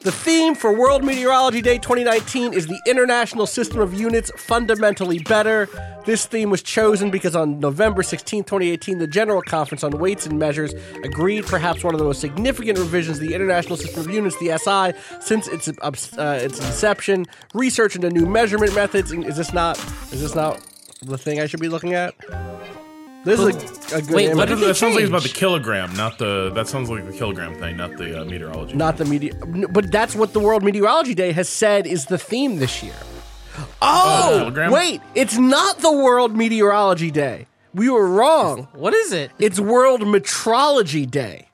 The theme for World Meteorology Day 2019 is the International System of Units Fundamentally Better. This theme was chosen because on November 16, 2018, the General Conference on Weights and Measures agreed perhaps one of the most significant revisions to the International System of Units, the SI, since its uh, its inception. Research into new measurement methods. Is this not? Is this not the thing I should be looking at? This is a, a good Wait, image. what That, did they that sounds like it's about the kilogram, not the. That sounds like the kilogram thing, not the uh, meteorology. Not the media, but that's what the World Meteorology Day has said is the theme this year. Oh, kilogram? wait, it's not the World Meteorology Day. We were wrong. What is it? It's World Metrology Day.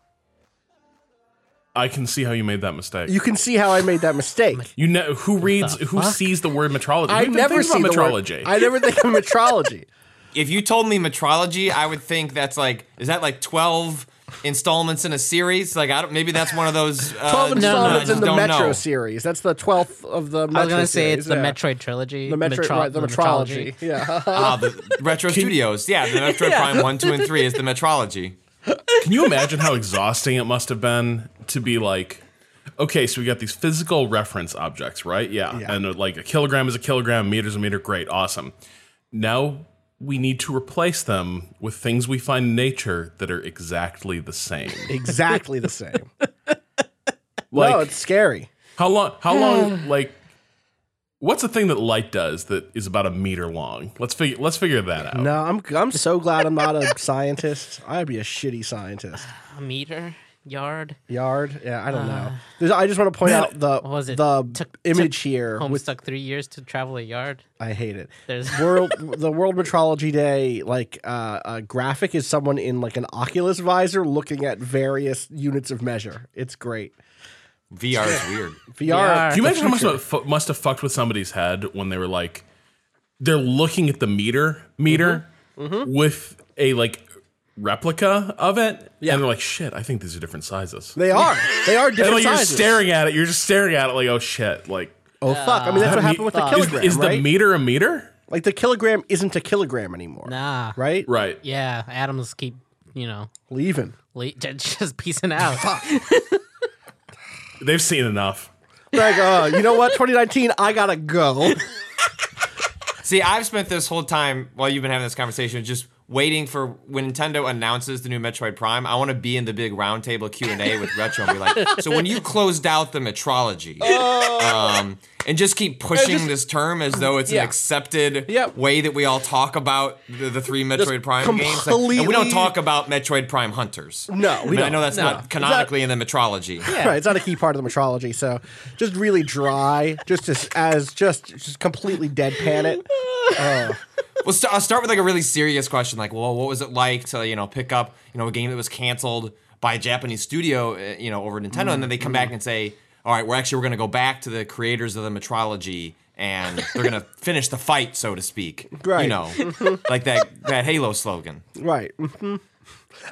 I can see how you made that mistake. You can see how I made that mistake. You know who reads, who fuck? sees the word metrology? I Who never thinks see about the word- metrology. I never think of metrology. If you told me metrology, I would think that's like, is that like 12 installments in a series? Like, I don't, maybe that's one of those. Uh, Twelve no, installments I in the Metro know. series. That's the twelfth of the. Metro I was gonna say it's series, the yeah. Metroid trilogy. The Metro, Metro- right, the, metrology. Yeah. Ah, the Retro Studios. Yeah, the Metroid Prime 1, 2, and 3 is the metrology. Can you imagine how exhausting it must have been to be like, okay, so we got these physical reference objects, right? Yeah. Yeah. And uh, like a kilogram is a kilogram, a meter is a meter. Great. Awesome. Now we need to replace them with things we find in nature that are exactly the same. exactly the same. Like, no, it's scary. how long, how long, like, what's the thing that light does that is about a meter long? Let's figure, let's figure that out. No, I'm I'm so glad I'm not a scientist. I'd be a shitty scientist. A meter, yard. Yard? Yeah, I don't know. There's, I just want to point out the What was it? the Took- image took here. Holmes With, took three years to travel a yard. I hate it. There's World the World Metrology Day like uh, uh, graphic is someone in like an Oculus visor looking at various units of measure. It's great. VR is weird. VR. Can you imagine how much future. fu- must have fucked with somebody's head when they were like, they're looking at the meter meter Mm-hmm. with a like replica of it, Yeah. and they're like, shit, I think these are different sizes. They are. They are And different like you're staring at it, you're just staring at it like, oh shit, like oh fuck! I mean, that's what happened with the Fuck. kilogram, is, is right? the meter a meter? like the kilogram isn't a kilogram anymore, nah. right? Right. Yeah, atoms keep you know Leaving. le- just piecing out. They've seen enough. Like, uh, you know what? 2019, I gotta go. See, I've spent this whole time while you've been having this conversation just waiting for when Nintendo announces the new Metroid Prime. I want to be in the big roundtable Q and A with Retro and be like, "So when you closed out the metrology, um, and just keep pushing just- this term as though it's Yeah. an accepted Yep. way that we all talk about the, the three Metroid Prime games, Like, and we don't talk about Metroid Prime Hunters. No, I, mean, I know that's No. not canonically in the metrology. Right, it's not a key part of the metrology, so just really dry, just as, as just just completely deadpan it. Well, st- I'll start with like a really serious question, like, well, what was it like to you know pick up you know a game that was canceled by a Japanese studio, uh, you know, over Nintendo, and then they come back and say, all right, we're actually we're going to go back to the creators of the metrology, and they're going to finish the fight, so to speak. Right. You know, like that that Halo slogan. Right, hmm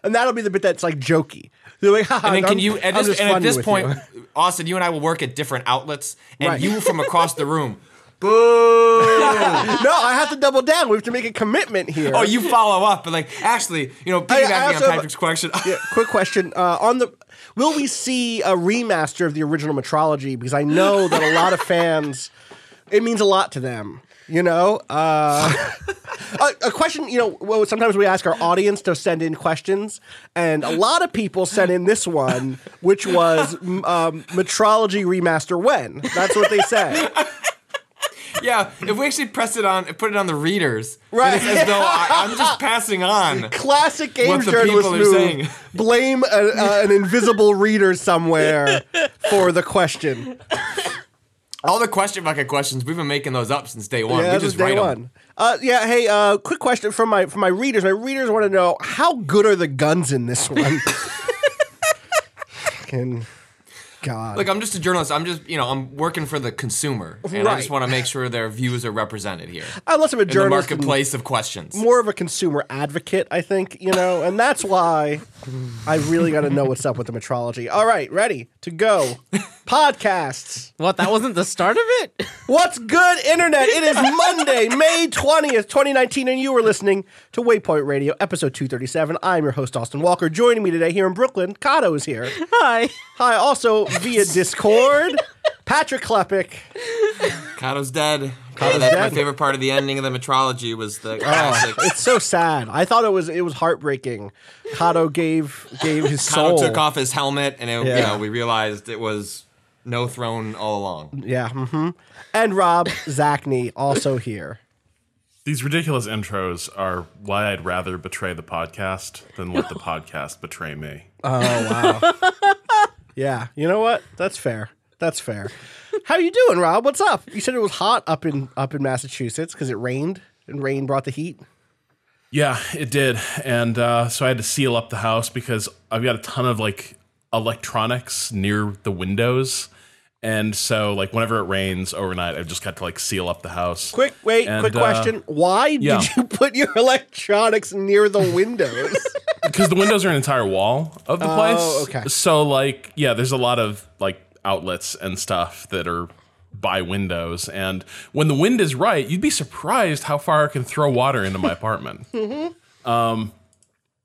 and that'll be the bit that's like jokey. Like, And then I'm- can you at I'm this, and at this point, you. Austin, you and I will work at different outlets, and Right. you from across the room. Boo! no, I have to double down. We have to make a commitment here. oh, you follow up, but like actually, you know, I- I also on Patrick's question. Yeah, quick question uh, on the will we see a remaster of the original metrology? Because i know that a lot of fans it means a lot to them you know? Uh, a, a question you know well, sometimes we ask our audience to send in questions and a lot of people sent in this one which was um, metrology remaster when? That's what they said Yeah, if we actually press it on, and put it on the readers, Right. It's as though I, I'm just passing on. Classic game journalist move. Blame a, uh, an invisible reader somewhere for the question. All the question bucket questions, we've been making those up since day one. Yeah, we just day write one. Uh, yeah, hey, uh, quick question from my from my readers. My readers want to know how good are the guns in this one? Fucking God. Like I'm just a journalist. I'm just you know I'm working for the consumer, and I just want to make sure their views are represented here I'm less of a in the journalist, marketplace of questions. more of a consumer advocate, I think, you know, and that's why I really got to know what's up with the metrology. All right, ready to go. Podcasts. What? That wasn't the start of it? What's good, Internet? It is Monday, May 20th, 2019, and you are listening to Waypoint Radio, episode 237. I'm your host, Austin Walker. Joining me today here in Brooklyn, Kato is here. Hi. Hi, also via Discord, Patrick Klepek. Kato's dead. Kato's That's dead. my favorite part of the ending of the metrology was the classic. It's so sad. I thought it was it was heartbreaking. Kato gave gave his soul. Kato took off his helmet, and it, Yeah. you know we realized it was no throne all along. Yeah. hmm And Rob Zacny also here. These ridiculous intros are why I'd rather betray the podcast than let the podcast betray me. Yeah. You know what? That's fair. That's fair. How you doing, Rob? What's up? You said it was hot up in up in Massachusetts because it rained and rain brought the heat. Yeah, it did. And uh, so I had to seal up the house because I've got a ton of like electronics near the windows. And so, like, whenever it rains overnight, I've just got to like seal up the house. Quick, wait, And, quick uh, question. Why yeah. did you put your electronics near the windows? Because the windows are an entire wall of the place. Oh, okay. So like, yeah, there's a lot of like outlets and stuff that are by windows, and when the wind is right, you'd be surprised how far it can throw water into my apartment. Um,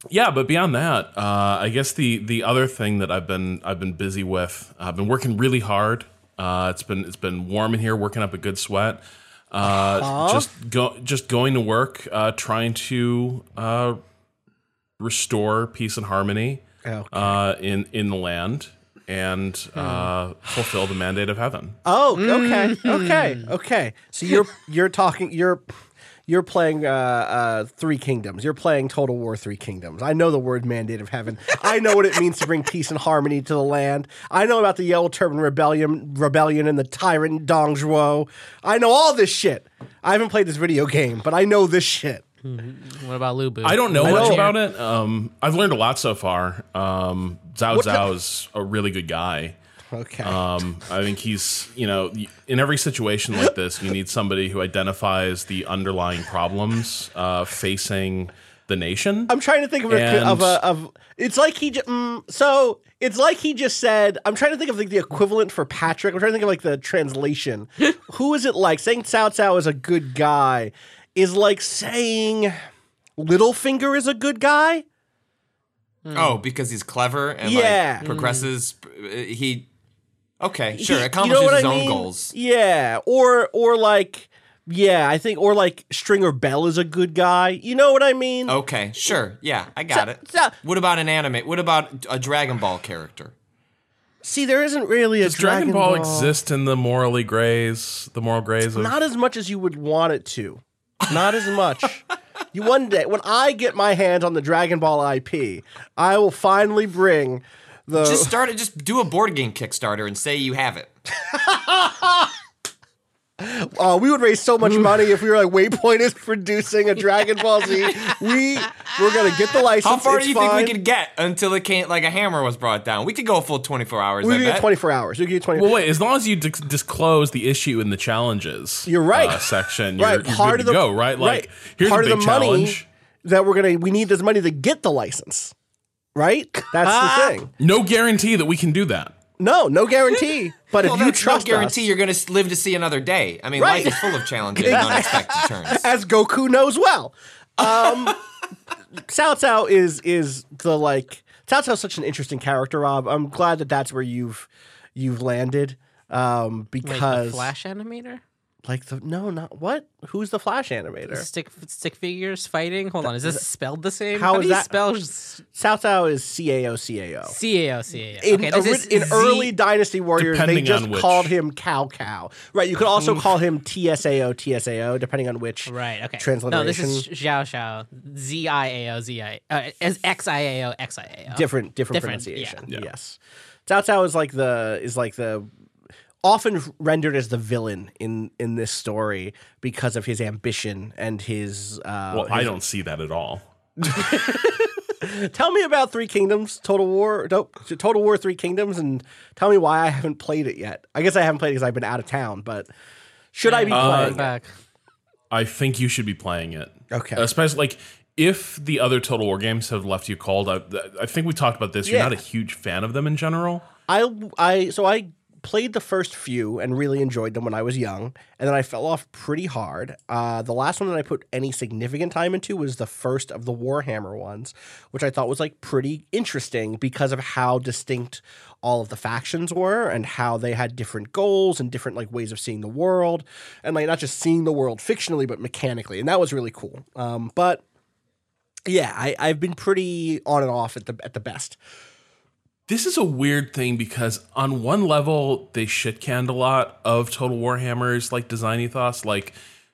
yeah, but beyond that, uh, I guess the the other thing that I've been I've been busy with, I've been working really hard. Uh, it's been it's been warm in here, working up a good sweat. Uh, just go just going to work, uh, trying to uh, restore peace and harmony Okay. uh, in in the land and uh, fulfill the mandate of heaven. Oh, okay, okay, okay. So you're you're talking you're you're playing uh, uh, Three Kingdoms. You're playing Total War Three Kingdoms. I know the word Mandate of Heaven. I know what it means to bring peace and harmony to the land. I know about the Yellow Turban Rebellion, rebellion, and the Tyrant Dong Zhuo. I know all this shit. I haven't played this video game, but I know this shit. What about Lu Bu? I don't know I much know. about it. Um, I've learned a lot so far. Um, Zhao What- Zhao is a really good guy. Okay. Um, I think he's, you know, in every situation like this, you need somebody who identifies the underlying problems uh, facing the nation. I'm trying to think of a, of a of. It's like he just mm, so. It's like he just said. I'm trying to think of like the equivalent for Patrick. I'm trying to think of like the translation. Who is it like saying Cao Cao is a good guy? Is like saying Littlefinger is a good guy. Oh, because he's clever and Yeah. like progresses. uh, He okay, He- sure, you accomplishes know his I own mean? goals. Yeah, or or like yeah, I think or like Stringer Bell is a good guy. You know what I mean? Okay, sure, yeah, I got it. so- What about an anime? What about a Dragon Ball character? See, there isn't really a Does Dragon, Ball, exist in the morally grays, the moral grays of Not as much as you would want it to. Not as much. you one day when I get my hands on the Dragon Ball IP, I will finally bring the Just start it. Just do a board game Kickstarter and say you have it. uh, we would raise so much money if we were like Waypoint is producing a Dragon Ball Z. We we're gonna get the license. How far it's do you fine. think we could get until it can't like a hammer was brought down? We could go a full twenty four hours. We I could get 24 hours. We could get 20. Well, wait. As long as you dis- disclose the issue in the challenges, You're right. uh, section, you're, right, you're part good of to the go. Right, like here's part a big of the money that we're gonna. We need this money to get the license. Right. That's the thing. No guarantee that we can do that. No, no guarantee. But Well, if you that's trust no guarantee us, you're going to live to see another day. I mean, Right. life is full of challenges and unexpected turns. as Goku knows well. Um, Cao Cao is is the like Cao Cao's such an interesting character, Rob. I'm glad that that's where you've you've landed. Um, Wait, because the Flash animator? Like the no, not what? Who's the Flash animator? Stick stick figures fighting. Hold on, is this spelled the same? How do is you that- spell s- Cao Cao is C A O C A O. CAO CAO? In, Okay, this is ori- in Z- early Dynasty Warriors, they just called him Cow Cow. Right. You could also call him TSAO TSAO, depending on which. Right. Okay. Transliteration. No, this is Xiao Xiao. Z I A O Z I. Uh, as X I A O X I A O. different different, Different, pronunciation. yeah. Yeah. Yes. Cao Cao is like the is like the often rendered as the villain in in this story because of his ambition and his uh Well, I don't see that at all. tell me about Three Kingdoms Total War no, Total War Three Kingdoms and tell me why I haven't played it yet. I guess I haven't played it because I've been out of town, but should I be Uh, playing it? back. I think you should be playing it. Okay. Especially like if the other Total War games have left you cold. I, I think we talked about this. You're not a huge fan of them in general. I I so I played the first few and really enjoyed them when I was young, and then I fell off pretty hard. Uh, the last one that I put any significant time into was the first of the Warhammer ones, which I thought was like pretty interesting because of how distinct all of the factions were and how they had different goals and different like ways of seeing the world, and like not just seeing the world fictionally but mechanically, and that was really cool. Um, but yeah, I, I've been pretty on and off at the at the best. This is a weird thing because on one level they shit canned a lot of Total Warhammer's like design ethos. Like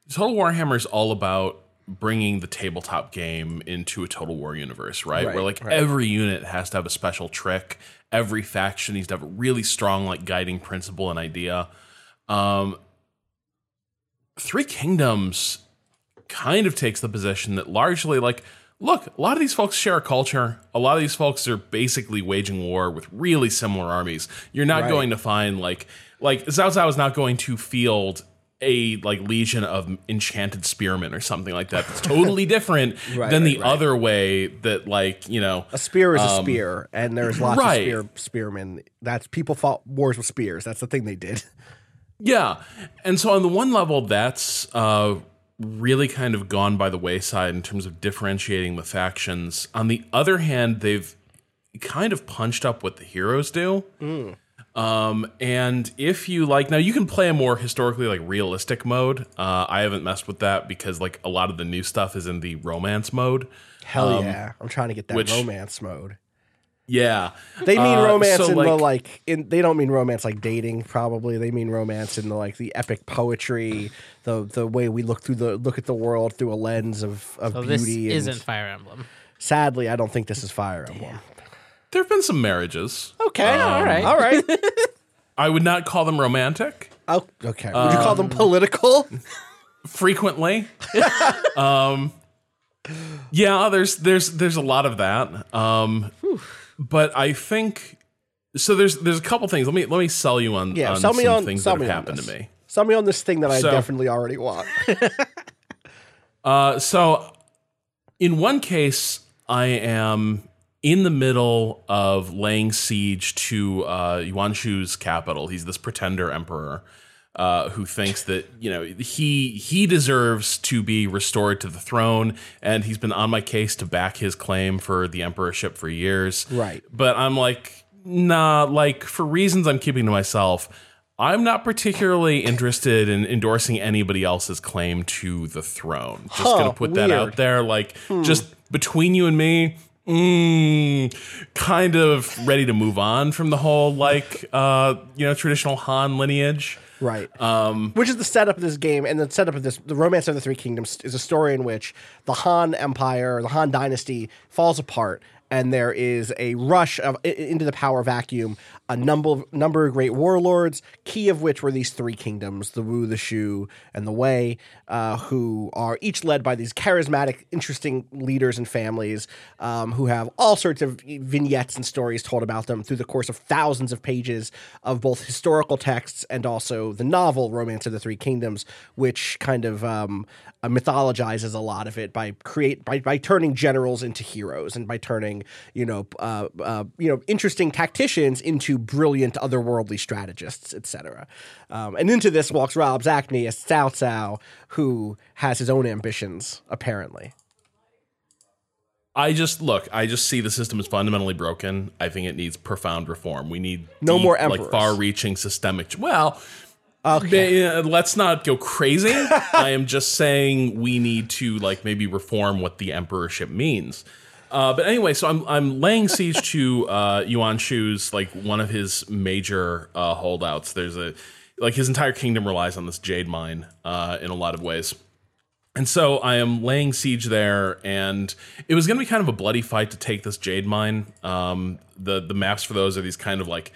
Total Warhammer is all about bringing the tabletop game into a Total War universe, right? Right, Where like right. every unit has to have a special trick. Every faction needs to have a really strong like guiding principle and idea. Um, Three Kingdoms kind of takes the position that largely like look a lot of these folks share a culture a lot of these folks are basically waging war with really similar armies you're not Right. going to find like like Cao Cao is not going to field a like legion of enchanted spearmen or something like that that's totally different Right, than the right. other way that like you know A spear is a spear, and there's lots Um, of spear spearmen. That's people fought wars with spears. That's the thing they did. Yeah. And so on the one level, that's uh, really kind of gone by the wayside in terms of differentiating the factions. On the other hand, they've kind of punched up what the heroes do. Um, and if you like, now you can play a more historically like realistic mode. Uh, I haven't messed with that because like a lot of the new stuff is in the romance mode. Hell yeah! I'm trying to get that Um, which- romance mode. Yeah, They mean Uh, romance so, in the like. In they don't mean romance like dating. Probably they mean romance in the like the epic poetry, the the way we look through the look at the world through a lens of of So beauty. and isn't Fire Emblem. sadly, I don't think this is Fire Emblem. there have been some marriages. Okay, Oh, all right. all right. I would not call them romantic. Oh, okay. Would you call Um, them political? frequently. um, yeah, there's there's there's a lot of that. Um, but I think so. There's there's a couple things. Let me let me sell you on Yeah, on sell me some on things sell that me have happened this. to me. Sell me on this thing that I So- definitely already want. Uh, so in one case, I am in the middle of laying siege to uh, Yuan Shu's capital. He's this pretender emperor uh, who thinks that you know he he deserves to be restored to the throne, and he's been on my case to back his claim for the emperorship for years. Right. But I'm like, nah. Like for reasons I'm keeping to myself. I'm not particularly interested in endorsing anybody else's claim to the throne. Just Huh, gonna put that out there. Like, just between you and me, mm, kind of ready to move on from the whole like uh, you know traditional Han lineage. Right. Um, which is the setup of this game, and the setup of this, the Romance of the Three Kingdoms, is a story in which the Han Empire, the Han Dynasty, falls apart, and there is a rush of into the power vacuum. A number number of great warlords, key of which were these three kingdoms: the Wu, the Shu, and the Wei, uh, who are each led by these charismatic, interesting leaders and families um, who have all sorts of vignettes and stories told about them through the course of thousands of pages of both historical texts and also the novel Romance of the Three Kingdoms, which kind of um, uh, mythologizes a lot of it by create by, by turning generals into heroes and by turning you know uh, uh, you know interesting tacticians into brilliant otherworldly strategists, etc. Um, and into this walks Rob Zacny as Cao Cao, who has his own ambitions apparently. I just look. I just see the system is fundamentally broken. I think it needs profound reform. We need No deep, more like far-reaching systemic. Well, Okay. Yeah, let's not go crazy. I am just saying we need to like maybe reform what the emperorship means. Uh, but anyway, so I'm I'm laying siege to uh, Yuan Shu's like one of his major uh, holdouts. There's a like his entire kingdom relies on this jade mine uh, in a lot of ways. And so I am laying siege there, and it was going to be kind of a bloody fight to take this jade mine. Um, the the maps for those are these kind of like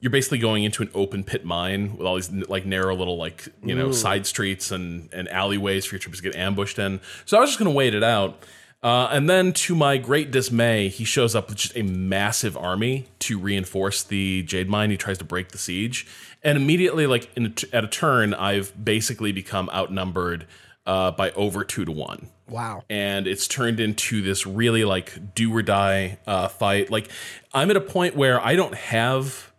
you're basically going into an open pit mine with all these like narrow little like you know side streets and and alleyways for your troops to get ambushed in. So I was just going to wait it out. Uh, and then, to my great dismay, he shows up with just a massive army to reinforce the jade mine. He tries to break the siege, and immediately, like in a t- at a turn, I've basically become outnumbered uh, by over two to one Wow. and it's turned into this really like do or die uh, fight. Like I'm at a point where I don't have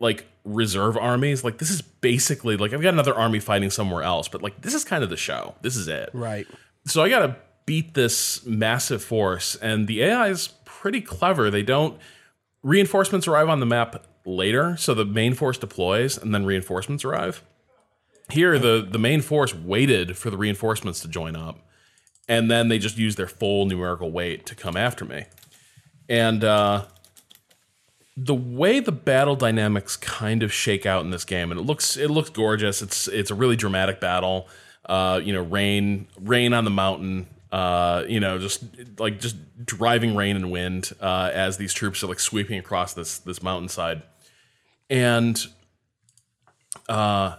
like reserve armies. Like this is basically like I've got another army fighting somewhere else, but like this is kind of the show. This is it. Right. So I got to beat this massive force, and the AI is pretty clever. They don't reinforcements arrive on the map later, so the main force deploys, and then reinforcements arrive. Here, the the main force waited for the reinforcements to join up, and then they just used their full numerical weight to come after me. And uh, the way the battle dynamics kind of shake out in this game, and it looks it looks gorgeous. It's it's a really dramatic battle. Uh, you know, rain rain on the mountain. Uh, you know, just like just driving rain and wind uh, as these troops are like sweeping across this this mountainside, and uh,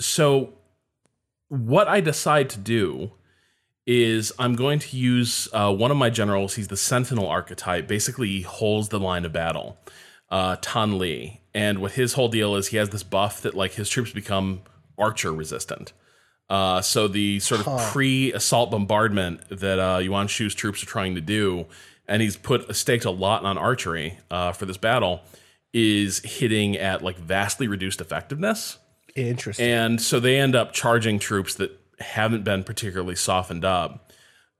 so what I decide to do is I'm going to use uh, one of my generals. He's the Sentinel archetype. Basically, he holds the line of battle. Uh, Tan Li, and what his whole deal is, he has this buff that like his troops become archer resistant. Uh, so the sort of pre-assault bombardment that uh, Yuan Shu's troops are trying to do, and he's put staked a lot on archery uh, for this battle, is hitting at like vastly reduced effectiveness. Interesting. And so they end up charging troops that haven't been particularly softened up.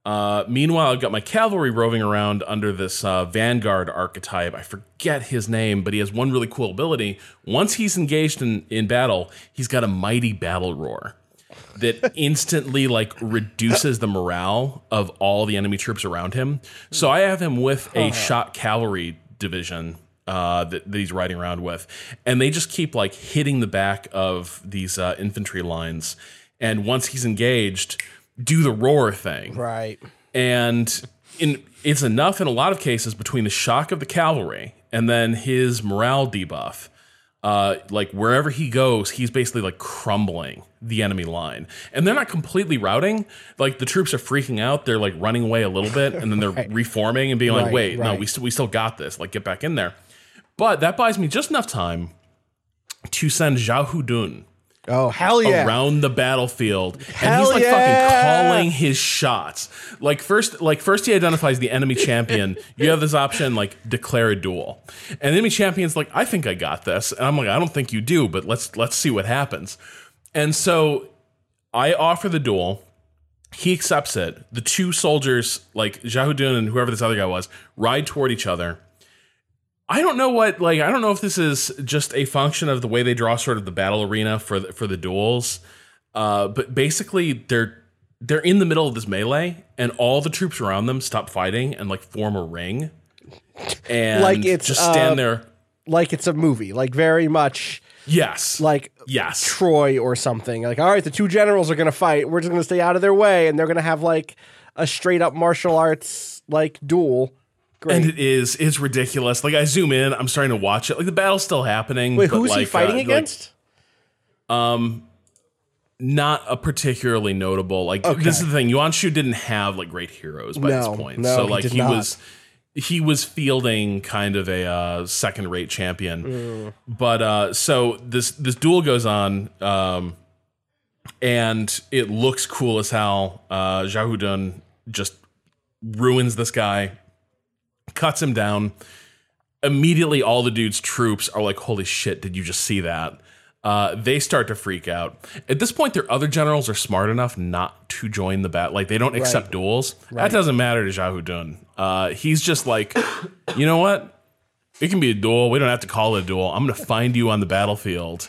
Uh, meanwhile, I've got my cavalry roving around under this uh, Vanguard archetype. I forget his name, but he has one really cool ability. Once he's engaged in, in battle, he's got a mighty battle roar that instantly like reduces the morale of all the enemy troops around him. So I have him with a shot cavalry division uh, that, that he's riding around with, and they just keep like hitting the back of these uh, infantry lines. And once he's engaged, do the roar thing right. and in it's enough in a lot of cases between the shock of the cavalry and then his morale debuff uh, like wherever he goes he's basically like crumbling the enemy line. And they're not completely routing. Like the troops are freaking out. They're like running away a little bit and then they're reforming and being like Right, wait no we, st- we still got this. Like get back in there. But that buys me just enough time to send Xiahou Dun Oh hell yeah! around the battlefield, and he's like yeah! fucking calling his shots. Like first, like first he identifies the enemy champion. you have this option like declare a duel, and the enemy champion's like, I think I got this, and I'm like, I don't think you do, but let's let's see what happens. And so I offer the duel. He accepts it. The two soldiers, like Xiahou Dun and whoever this other guy was, ride toward each other. I don't know what like I don't know if this is just a function of the way they draw sort of the battle arena for the, for the duels, uh, but basically they're they're in the middle of this melee and all the troops around them stop fighting and like form a ring and Like it's, just stand uh, there. like it's a movie, like very much Yes, like yes, Troy or something. Like, all right, the two generals are gonna fight. We're just gonna stay out of their way, and they're gonna have like a straight up martial arts like duel. Great. and it is it's ridiculous. Like I zoom in, I'm starting to watch it. Like the battle's still happening. Wait, who's he fighting uh, like, against? not a particularly notable. Like this is the thing. Yuan Shu didn't have like great heroes by No, this point. no, so he like he, not. was he was fielding kind of a uh, second rate champion. Mm. But uh so this this duel goes on um and it looks cool as hell. Uh Xiahou Dun just ruins this guy, cuts him down. Immediately all the dude's troops are like, holy shit, did you just see that? Uh, they start to freak out. At this point, their other generals are smart enough not to join the battle. Like they don't accept duels. That doesn't matter to Xiahou Dun. Uh, he's just like, you know what? it can be a duel. We don't have to call it a duel. I'm going to find you on the battlefield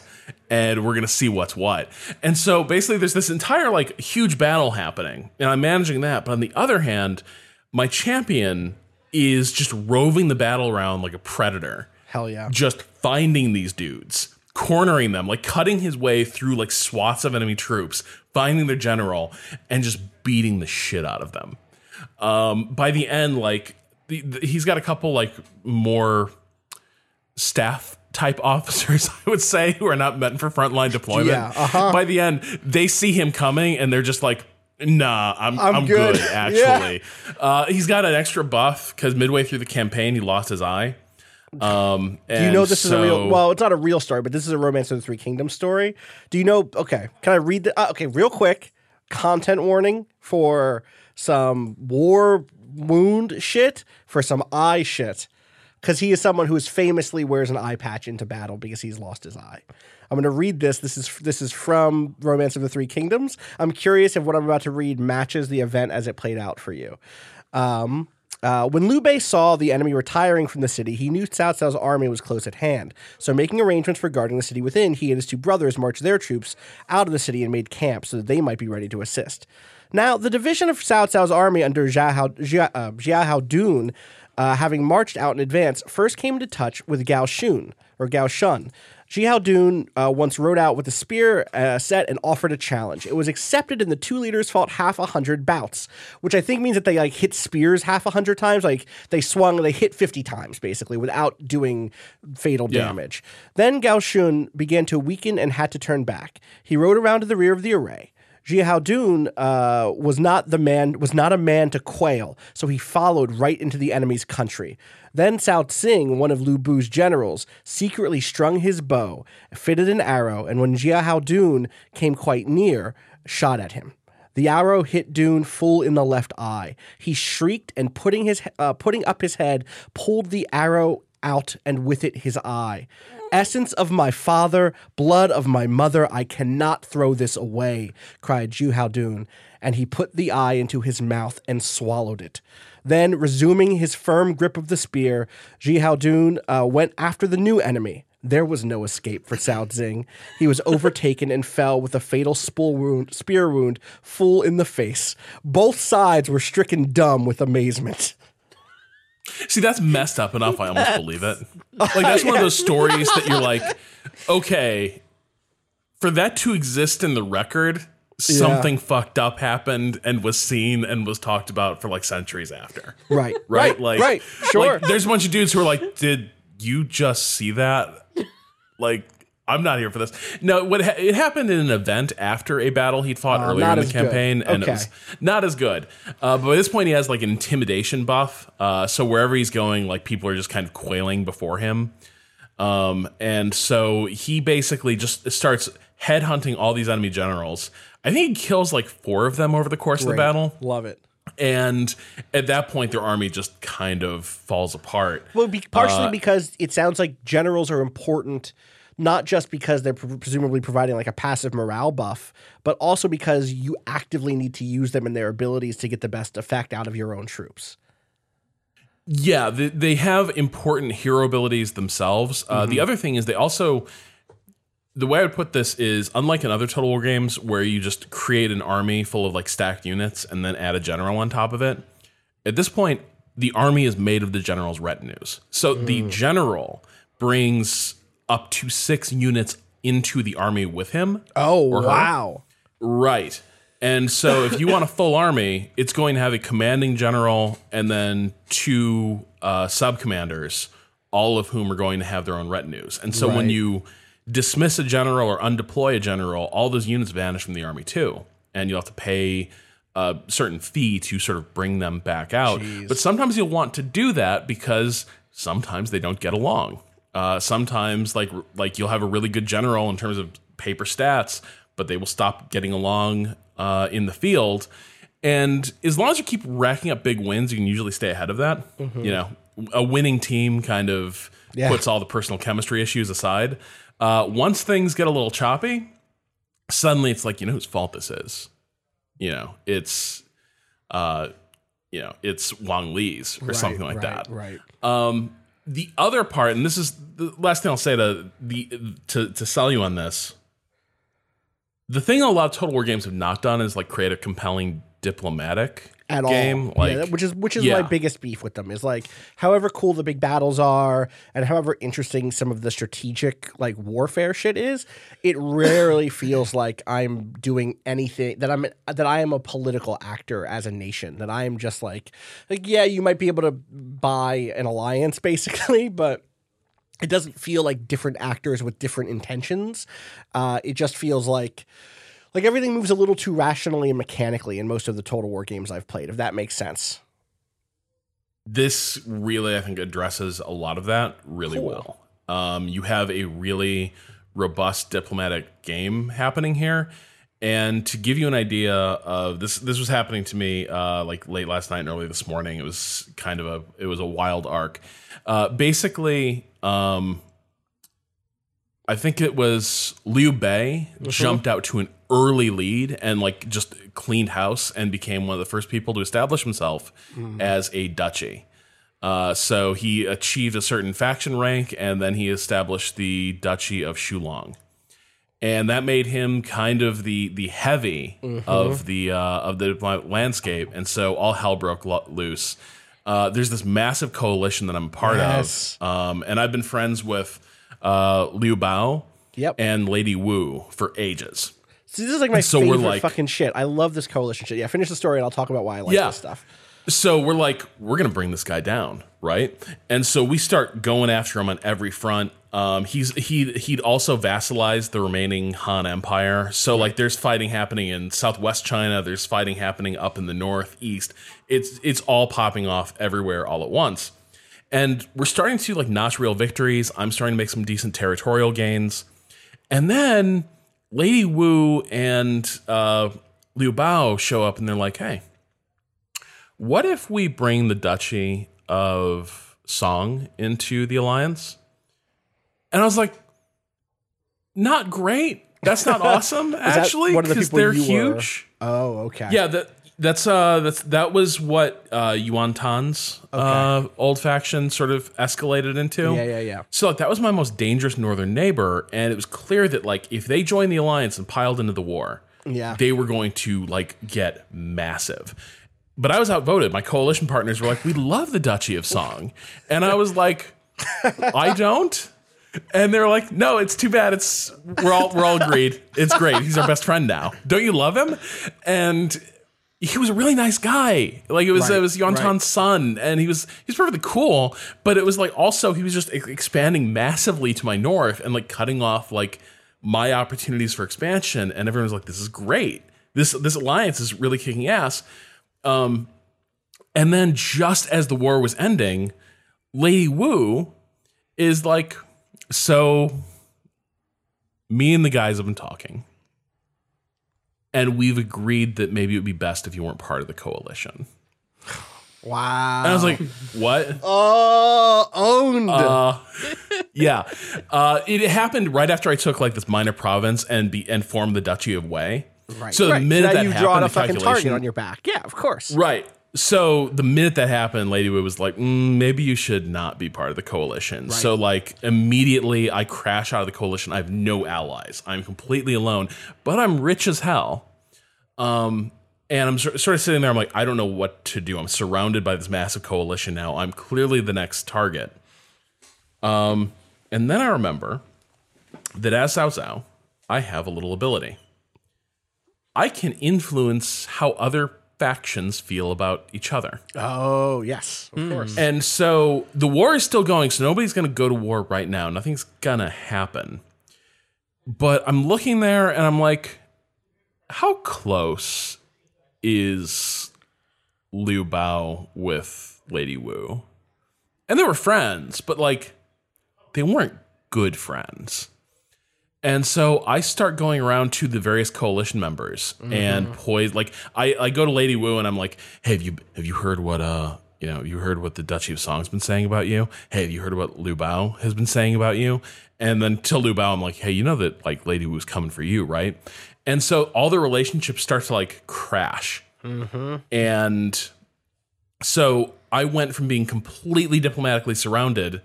and we're going to see what's what. And so basically, there's this entire like huge battle happening, and I'm managing that. But on the other hand, my champion is just roving the battle around like a predator, Hell yeah. just finding these dudes, cornering them, like cutting his way through like swaths of enemy troops, finding their general, and just beating the shit out of them. Um, by the end, like the, the- he's got a couple like more staff type officers, I would say, who are not meant for frontline deployment. Yeah, uh-huh. By the end, they see him coming and they're just like, "Nah, I'm I'm I'm, good." good, actually." Uh, he's got an extra buff because midway through the campaign, he lost his eye. Um, Do you know this is a real? Well, it's not a real story, but this is a Romance of the Three Kingdoms story. Do you know? Okay, can I read the? Uh, okay, real quick. Content warning for some war wound shit, for some eye shit, because he is someone who is famously wears an eye patch into battle because he's lost his eye. I'm going to read this. This is this is from Romance of the Three Kingdoms. I'm curious if what I'm about to read matches the event as it played out for you. Um, uh, when Liu Bei saw the enemy retiring from the city, he knew Cao Cao's army was close at hand. So, making arrangements for guarding the city within, he and his two brothers marched their troops out of the city and made camp so that they might be ready to assist. Now, the division of Cao Cao's army under Jia Hao, uh, uh, having marched out in advance, first came into touch with Gao Shun, or Gao Shun. Xiahou Dun uh, once rode out with a spear uh, set and offered a challenge. It was accepted, and the two leaders fought half a hundred bouts, which I think means that they like hit spears half a hundred times. Like they swung, they hit fifty times basically without doing fatal Yeah. damage. Then Gao Shun began to weaken and had to turn back. He rode around to the rear of the array. Xiahou Dun uh, was not the man was not a man to quail, so he followed right into the enemy's country. Then Cao Xing, one of Lu Bu's generals, secretly strung his bow, fitted an arrow, and when Xiahou Dun came quite near, shot at him. The arrow hit Dun full in the left eye. He shrieked and putting his uh, putting up his head, pulled the arrow out and with it his eye. Essence of my father, blood of my mother, I cannot throw this away, cried Ju Dun, and he put the eye into his mouth and swallowed it. Then, resuming his firm grip of the spear, Ji Dun uh, went after the new enemy. There was no escape for Cao Xing. He was overtaken and fell with a fatal wound, spear wound full in the face. Both sides were stricken dumb with amazement. See, that's messed up enough. I almost believe it. Like that's one of those stories that you're like, okay, for that to exist in the record, something fucked up happened and was seen and was talked about for like centuries after. Right, Right? Like, right, sure. Like, there's a bunch of dudes who are like, did you just see that? Like, I'm not here for this. No, what ha- it happened in an event after a battle he'd fought earlier Uh, not in the campaign, and it was not as good. Uh, but by this point, he has like an intimidation buff. Uh, so wherever he's going, like people are just kind of quailing before him. Um, and so he basically just starts headhunting all these enemy generals. I think he kills like four of them over the course of the battle. Love it. And at that point, their army just kind of falls apart. Well, be, partially because it sounds like generals are important, not just because they're pre- presumably providing like a passive morale buff, but also because you actively need to use them and their abilities to get the best effect out of your own troops. Yeah, they, they have important hero abilities themselves. Uh, The other thing is they also, the way I would put this is, unlike in other Total War games where you just create an army full of like stacked units and then add a general on top of it. At this point, the army is made of the general's retinues. So the general brings up to six units into the army with him. Oh, her? wow. Right. And so if you want a full army, it's going to have a commanding general and then two uh, sub commanders, all of whom are going to have their own retinues. And so when you dismiss a general or undeploy a general, all those units vanish from the army too. And you'll have to pay a certain fee to sort of bring them back out. But sometimes you'll want to do that because sometimes they don't get along. Uh, sometimes like like you'll have a really good general in terms of paper stats, but they will stop getting along uh, in the field. And as long as you keep racking up big wins, you can usually stay ahead of that. You know, a winning team kind of Yeah. puts all the personal chemistry issues aside. Uh, once things get a little choppy, suddenly it's like you know whose fault this is. You know, it's uh, you know, it's Wang Li's or something like right, that. Right. Um, the other part, and this is the last thing I'll say to the to to sell you on this. The thing a lot of Total War games have not done is like create a compelling diplomatic at game. all. Like, yeah, which is which is yeah. my biggest beef with them is like however cool the big battles are and however interesting some of the strategic like warfare shit is, it rarely feels like I'm doing anything that I'm that I am a political actor as a nation. That I am just like like yeah, you might be able to buy an alliance basically, but it doesn't feel like different actors with different intentions. Uh, it just feels like like everything moves a little too rationally and mechanically in most of the Total War games I've played. If that makes sense. this really i think addresses a lot of that really Cool. well um, you have a really robust diplomatic game happening here and to give you an idea of this this was happening to me uh, like late last night and early this morning it was kind of a it was a wild arc uh, basically um, I think it was Liu Bei jumped out to an early lead and like just cleaned house and became one of the first people to establish himself as a duchy. Uh, so he achieved a certain faction rank and then he established the duchy of Shulong. And that made him kind of the the heavy of the uh, of the landscape, and so all hell broke lo- loose. Uh, there's this massive coalition that I'm part Yes. of, um, and I've been friends with uh, Liu Biao Yep. and Lady Wu for ages. So this is like my so favorite like- fucking shit. I love this coalition shit. Yeah, finish the story and I'll talk about why I like Yeah. this stuff. So we're like, we're gonna bring this guy down, right? And so we start going after him on every front. Um, he's he he'd also vassalized the remaining Han Empire. So like, there's fighting happening in Southwest China. There's fighting happening up in the Northeast. It's it's all popping off everywhere all at once. And we're starting to like notch real victories. I'm starting to make some decent territorial gains. And then Lady Wu and uh, Liu Biao show up and they're like, hey, what if we bring the Duchy of Song into the alliance? And I was like, not great. That's not awesome, actually, the because they're you were- huge. Oh, okay. Yeah, that that's uh that's that was what uh Yuan Tan's uh old faction sort of escalated into. Yeah, yeah, yeah. So like that was my most dangerous northern neighbor, and it was clear that like if they joined the alliance and piled into the war, Yeah. they were going to like get massive. But I was outvoted. My coalition partners were like, "We love the Duchy of Song," and I was like, "I don't." And they're like, "No, it's too bad. It's we're all we're all agreed. It's great. He's our best friend now. Don't you love him?" And he was a really nice guy. Like it was Right, it was Yuan Tan's right. son, and he was he was perfectly cool. But it was like also he was just expanding massively to my north and like cutting off like my opportunities for expansion. And everyone was like, "This is great. This this alliance is really kicking ass." Um, and then just as the war was ending, Lady Wu is like, "So me and the guys have been talking." And we've agreed that maybe it would be best if you weren't part of the coalition. Wow. And I was like, what? oh, owned. Uh, yeah. Uh, it happened right after I took like this minor province and be and formed the Duchy of Wei. right. So the right. minute now that you've happened, drawn the a fucking target on your back. Yeah, of course. Right. So the minute that happened, Lady Wu was like, mm, maybe you should not be part of the coalition. So like immediately I crash out of the coalition. I have no allies. I'm completely alone, but I'm rich as hell. Um, and I'm sort of sitting there. I'm like, I don't know what to do. I'm surrounded by this massive coalition now. I'm clearly the next target. Um, and then I remember that as Cao Cao, I have a little ability. I can influence how other factions feel about each other. Oh, yes. Of hmm. course. And so the war is still going, so nobody's going to go to war right now. Nothing's going to happen. But I'm looking there and I'm like, how close is Liu Biao with Lady Wu? And they were friends, but like, they weren't good friends. And so I start going around to the various coalition members and poise like I, I go to Lady Wu and I'm like, hey, have you have you heard what uh you know, you heard what the Duchy of Song's been saying about you? Hey, have you heard what Liu Biao has been saying about you? And then to Liu Biao, I'm like, hey, you know that like Lady Wu's coming for you, right? And so all the relationships start to like crash. And so I went from being completely diplomatically surrounded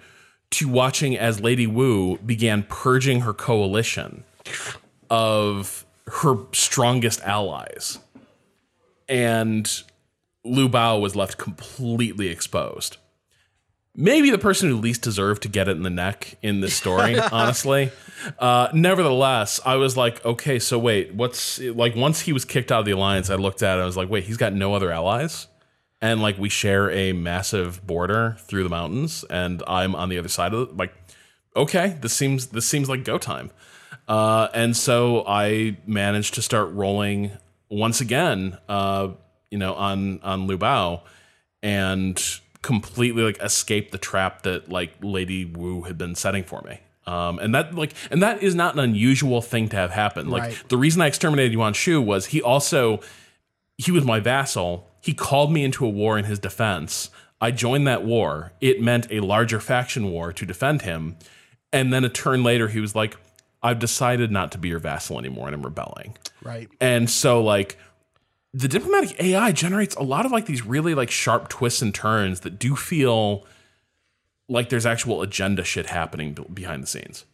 to watching as Lady Wu began purging her coalition of her strongest allies. And Liu Biao was left completely exposed. Maybe the person who least deserved to get it in the neck in this story, honestly. Uh, nevertheless, I was like, okay, so wait, what's like once he was kicked out of the alliance, I looked at it, I was like, wait, he's got no other allies? And like we share a massive border through the mountains, and I'm on the other side of it. Like, okay, this seems this seems like go time. Uh, and so I managed to start rolling once again, uh, you know, on on Liu Biao, and completely like escape the trap that like Lady Wu had been setting for me. Um, and that like and that is not an unusual thing to have happen. Like Right. the reason I exterminated Yuan Shu was he also he was my vassal. He called me into a war in his defense. I joined that war. It meant a larger faction war to defend him. And then a turn later, he was like, I've decided not to be your vassal anymore and I'm rebelling. Right. And so, like, the diplomatic AI generates a lot of like these really like sharp twists and turns that do feel like there's actual agenda shit happening behind the scenes.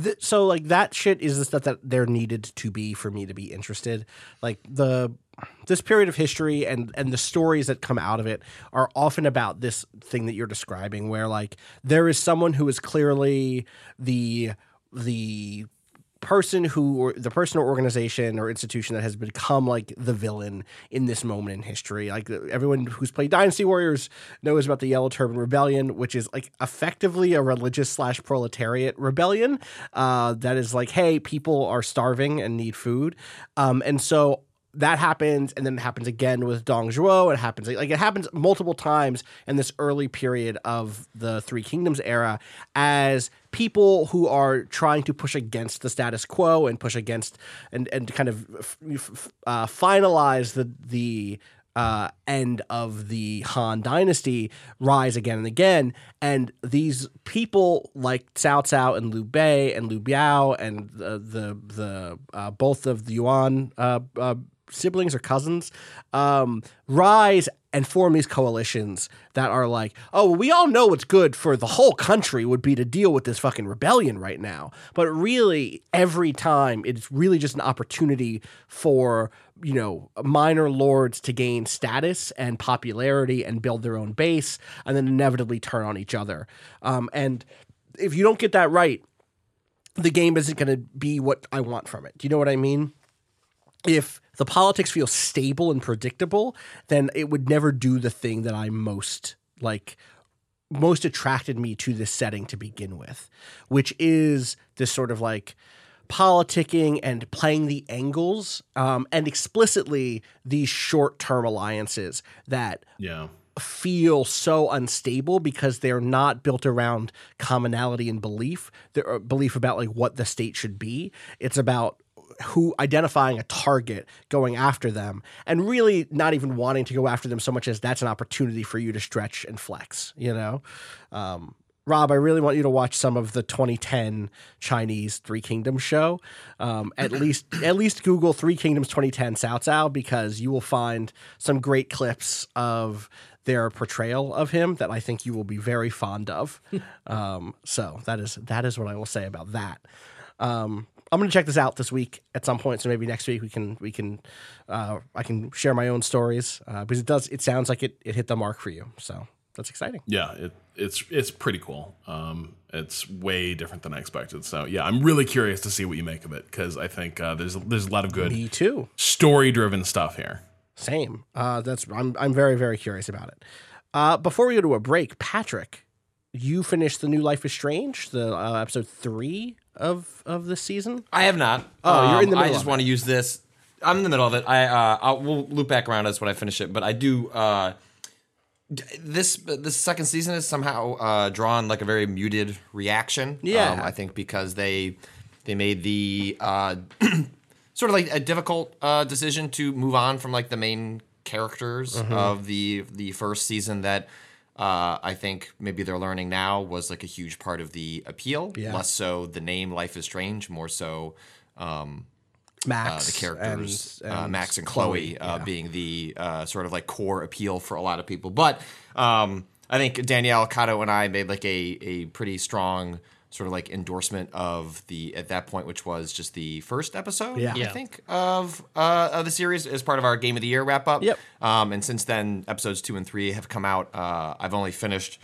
Th- so like that shit is the stuff that there needed to be for me to be interested. Like the this period of history and and the stories that come out of it are often about this thing that you're describing where like there is someone who is clearly the the person who or the person or organization or institution that has become like the villain in this moment in history. Like everyone who's played Dynasty Warriors knows about the Yellow Turban Rebellion, which is like effectively a religious slash proletariat rebellion. Uh, that is like, hey, people are starving and need food, um, and so that happens and then it happens again with Dong Zhuo. It happens like it happens multiple times in this early period of the Three Kingdoms era as people who are trying to push against the status quo and push against and and kind of uh, finalize the the uh, end of the Han dynasty rise again and again. And these people like Cao Cao and Liu Bei and Liu Biao and the the, the uh, both of the Yuan uh, uh, siblings or cousins um, rise and form these coalitions that are like, oh, well, we all know what's good for the whole country would be to deal with this fucking rebellion right now. But really, every time it's really just an opportunity for you know minor lords to gain status and popularity and build their own base, and then inevitably turn on each other. Um, and if you don't get that right, the game isn't going to be what I want from it. Do you know what I mean? if the politics feel stable and predictable, then it would never do the thing that I most like most attracted me to this setting to begin with, which is this sort of like politicking and playing the angles um, and explicitly these short-term alliances that Yeah. feel so unstable because they're not built around commonality and belief. They're belief about like what the state should be. It's about who identifying a target, going after them, and really not even wanting to go after them so much as that's an opportunity for you to stretch and flex. You know, um, Rob, I really want you to watch some of the 2010 Chinese Three Kingdoms show. Um, at least, at least Google Three Kingdoms 2010 Cao Cao because you will find some great clips of their portrayal of him that I think you will be very fond of. um, so that is that is what I will say about that. Um, I'm going to check this out this week at some point. So maybe next week we can we can uh, I can share my own stories uh, because it does it sounds like it it hit the mark for you. So that's exciting. Yeah, it, it's it's pretty cool. Um, it's way different than I expected. So yeah, I'm really curious to see what you make of it because I think uh, there's there's a lot of good Me too. story driven stuff here. Same. Uh, that's I'm I'm very very curious about it. Uh, before we go to a break, Patrick, you finished the new Life is Strange, the uh, episode three of of this season. I have not. Oh, you're in the middle. I just want to use this. I'm in the middle of it. I uh, I'll, we'll loop back around us when I finish it. But I do. Uh, this this second season is somehow uh, drawn like a very muted reaction. Yeah. um, I think because they they made the uh, sort of like a difficult uh, decision to move on from like the main characters Mm-hmm. of the the first season that. Uh, I think maybe they're learning now was like a huge part of the appeal. Yeah. Less so the name Life is Strange, more so um, Max the characters, and- uh, and Max and Chloe, Chloe, uh, yeah. being the uh, sort of like core appeal for a lot of people. But um, I think Danielle Cotto and I made like a a pretty strong sort of like endorsement of the at that point, which was just the first episode, Yeah. I think, of uh, of the series as part of our Game of the Year wrap up. Yep. Um, and since then, episodes two and three have come out. Uh, I've only finished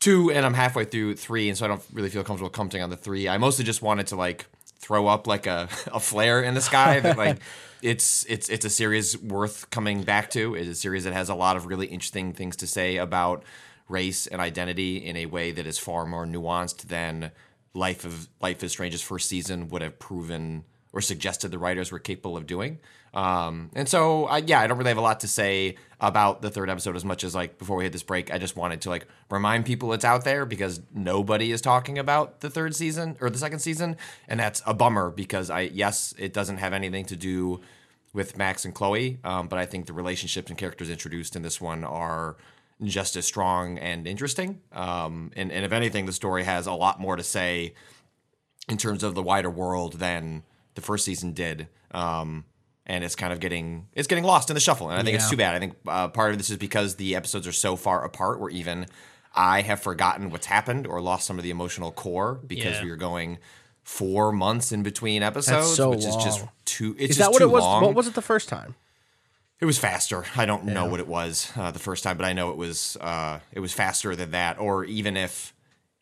two and I'm halfway through three, and so I don't really feel comfortable commenting on the three. I mostly just wanted to like throw up like a, a flare in the sky that like it's it's it's a series worth coming back to. It's a series that has a lot of really interesting things to say about race and identity in a way that is far more nuanced than Life of Life is Strange's first season would have proven or suggested the writers were capable of doing. Um, and so, I, yeah, I don't really have a lot to say about the third episode as much as like before we hit this break, I just wanted to like remind people it's out there because nobody is talking about the third season or the second season, and that's a bummer because I yes, it doesn't have anything to do with Max and Chloe, um, but I think the relationships and characters introduced in this one are just as strong and interesting. Um, and, and if anything, the story has a lot more to say in terms of the wider world than the first season did. Um, and it's kind of getting it's getting lost in the shuffle, and I think it's too bad. I think uh, part of this is because the episodes are so far apart, where even I have forgotten what's happened or lost some of the emotional core because Yeah. we were going four months in between episodes, so which is just too. It's Is that what it was? long. What was it the first time? It was faster. I don't know what it was uh, the first time, but I know it was uh, it was faster than that. Or even if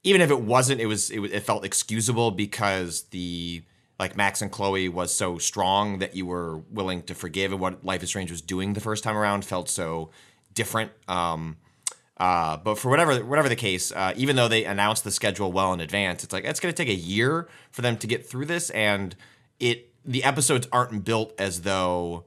even if it wasn't, it was it, it felt excusable because the like Max and Chloe was so strong that you were willing to forgive, and what Life is Strange was doing the first time around felt so different. Um, uh, but for whatever whatever the case, uh, even though they announced the schedule well in advance, it's like it's going to take a year for them to get through this, and it the episodes aren't built as though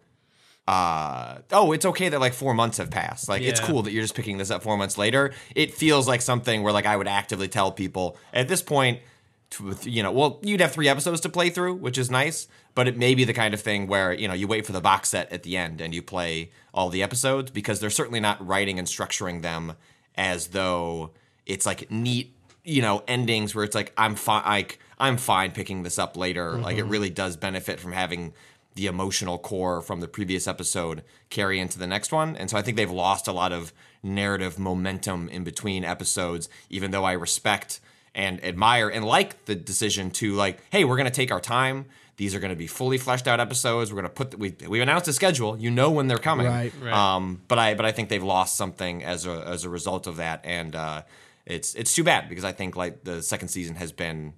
uh oh it's okay that like four months have passed. Like it's cool that you're just picking this up four months later. It feels like something where like i would actively tell people at this point to, you know well you'd have three episodes to play through which is nice but it may be the kind of thing where you know you wait for the box set at the end and you play all the episodes because they're certainly not writing and structuring them as though it's like neat you know endings where it's like i'm fine like i'm fine picking this up later. Like it really does benefit from having the emotional core from the previous episode carry into the next one. And so I think they've lost a lot of narrative momentum in between episodes, even though I respect and admire and like the decision to like, hey, we're gonna take our time. These are gonna be fully fleshed out episodes. We're gonna put the, we we announced a schedule. You know when they're coming. Right. Right. Um, but I but I think they've lost something as a as a result of that, and uh, it's it's too bad because I think like the second season has been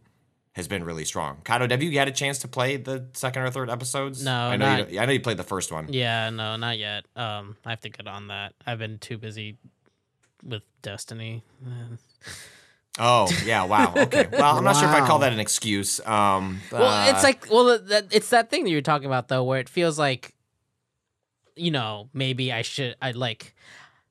has been really strong. Kato, have you had a chance to play the second or third episodes? No, I know. not- You, I know you played the first one. Yeah, no, not yet. Um, I have to get on that. I've been too busy with Destiny. Oh, yeah. Wow. Okay. Well, I'm not sure if I call that an excuse. Um, Well, uh, it's like, well, that, it's that thing that you're talking about though, where it feels like, you know, maybe I should, I like,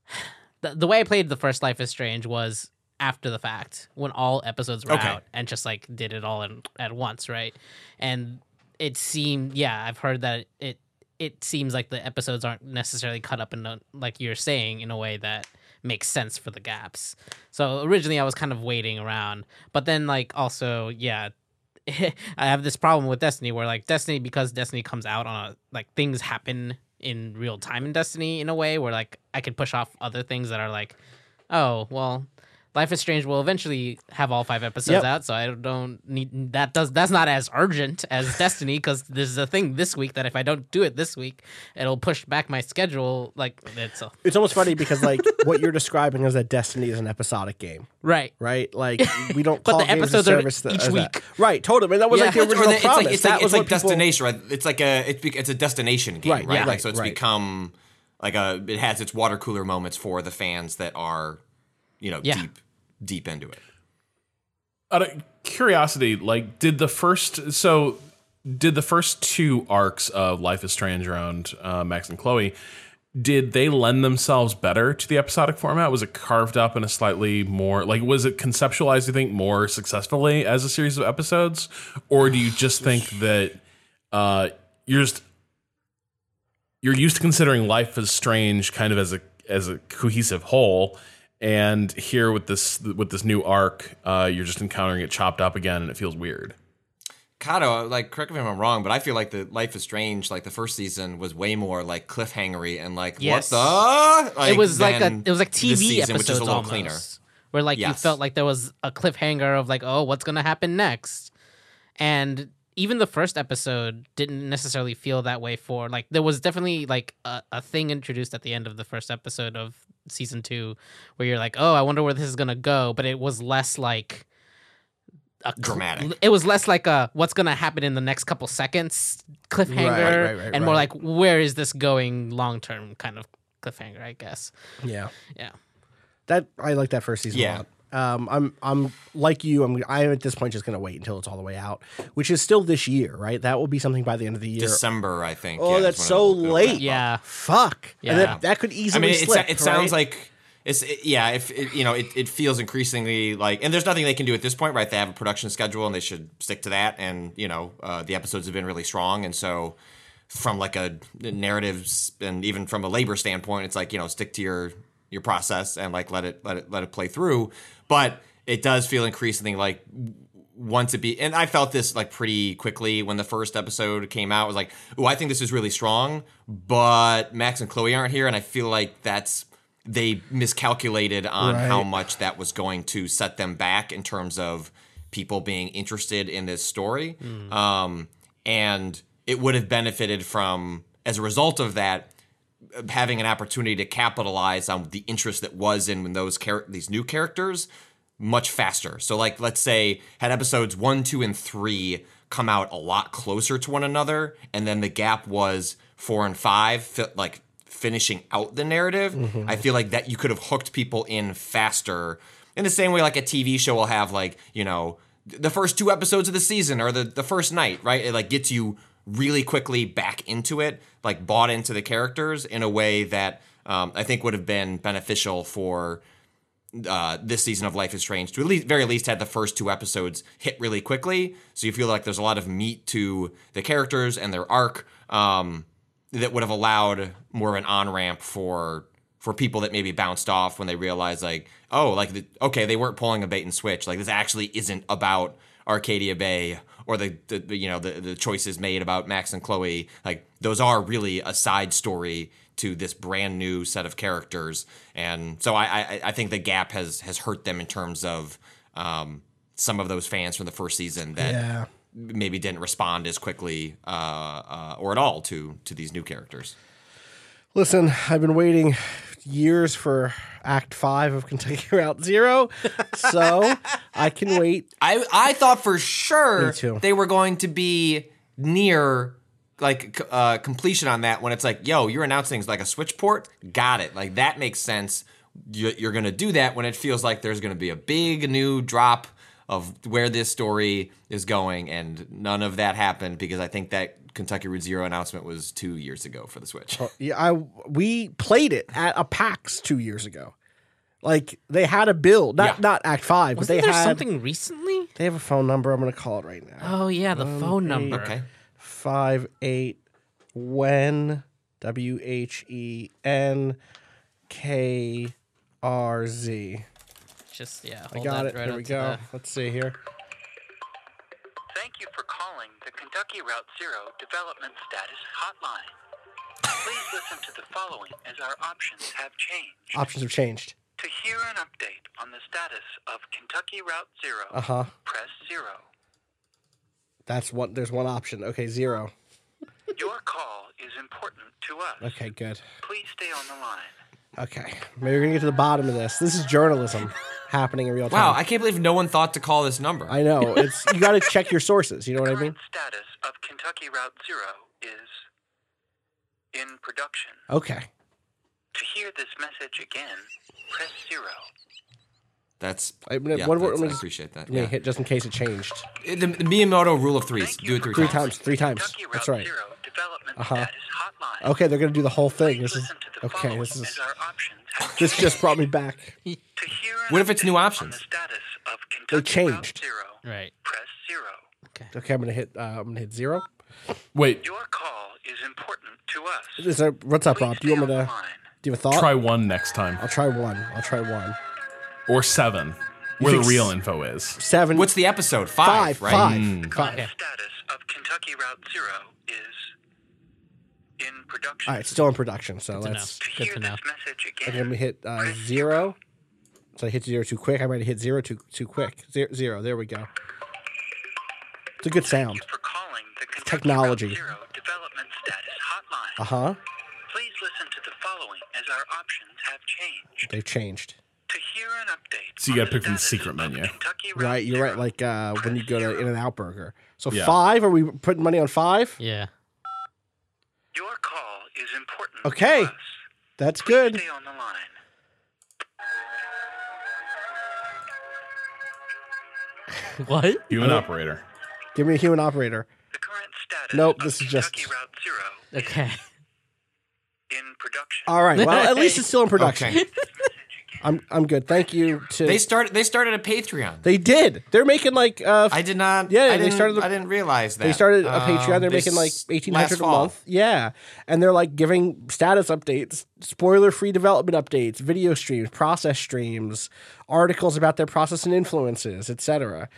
the, the way I played the first Life is Strange was after the fact when all episodes were Okay. out and just like did it all in, at once, right? And it seemed, yeah, I've heard that it it seems like the episodes aren't necessarily cut up in a, like you're saying in a way that makes sense for the gaps. So originally I was kind of waiting around, but then like also, yeah, I have this problem with Destiny where like Destiny because Destiny comes out on a like things happen in real time in Destiny in a way where like I could push off other things that are like, oh well, Life is Strange will eventually have all five episodes Yep. out, so I don't need that. Does that's not as urgent as Destiny because there's a thing this week that if I don't do it this week, it'll push back my schedule. Like it's a, It's almost funny because like what you're describing is that Destiny is an episodic game, right. right? Like we don't But call the games episodes a are service that- each that. week. right? Totally. And that was Yeah. like the Or the- original it's promise. like it's that like was it's like what people- destination. Right? It's like a it's, bec- it's a destination game, Right, right? yeah, like so, it's right. become like a it has its water cooler moments for the fans that are, you know, Yeah. deep deep into it. out of curiosity, like, did the first so did the first two arcs of Life is Strange around uh, Max and Chloe? Did they lend themselves better to the episodic format? Was it carved up in a slightly more like was it conceptualized? You think more successfully as a series of episodes, or do you just think that uh, you're just you're used to considering Life is Strange kind of as a as a cohesive whole, and here with this with this new arc, uh, you're just encountering it chopped up again, and it feels weird. Kato, like, correct me if I'm wrong, but I feel like the Life is Strange, like the first season, was way more like cliffhangery and like Yes. what the? Like, it was like a than it was like this TV season, which is episodes a little almost, cleaner. where like you Yes. felt like there was a cliffhanger of like oh what's gonna happen next, and even the first episode didn't necessarily feel that way for like there was definitely like a, a thing introduced at the end of the first episode of season two where you're like oh I wonder where this is gonna go, but it was less like. A cl- Dramatic. It was less like a what's gonna happen in the next couple seconds cliffhanger, right, right, and more like where is this going long term kind of cliffhanger, I guess. Yeah. Yeah. That I like that first season a Yeah. Lot. Um, I'm I'm like you. I'm I'm at this point just gonna wait until it's all the way out, which is still this year, right? That will be something by the end of the year. December, I think. Oh, yeah, that's so it'll- it'll late. wrap up. Yeah. Fuck. And Yeah. that, that could I easily mean, it, slip. it sounds like it's it- yeah. If it, you know, it, it feels increasingly like, and there's nothing they can do at this point, right? They have a production schedule, and they should stick to that. And you know, uh, the episodes have been really strong, and so from like a narratives and even from a labor standpoint, it's like you know, stick to your your process and like let it let it let it play through. But it does feel increasingly like once it be and I felt this like pretty quickly when the first episode came out. It was like, oh, I think this is really strong, but Max and Chloe aren't here, and I feel like that's they miscalculated on Right. how much that was going to set them back in terms of people being interested in this story. Um, and it would have benefited from as a result of that having an opportunity to capitalize on the interest that was in those char- these new characters much faster. So like let's say had episodes 1, 2 and 3 come out a lot closer to one another and then the gap was 4 and 5 fi- like finishing out the narrative. Mm-hmm. I feel like that you could have hooked people in faster in the same way like a TV show will have like, you know, the first two episodes of the season or the the first night, right? It like gets you really quickly back into it, like bought into the characters in a way that um, I think would have been beneficial for uh, this season of Life is Strange to at least very least had the first two episodes hit really quickly, so you feel like there's a lot of meat to the characters and their arc um, that would have allowed more of an on ramp for for people that maybe bounced off when they realized like oh like the, okay they weren't pulling a bait and switch. Like this actually isn't about Arcadia Bay or the, the, the you know the the choices made about Max and Chloe like those are really a side story to this brand new set of characters and so I I, I think the gap has has hurt them in terms of um, some of those fans from the first season that Yeah. maybe didn't respond as quickly uh, uh, or at all to to these new characters. Listen, I've been waiting years for Act Five of Kentucky Route Zero, so I can wait. I I thought for sure they were going to be near like uh, completion on that when it's like, yo, you're announcing like a switch port. Got it. Like that makes sense. You're going to do that when it feels like there's going to be a big new drop of where this story is going, and none of that happened because I think that Kentucky Route Zero announcement was two years ago for the Switch. Oh, yeah, I we played it at a PAX two years ago. Like they had a build, not Yeah. not Act Five, but Wasn't they there had something recently? they have a phone number. I'm gonna call it right now. Oh yeah, the phone number. Okay. Five eight when W H E N K R Z. Just yeah. I hold got that it. Right Here we up to go. the- Let's see here. Thank you for calling the Kentucky Route Zero Development Status Hotline. Please listen to the following as our options have changed. Options have changed. To hear an update on the status of Kentucky Route Zero, Uh huh. press zero. That's what. There's one option. Okay, zero. Your call is important to us. Okay, good. Please stay on the line. Okay, maybe we're gonna get to the bottom of this. This is journalism happening in real time. Wow, I can't believe no one thought to call this number. I know. It's you got to check your sources. You know what I mean? Current status of Kentucky Route Zero is in production. Okay. To hear this message again, press zero. That's I, mean, yeah, one that's- word. I appreciate that. Yeah. hit just in case it changed. The, the Miyamoto rule of threes. Thank Do it three for Three times. times. Three times. Kentucky That's Route right. Zero Development Uh-huh. Status Hotline. Okay, they're gonna do the whole thing. This is to the okay. This is our this just brought me back. To hear What if it's new options? the status of They changed. Zero, Right. press zero. Okay, I'm gonna hit. Uh, I'm gonna hit zero. Wait, Your call is important to us. Is there, what's up, Please Rob? Do you want me to? line. Do you have a thought? try one next time. I'll try one. I'll try one. Or seven, where the real s- info is. Seven. What's the episode? five? Five, right? Five. Current Five. status Kentucky Route Zero is in production. All right, still in production. So to know. let's. To Good hear to this know. message I'm again, gonna hit uh, zero. So I hit zero too quick. I might have hit zero too too quick. Zero, zero. There we go. It's a good sound. You for calling the Kentucky technology. Route Zero Development Status Hotline. Uh huh. Please listen to the following as our options have changed. They've changed. To hear an update, So you gotta pick from the secret menu. Right, you're right. Like uh, when you go to In-N-Out Burger. So Yeah. five. Are we putting money on five? Yeah. Your call is important. Okay. To us. That's Please good. Stay on the line. What? Human operator. Give me a human operator. The current status Nope, of this is just- Kentucky Route Zero Okay. in production. All right. Well, at least it's still in production. Okay. I'm I'm good. Thank you to. They started. They started a Patreon. They did. They're making like uh I did not. Yeah, I they started I didn't realize that they started a Um, Patreon. They're making like eighteen hundred last a month. Yeah, and they're like giving status updates, spoiler-free development updates, video streams, process streams, articles about their process and influences, etc.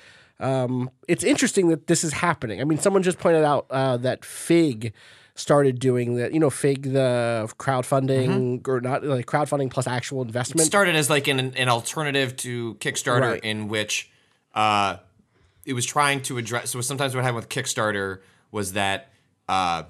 Um, it's interesting that this is happening. I mean, someone just pointed out uh, that Fig started doing that. You know, Fig, the crowdfunding Mm-hmm. or not like crowdfunding plus actual investment. It started as like an, an alternative to Kickstarter, Right. in which uh, it was trying to address. So sometimes what happened with Kickstarter was that uh,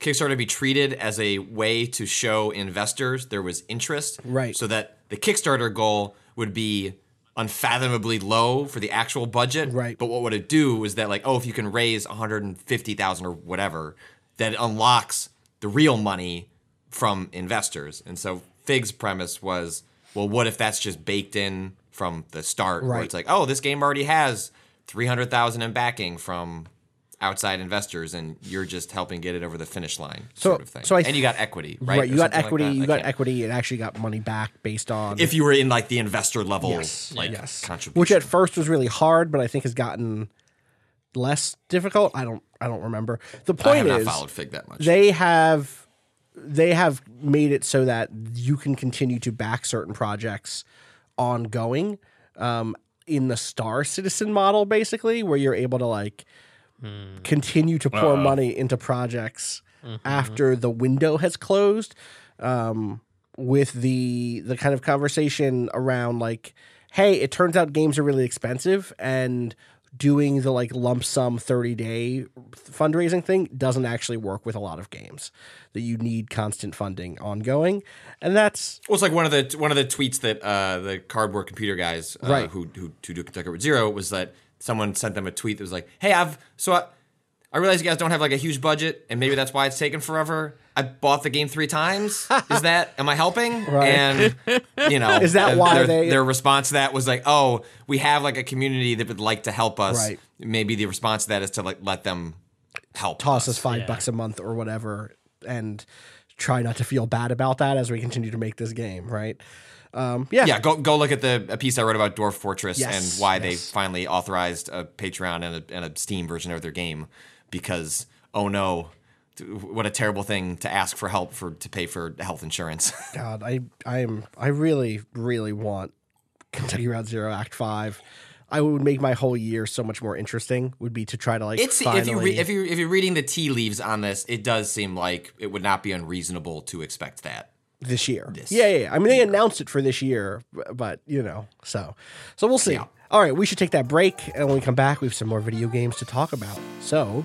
Kickstarter be treated as a way to show investors there was interest, Right. So that the Kickstarter goal would be unfathomably low for the actual budget, Right. But what would it do was that like, oh, if you can raise one hundred and fifty thousand or whatever, that unlocks the real money from investors. And so Fig's premise was, well, what if that's just baked in from the start? Right. Where it's like, oh, this game already has three hundred thousand in backing from outside investors, and you're just helping get it over the finish line, So- sort of thing. so I and you got equity, right? Right, you got something like equity. you got equity. It actually got money back based on If you were in like the investor level, Yes. like yes, contribution, which at first was really hard, but I think has gotten less difficult. I don't. I don't remember. The I point have not is, followed Fig that much. they have they have made it so that you can continue to back certain projects ongoing um, in the Star Citizen model, basically, where you're able to like continue to pour money into projects after the window has closed. Um, with the the kind of conversation around like, hey, it turns out games are really expensive and doing the like lump sum 30 day fundraising thing doesn't actually work with a lot of games that you need constant funding ongoing and that's Well, it's like one of the one of the tweets that uh, the cardboard computer guys uh, Right. who, who who do Kentucky Zero was that someone sent them a tweet that was like, "Hey, I've so I, I realize you guys don't have like a huge budget, and maybe that's why it's taken forever. I bought the game three times. Is that am I helping? Right. And you know, Is that why their, they- their response to that was like, "Oh, we have like a community that would like to help us. Right. Maybe the response to that is to like let them help toss us us. five bucks a month or whatever and try not to feel bad about that as we continue to make this game right um, yeah Yeah, go go look at the a piece I wrote about Dwarf Fortress Yes, and why they finally authorized a Patreon and a, and a Steam version of their game because oh no, what a terrible thing to ask for help for to pay for health insurance. God, I I am I really really want Kentucky Route Zero Act Five. I would make my whole year so much more interesting. Would be to try to like it's finally, if you re, if you if you're reading the tea leaves on this, it does seem like it would not be unreasonable to expect that. this year. This yeah, yeah, yeah. I mean, they announced it for this year, but you know, so so we'll see. Yeah. All right, we should take that break, and when we come back, we have some more video games to talk about. So,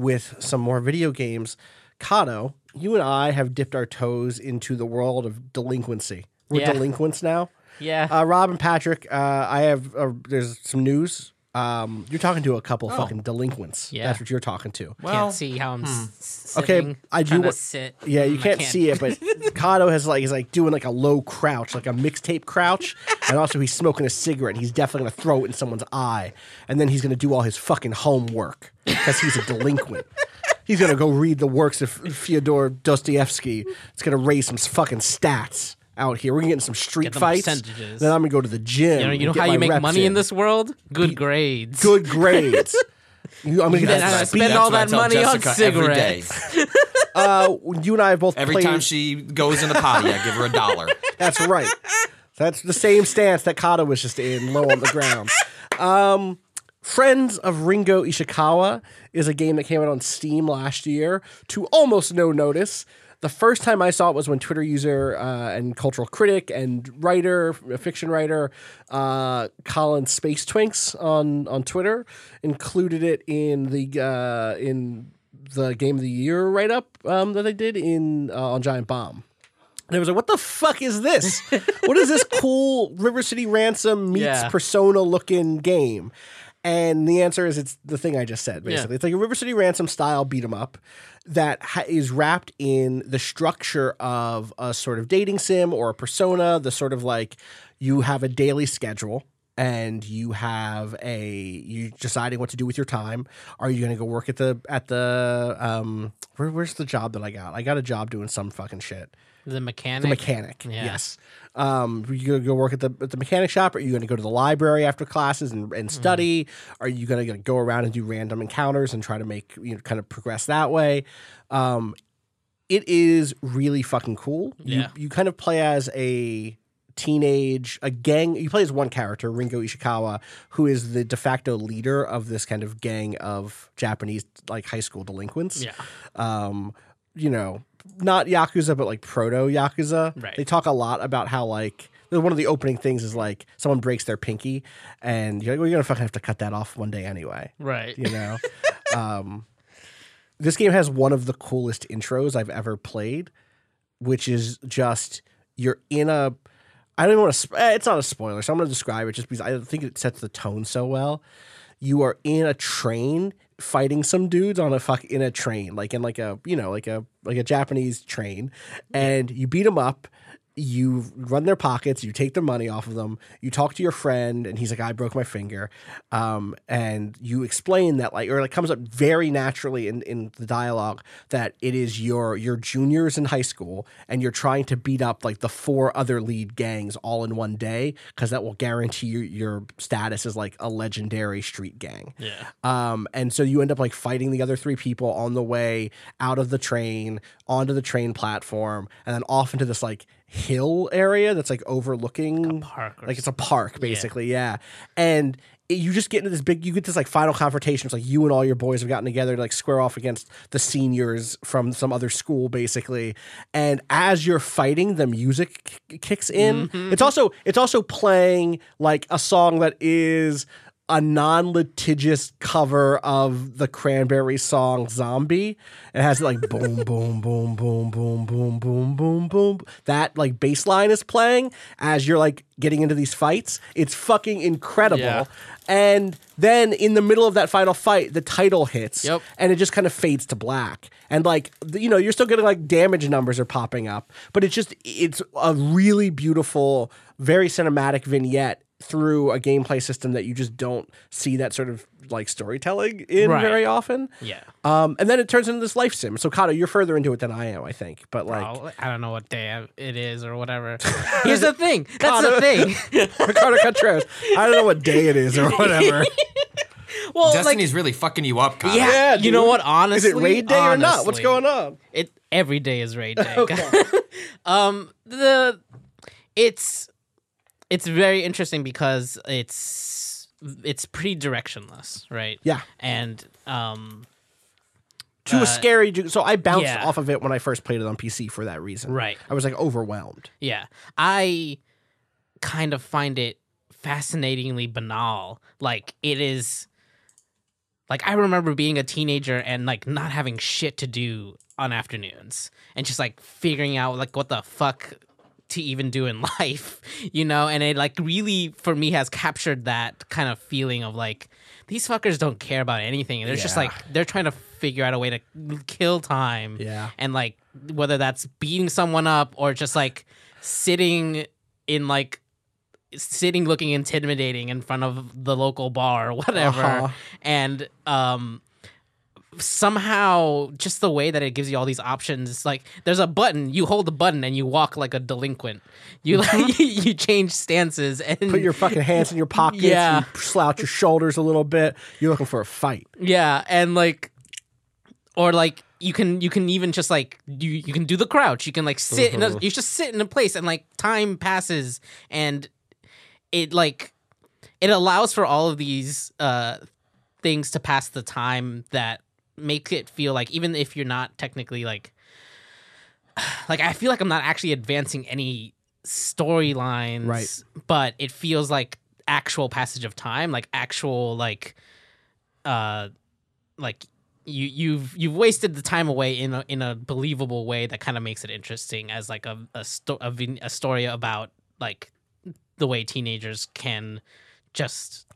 with some more video games. Kato, you and I have dipped our toes into the world of delinquency. We're Yeah. delinquents now. Yeah. Uh, Rob and Patrick, uh, I have uh, there's some news. Um, you're talking to a couple fucking delinquents. Yeah. That's what you're talking to. can't see how I'm hmm. s- Okay, I do trying to what- sit. Yeah, you I can't, see it, but Kato has like is like doing like a low crouch, like a mixtape crouch, and also he's smoking a cigarette. He's definitely gonna throw it in someone's eye, and then he's gonna do all his fucking homework because he's a delinquent. He's gonna go read the works of Fyodor Dostoevsky. It's gonna raise some fucking stats out here. We're gonna get in some street Get fights. percentages. Then I'm gonna go to the gym. You know, you know how you make money in in. this world? Good grades. Good grades. You, I'm gonna Then get I some spend all that what I tell money on Jessica every day. cigarettes. Uh, you and I have both Every played. time she goes in the potty, I give her a dollar. That's right. That's the same stance that Kato was just in, low on the ground. Um, Friends of Ringo Ishikawa is a game that came out on Steam last year to almost no notice. The first time I saw it was when Twitter user uh, and cultural critic and writer, fiction writer, uh, Colin Spacetwinks on on Twitter included it in the uh, in the game of the year write up um, that they did in uh, on Giant Bomb. And I was like, what the fuck is this? what is this cool River City Ransom meets Yeah. Persona looking game? And the answer is it's the thing I just said, basically. It's like a River City Ransom style beat 'em up that ha- is wrapped in the structure of a sort of dating sim or a persona, the sort of like you have a daily schedule and you have a you deciding what to do with your time. Are you going to go work at the at the um where, where's the job that I got? I got a job doing some fucking shit. The mechanic. The mechanic. Yeah. Yes. Um, are you gonna go work at the at the mechanic shop? Are you gonna go to the library after classes and, and study? Are you gonna, gonna go around and do random encounters and try to make you know kind of progress that way? Um, it is really fucking cool. Yeah. You you kind of play as a teenage a gang you play as one character ringo ishikawa who is the de facto leader of this kind of gang of japanese like high school delinquents Yeah. um, you know, not Yakuza, but like proto Yakuza. Right. They talk a lot about how like one of the opening things is like someone breaks their pinky, and you're like, well, you're gonna fucking have to cut that off one day anyway. Right. You know. um, this game has one of the coolest intros I've ever played, which is just you're in a. I don't even want to. Sp- eh, it's not a spoiler, so I'm going to describe it just because I think it sets the tone so well. You are in a train fighting some dudes on a fuck in a train, like in like a you know like a like a Japanese train, and you beat them up. You run their pockets, you take their money off of them, you talk to your friend, and he's like, I broke my finger. Um, and you explain that, like, or it comes up very naturally in, in the dialogue that it is your your juniors in high school, and you're trying to beat up like the four other lead gangs all in one day, because that will guarantee your, your status as like a legendary street gang. Yeah. Um, and so you end up like fighting the other three people on the way out of the train, onto the train platform, and then off into this like hill area that's like overlooking park like it's a park basically, yeah. And it- you just get into this big, you get this like final confrontation. It's like you and all your boys have gotten together to like square off against the seniors from some other school, basically. And as you're fighting, the music k- kicks in. It's also it's also playing like a song that is a non-litigious cover of the Cranberry song "Zombie." It has like boom, boom, boom, boom, boom, boom, boom, boom, boom. That like bass line is playing as you're like getting into these fights. It's fucking incredible. Yeah. And then in the middle of that final fight, the title hits, Yep. and it just kind of fades to black. And like you know, you're still getting like damage numbers are popping up, but it's just it's a really beautiful, very cinematic vignette through a gameplay system that you just don't see that sort of like storytelling in Right. very often. Yeah. Um, and then it turns into this life sim. So Kato, you're further into it than I am, I think. But like Oh, I don't know what day it is or whatever. Here's the thing. That's the thing. Ricardo Contreras, I don't know what day it is or whatever. Well, Destiny's really fucking you up, Kyle. like, yeah, Yeah, you know what? Honestly, is it raid day or not? What's going on? It every day is raid day. um, the it's it's very interesting because it's it's pretty directionless, right? Yeah. and um, To Uh, a scary. ju- So I bounced yeah. off of it when I first played it on PC for that reason. Right. I was like overwhelmed. Yeah. I kind of find it fascinatingly banal. Like it is like I remember being a teenager and like not having shit to do on afternoons and just like figuring out like what the fuck to even do in life, you know? And it like really for me has captured that kind of feeling of like these fuckers don't care about anything. They're just like they're trying to figure out a way to kill time. Yeah. And like whether that's beating someone up or just like sitting in like sitting looking intimidating in front of the local bar or whatever Uh-huh. and um somehow just the way that it gives you all these options like there's a button you hold the button and you walk like a delinquent you like you change stances and Put your fucking hands in your pockets. Yeah. You slouch your shoulders a little bit. You're looking for a fight. Yeah, and like, or like you can you can even just like you you can do the crouch. You can like sit in a, you just sit in a place and like time passes and it like it allows for all of these uh things to pass the time that make it feel like even if you're not technically like like I feel like I'm not actually advancing any storylines, Right. But it feels like actual passage of time, like actual like uh like you you've you've wasted the time away in a in a believable way that kind of makes it interesting as like a a, sto- a, a story about like the way teenagers can just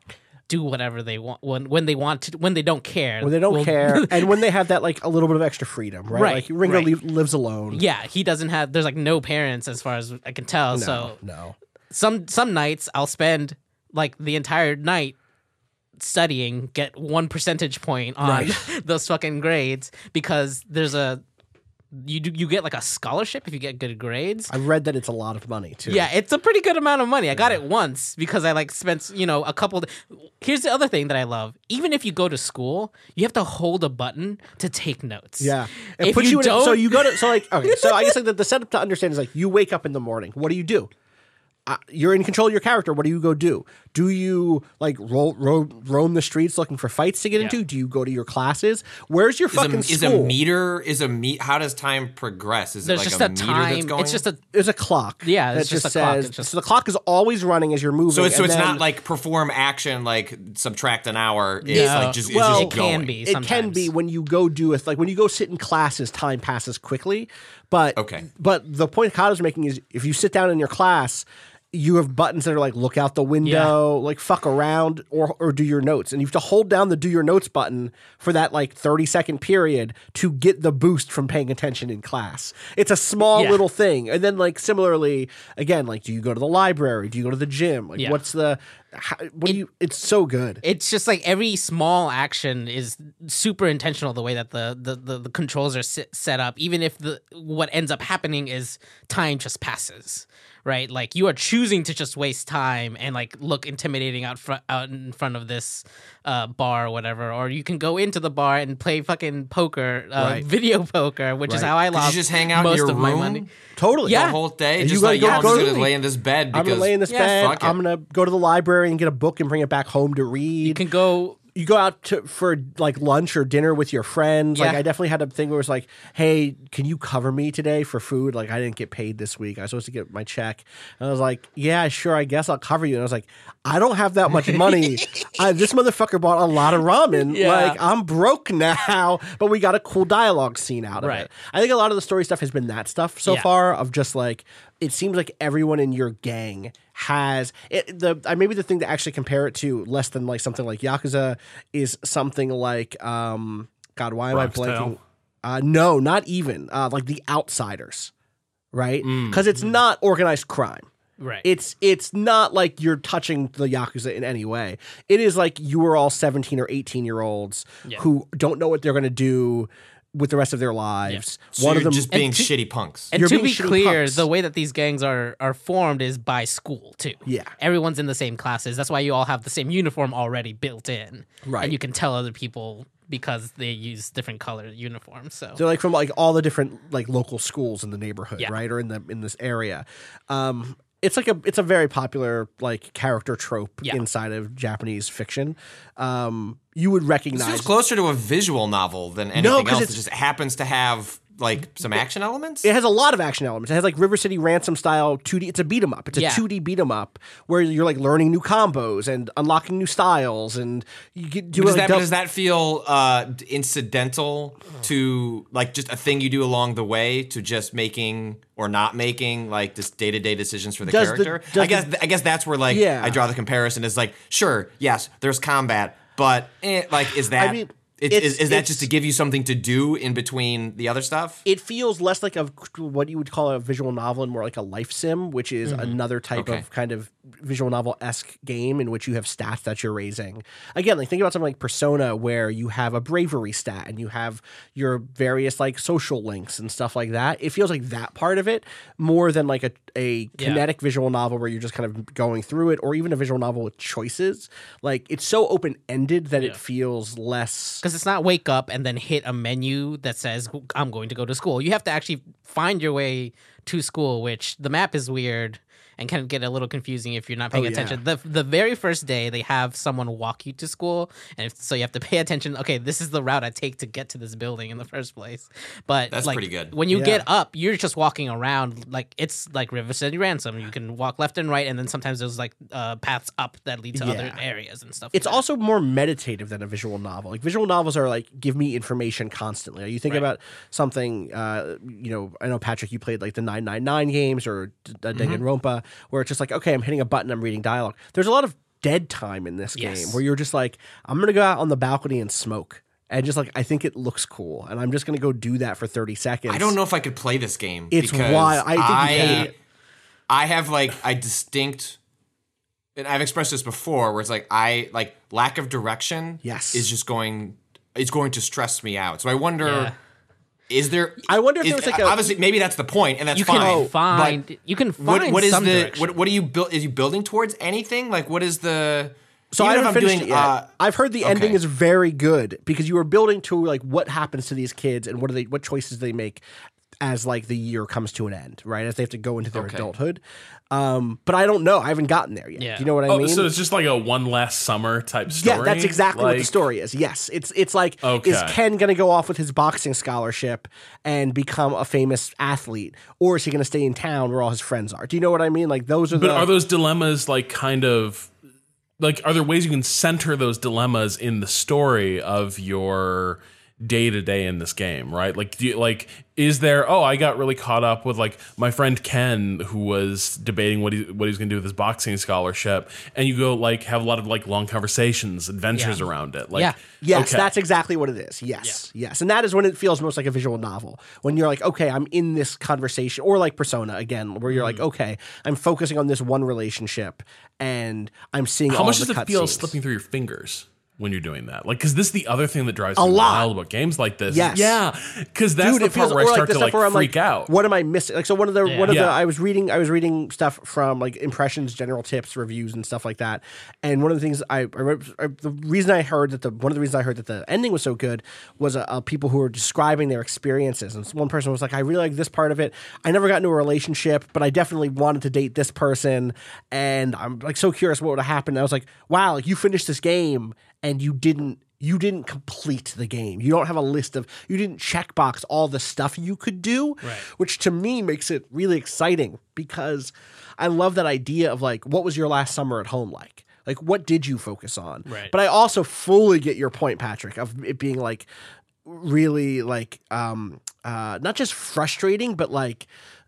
do whatever they want when when they want to when they don't care When they don't Well, care, and when they have that like a little bit of extra freedom, right? Right, Like Ringo right. lives alone. yeah he doesn't have there's like no parents as far as i can tell No, so no. some some nights I'll spend like the entire night studying, get one percentage point on those fucking grades because there's a you do you get like a scholarship if you get good grades. I read that it's a lot of money too. Yeah, it's a pretty good amount of money. I got it once because I like spent, you know, a couple. Here's the other thing that I love. Even if you go to school, you have to hold a button to take notes. Yeah, it If puts you you, in. a- So don't- you go to so like okay. So I guess like the, the setup to understand is like you wake up in the morning. What do you do? Uh, you're in control of your character. What do you go do? Do you like roll, ro- roam the streets looking for fights to get into? Do you go to your classes? Where's your Is fucking a, is a meter is a meet? How does time progress? Is There's it like just a, a, meter time. that's going? It's just a There's a clock. Yeah, that it's just just a clock. says. It's just- so the clock is always running as you're moving. so it's so it's then- not like perform action like subtract an hour. It's Yeah. like just Well, it's just it can going. be. it can be when you go do it like when you go sit in classes time passes quickly but Okay. but the point Kato's making is if you sit down in your class you have buttons that are like look out the window like fuck around or or do your notes. And you have to hold down the do your notes button for that like 30 second period to get the boost from paying attention in class. It's a small Yeah. little thing. And then like similarly again like do you go to the library? Do you go to the gym? Like Yeah. what's the how, what do you it's so good. It's just like every small action is super intentional the way that the the, the, the controls are set up even if the what ends up happening is time just passes right like you are choosing to just waste time and like look intimidating out front out in front of this uh, bar or whatever or you can go into the bar and play fucking poker uh, Right. video poker which is how i Could you lost just hang out in your of my room? money totally Yeah. the whole day. And you just gotta like, go- yeah, I'm go just to gonna lay in this bed I'm gonna lay in this Yeah, bed. I'm gonna go to the library and get a book and bring it back home to read. you can go you go out to, for like lunch or dinner with your friends. Like I definitely had a thing where it was like, "Hey, can you cover me today for food? Like I didn't get paid this week. I was supposed to get my check." And I was like, "Yeah, sure. I guess I'll cover you." And I was like, "I don't have that much money. I, this motherfucker bought a lot of ramen. Yeah. Like I'm broke now." But we got a cool dialogue scene out of Right. it. I think a lot of the story stuff has been that stuff so Yeah. far of just like it seems like everyone in your gang has it, the I maybe the thing to actually compare it to less than like something like Yakuza is something like um God why am Bronx I blanking? Uh, no, not even uh, like the Outsiders, right? Mm. Because it's not organized crime. right It's it's not like you're touching the yakuza in any way. It is like you are all 17 or 18 year olds Yeah. who don't know what they're going to do with the rest of their lives. So One you're of them just being to- shitty punks. And You're to be clear, punks. the way that these gangs are are formed is by school too. Yeah. everyone's in the same classes. That's why you all have the same uniform already built in, Right. And you can tell other people because they use different color uniforms. So They're like from like all the different like local schools in the neighborhood, Yeah. right, or in the in this area. Um, it's like a it's a very popular like character trope Yeah. inside of Japanese fiction. Um, you would This recognize feels closer to a visual novel than anything 'cause else. It just happens to have like some action elements? It has a lot of action elements. It has like River City Ransom style 2D. It's a beat 'em up. It's a Yeah. 2D beat 'em up where you're like learning new combos and unlocking new styles and you get do does like that does that feel uh, d- incidental to like just a thing you do along the way to just making or not making like this day to day decisions for the Does the- character? does I guess I guess that's where like Yeah. I draw the comparison is like sure yes there's combat but eh, like is that mean, it's, it's- is, is that it's- just to give you something to do in between the other stuff? it feels less like a what you would call a visual novel and more like a life sim, which is mm-hmm. another type Okay. of kind of visual novel esque game in which you have stats that you're raising. Again, like think about something like Persona, where you have a bravery stat and you have your various like social links and stuff like that. It feels like that part of it more than like a a Yeah. kinetic visual novel where you're just kind of going through it, or even a visual novel with choices. Like it's so open ended that it feels less. because it's not wake up and then hit a menu that says I'm going to go to school. You have to actually find your way to school, which the map is weird and can get a little confusing if you're not paying Oh, yeah. attention. The the very first day they have someone walk you to school, and if, so you have to pay attention. Okay, this is the route I take to get to this building in the first place. But That's like, pretty good. When you Yeah. get up, you're just walking around like it's like River City Ransom. You can walk left and right, and then sometimes there's like uh, paths up that lead to other areas and stuff. It's like that. also more meditative than a visual novel. Like visual novels are like give me information constantly. Are you think Right. about something, uh, you know, I know Patrick, you played like the nine nine nine games or D- D- Danganronpa, where it's just like, okay, I'm hitting a button, I'm reading dialogue. There's a lot of dead time in this game Yes. where you're just like, I'm gonna go out on the balcony and smoke. And just like I think it looks cool, and I'm just gonna go do that for 30 seconds. I don't know if I could play this game. It's because wild. I think I. I have like a distinct, and I've expressed this before, where it's like I like lack of direction. Yes. is just going. It's going to stress me out. So I wonder. Yeah. Is there? I wonder if is, there was, like, a- obviously maybe that's the point, and that's fine. you fine. can but find you can find what, what is some the what, what are you build? Is you building towards anything? Like what is the? So I if haven't I'm finished doing, it yet. uh, I've heard the ending is very good because you are building to like what happens to these kids and what are they what choices they make as like the year comes to an end, right? As they have to go into their Okay. adulthood. Um, but I don't know. I haven't gotten there yet. Yeah. Do you know what I Oh, mean? so it's just like a one last summer type story. yeah, that's exactly what the story is. Yes, it's it's like is Ken going to go off with his boxing scholarship and become a famous athlete, or is he going to stay in town where all his friends are? Do you know what I mean? Like those are But the are those dilemmas like kind of like are there ways you can center those dilemmas in the story of your day to day in this game, right? Like do you, like is there oh, I got really caught up with like my friend Ken who was debating what he what he's going to do with his boxing scholarship and you go like have a lot of like long conversations, adventures Yeah. around it. Like Yeah. Yes, okay. that's exactly what it is. Yes, yes, and that is when it feels most like a visual novel. When you're like, okay, I'm in this conversation, or like Persona again, where you're like, Mm-hmm. okay, I'm focusing on this one relationship, and I'm seeing How all much the does it feel cutscenes. slipping through your fingers when you're doing that? Like, because this is the other thing that drives A me lot. wild about games like this. Yes. Yeah. Because that's Dude, the it feels part where I start the to stuff like I'm freak like, out. What am I missing? Like, so one of the one of the I was reading I was reading stuff from like impressions, general tips, reviews, and stuff like that. And one of the things I, I, I the reason I heard that the one of the reasons I heard that the ending was so good was uh, uh, people who were describing their experiences. And one person was like, I really like this part of it. I never got into a relationship, but I definitely wanted to date this person, and I'm like so curious what would have happened. And I was like, wow, like you finished this game and you didn't you didn't complete the game. You don't have a list of you didn't checkbox all the stuff you could do, Right. which to me makes it really exciting because I love that idea of like what was your last summer at home like? Like what did you focus on? Right. But I also fully get your point, Patrick, of it being like really like um uh not just frustrating, but like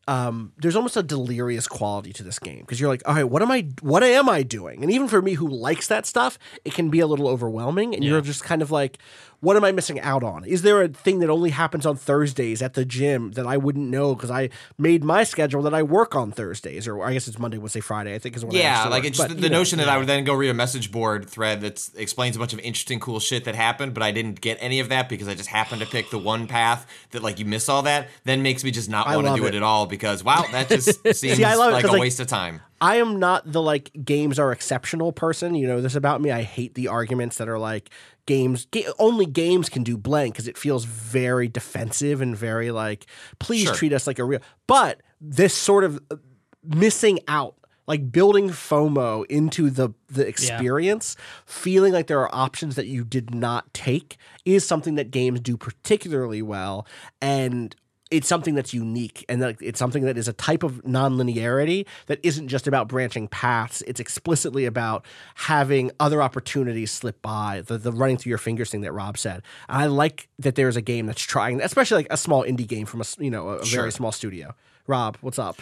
um, there's almost a delirious quality to this game because you're like, all right, what am I, what am I doing? And even for me who likes that stuff, it can be a little overwhelming, and you're just kind of like, what am I missing out on? Is there a thing that only happens on Thursdays at the gym that I wouldn't know because I made my schedule that I work on Thursdays, or I guess it's Monday, Wednesday, Friday. I think is when Yeah, actually like work. it's But, the know, notion that I would then go read a message board thread that explains a bunch of interesting, cool shit that happened, but I didn't get any of that because I just happened to pick the one path that like you miss all that. Then makes me just not want to do it. it. at all because wow, that just seems I it like a like, waste of time. I am not the like games are exceptional person. You know this about me. I hate the arguments that are like games ga- only games can do blank because it feels very defensive and very like please Sure. treat us like a real. But this sort of uh, missing out. Like building FOMO into the the experience, feeling like there are options that you did not take is something that games do particularly well. And it's something that's unique and that it's something that is a type of nonlinearity that isn't just about branching paths. It's explicitly about having other opportunities slip by, the, the running through your fingers thing that Rob said. And I like that there's a game that's trying, especially like a small indie game from a you know a, Sure. very small studio. Rob, what's up?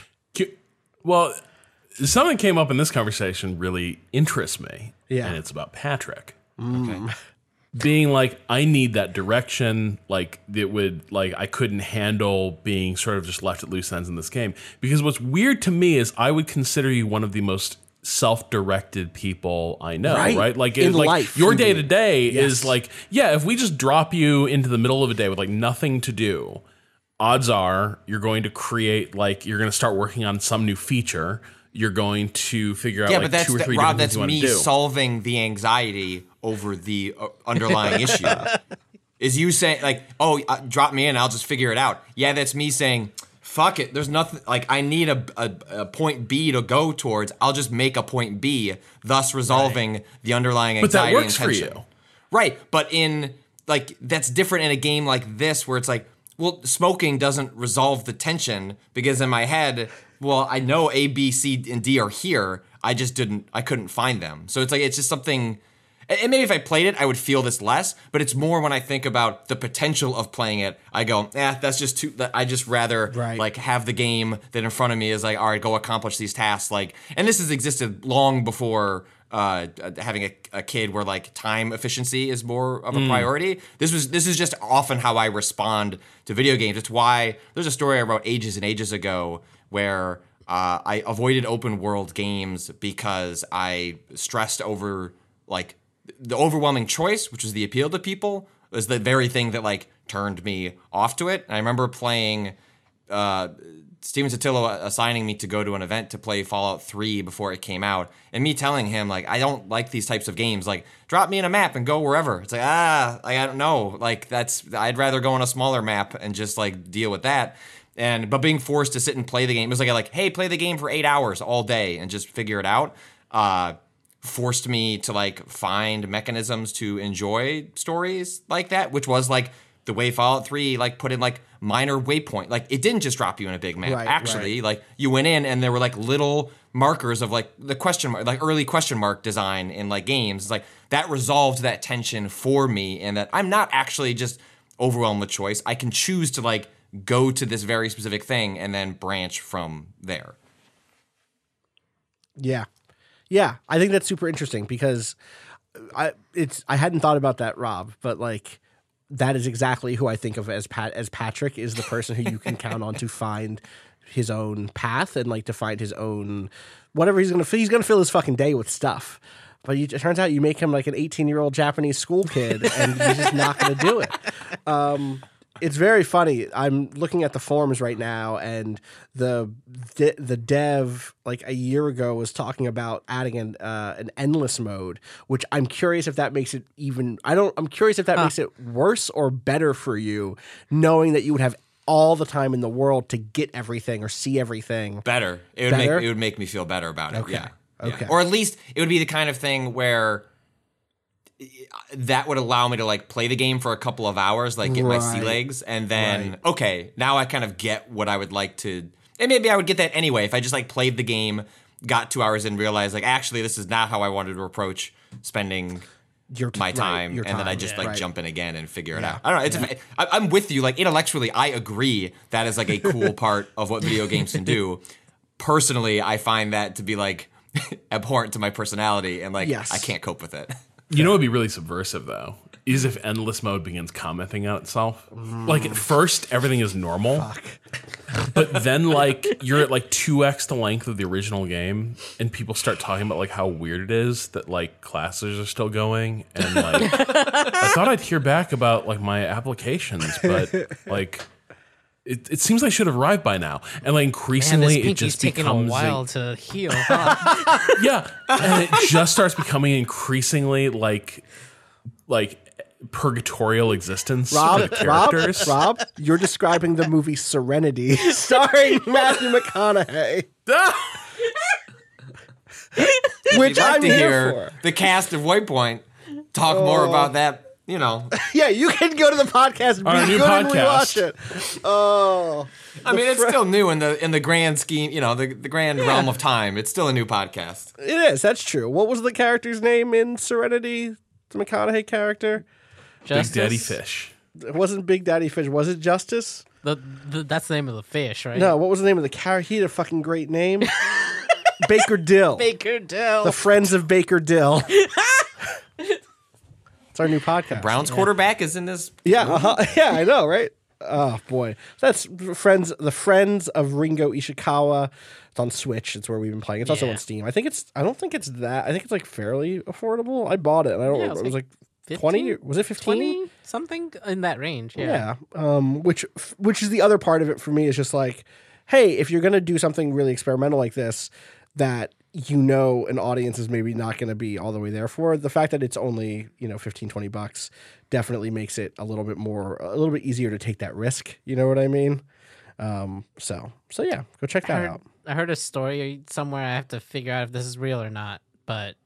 Well, something came up in this conversation really interests me. Yeah. And it's about Patrick. Mm. Being like, I need that direction. Like, it would, like, I couldn't handle being sort of just left at loose ends in this game. Because what's weird to me is I would consider you one of the most self-directed people I know, Right. right? Like, In like life, your you day to day is like, yeah, if we just drop you into the middle of a day with like nothing to do, odds are you're going to create like you're going to start working on some new feature. You're going to figure out Yeah, like but that's two or that- three Rob. different That's things you want me solving the anxiety over the uh, underlying issue. Is you saying like, oh, uh, drop me in, I'll just figure it out. Yeah, that's me saying, fuck it. There's nothing like I need a, a, a point B to go towards. I'll just make a point B, thus resolving the underlying anxiety But that works and for you. Right, but in like that's different in a game like this where it's like, well, smoking doesn't resolve the tension because in my head, well, I know A, B, C, and D are here. I just didn't, I couldn't find them. So it's like it's just something. And maybe if I played it, I would feel this less. But it's more when I think about the potential of playing it. I go, eh, that's just too. I just rather Right. like have the game that in front of me is like, all right, go accomplish these tasks. Like, and this has existed long before uh, having a, a kid where like time efficiency is more of a priority. This was this is just often how I respond to video games. It's why there's a story I wrote ages and ages ago where uh, I avoided open world games because I stressed over like the overwhelming choice, which was the appeal to people, was the very thing that like turned me off to it. And I remember playing uh, Stephen Totilo assigning me to go to an event to play Fallout 3 before it came out, and me telling him like I don't like these types of games. Like, drop me in a map and go wherever. It's like ah, like, I don't know. Like that's I'd rather go on a smaller map and just like deal with that. And but being forced to sit and play the game it was like like hey, play the game for eight hours all day and just figure it out. Uh, forced me to like find mechanisms to enjoy stories like that, which was like the way Fallout 3 like put in like minor waypoint. Like it didn't just drop you in a big map. Right, Actually, like you went in and there were like little markers of like the question mark, like early question mark design in like games. It's like that resolved that tension for me and that I'm not actually just overwhelmed with choice. I can choose to like go to this very specific thing and then branch from there. Yeah. Yeah, I think that's super interesting because I it's I hadn't thought about that, Rob, but like that is exactly who I think of as Pat as Patrick is the person who you can count on to find his own path and like to find his own whatever he's gonna he's gonna fill his fucking day with stuff. But you, it turns out you make him like an 18 year old Japanese school kid, and he's just not to do it. Um, it's very funny. I'm looking at the forums right now, and the de- the dev like a year ago was talking about adding an uh, an endless mode, which I'm curious if that makes it even. I don't. I'm curious if that makes it worse or better for you, knowing that you would have all the time in the world to get everything or see everything. Better. It would Better? make it would make me feel better about it. Okay. Yeah. Yeah. Okay. Or at least it would be the kind of thing where that would allow me to like play the game for a couple of hours, like get my sea legs, and then Right. okay, now I kind of get what I would like to. And maybe I would get that anyway if I just like played the game, got two hours in, realized like actually this is not how I wanted to approach spending Your t- my right, time, your and then I just yeah. like Right. jump in again and figure it Yeah. out. I don't know. It's I, I'm with you. Like intellectually, I agree that is like a cool part of what video games can do. Personally, I find that to be like abhorrent to my personality, and like Yes. I can't cope with it. You know it'd be really subversive though? Is if endless mode begins commenting on itself. Like at first everything is normal. But then like you're at like 2x the length of the original game and people start talking about like how weird it is that like classes are still going and like I thought I'd hear back about like my applications but like it, it seems like I should have arrived by now. And like Man, increasingly this it pinky's just taking a becomes while to heal. Huh? yeah, and it just starts becoming increasingly like like purgatorial existence for Rob, the Rob, characters. Rob, you're describing the movie Serenity, starring Matthew McConaughey, which I'd like I'm to here hear for. the cast of Waypoint talk more oh. about that you know, Yeah, you can go to the podcast and Our be new good and podcast. rewatch it. Oh, I mean, it's still new in the in the grand scheme, you know, the the grand realm of time. It's still a new podcast. it is. That's true. What was the character's name in Serenity? The McConaughey character. Big Justice? Daddy Fish. It wasn't Big Daddy Fish. Was it Justice? The, the, that's the name of the fish, right? No. What was the name of the character? He had a fucking great name. Baker Dill. Baker Dill. the Friends of Baker Dill. it's our new podcast. Brown's quarterback is in this. Yeah, uh-huh. yeah, I know, right? Oh boy, that's friends. The Friends of Ringo Ishikawa. It's on Switch. It's where we've been playing. It's also Yeah. on Steam. I think it's. I don't think it's that. I think it's like fairly affordable. I bought it, and I don't. Yeah, it remember. was It was like twenty. Was it fifteen? 20 something in that range. Yeah. Yeah. Um, which which is the other part of it for me is just like, hey, if you're gonna do something really experimental like this, that you know an audience is maybe not going to be all the way there for the fact that it's only you know 15 20 bucks definitely makes it a little bit more a little bit easier to take that risk you know what i mean um so so yeah go check I that heard, out I heard a story somewhere. I have to figure out if this is real or not, but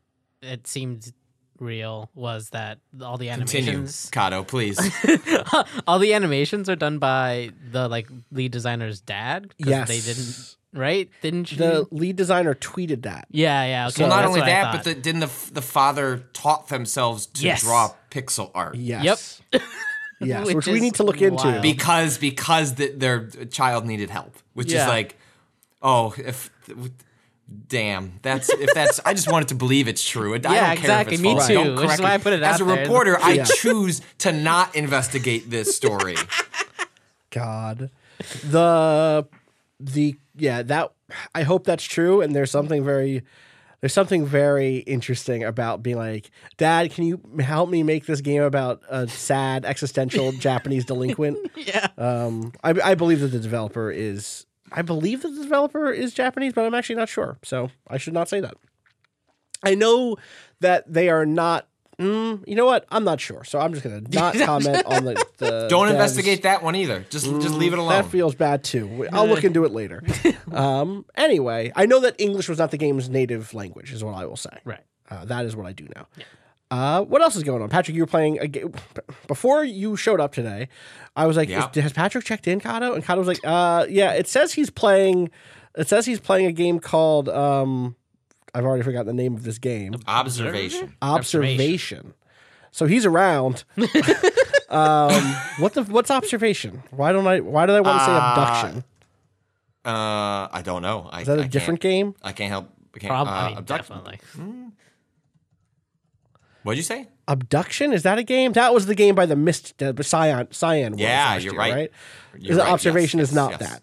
it seemed real. Was that all the Continue, animations? Kato, please. all the animations are done by the like lead designer's dad. 'Cause yes they didn't. Right? Didn't you? the lead designer tweeted that yeah, yeah. Okay, well, not that's only what I that, but the, didn't the the father taught themselves to Yes. draw pixel art? yes Yep. yes which, Which we is need to look into wild. because because the, their child needed help, which Yeah. is like, oh, if damn, that's if that's. I just wanted to believe it's true. I Yeah, don't care exactly, if it's me false. too, Don't which is correct why me. I put it As out a there. reporter, I Yeah. choose to not investigate this story. God, the the yeah that I hope that's true. And there's something very there's something very interesting about being like, Dad, can you help me make this game about a sad existential Japanese delinquent? yeah. Um, I, I believe that the developer is I believe that the developer is Japanese, but I'm actually not sure. So I should not say that. I know that they are not. Mm, you know what? I'm not sure, so I'm just gonna not comment on the. the Don't devs. investigate that one either. Just just leave it alone. That feels bad too. I'll look into it later. um, anyway, I know that English was not the game's native language, is what I will say. Right. Uh, that is what I do know. Uh, what else is going on, Patrick? You were playing a game before you showed up today. I was like, Yeah. "Has Patrick checked in, Kato?" And Kato was like, "Uh, yeah." It says he's playing. It says he's playing a game called. Um, I've already forgotten the name of this game. Observation. Observation. So he's around. um, what the? What's observation? Why don't I? Why do I want to say Obduction? Uh, I don't know. I, Is that a a different game? I can't help. I can't. Probably, uh, I mean, abduct- definitely. What'd you say? Obduction is that a game? That was the game by the Myst, uh, Cyan, Cyan. World Yeah, last you're year, right. You're Is it right. observation Yes, is not yes, yes. that.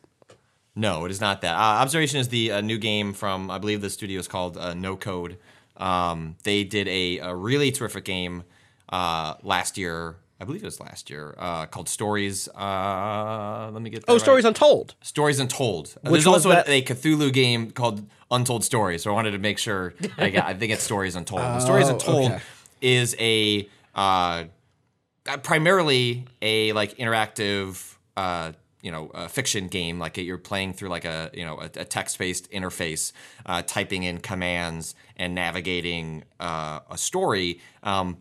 No, it is not that. Uh, Observation is the uh, new game from I believe the studio is called uh, No Code. Um, they did a, a really terrific game uh, last year. I believe it was last year uh, called Stories. Uh, let me get. That Oh, right. Stories Untold. Stories Untold. Which There's also that- a, Cthulhu game called Untold Stories. So I wanted to make sure. I, got, I think it's Stories Untold. And Stories Oh, Untold okay. is a primarily a like interactive. Uh, you know, a fiction game like you're playing through like a you know a, a text-based interface, uh, typing in commands and navigating uh, a story. Um,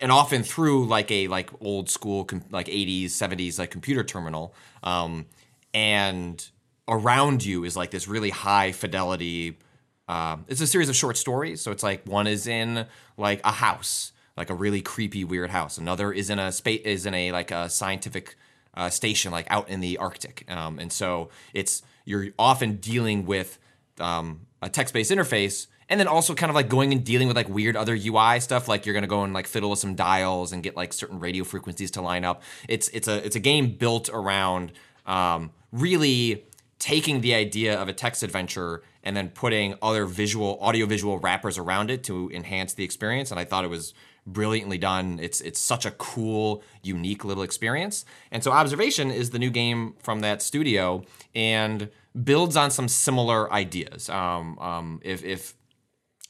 and often through like a like old school like 80s 70s like computer terminal um, and around you is like this really high fidelity um, it's a series of short stories so it's like one is in like a house like a really creepy weird house another is in a space is in a like a scientific uh, station like out in the arctic. Um, and so it's you're often dealing with um, a text-based interface and then also kind of like going and dealing with like weird other UI stuff like you're to go and like fiddle with some dials and get like certain radio frequencies to line up. It's it's a it's a game built around um, really taking the idea of a text adventure and then putting other visual audio visual wrappers around it to enhance the experience. And I thought it was brilliantly done it's it's such a cool unique little experience and so observation is the new game from that studio and builds on some similar ideas um, um, if if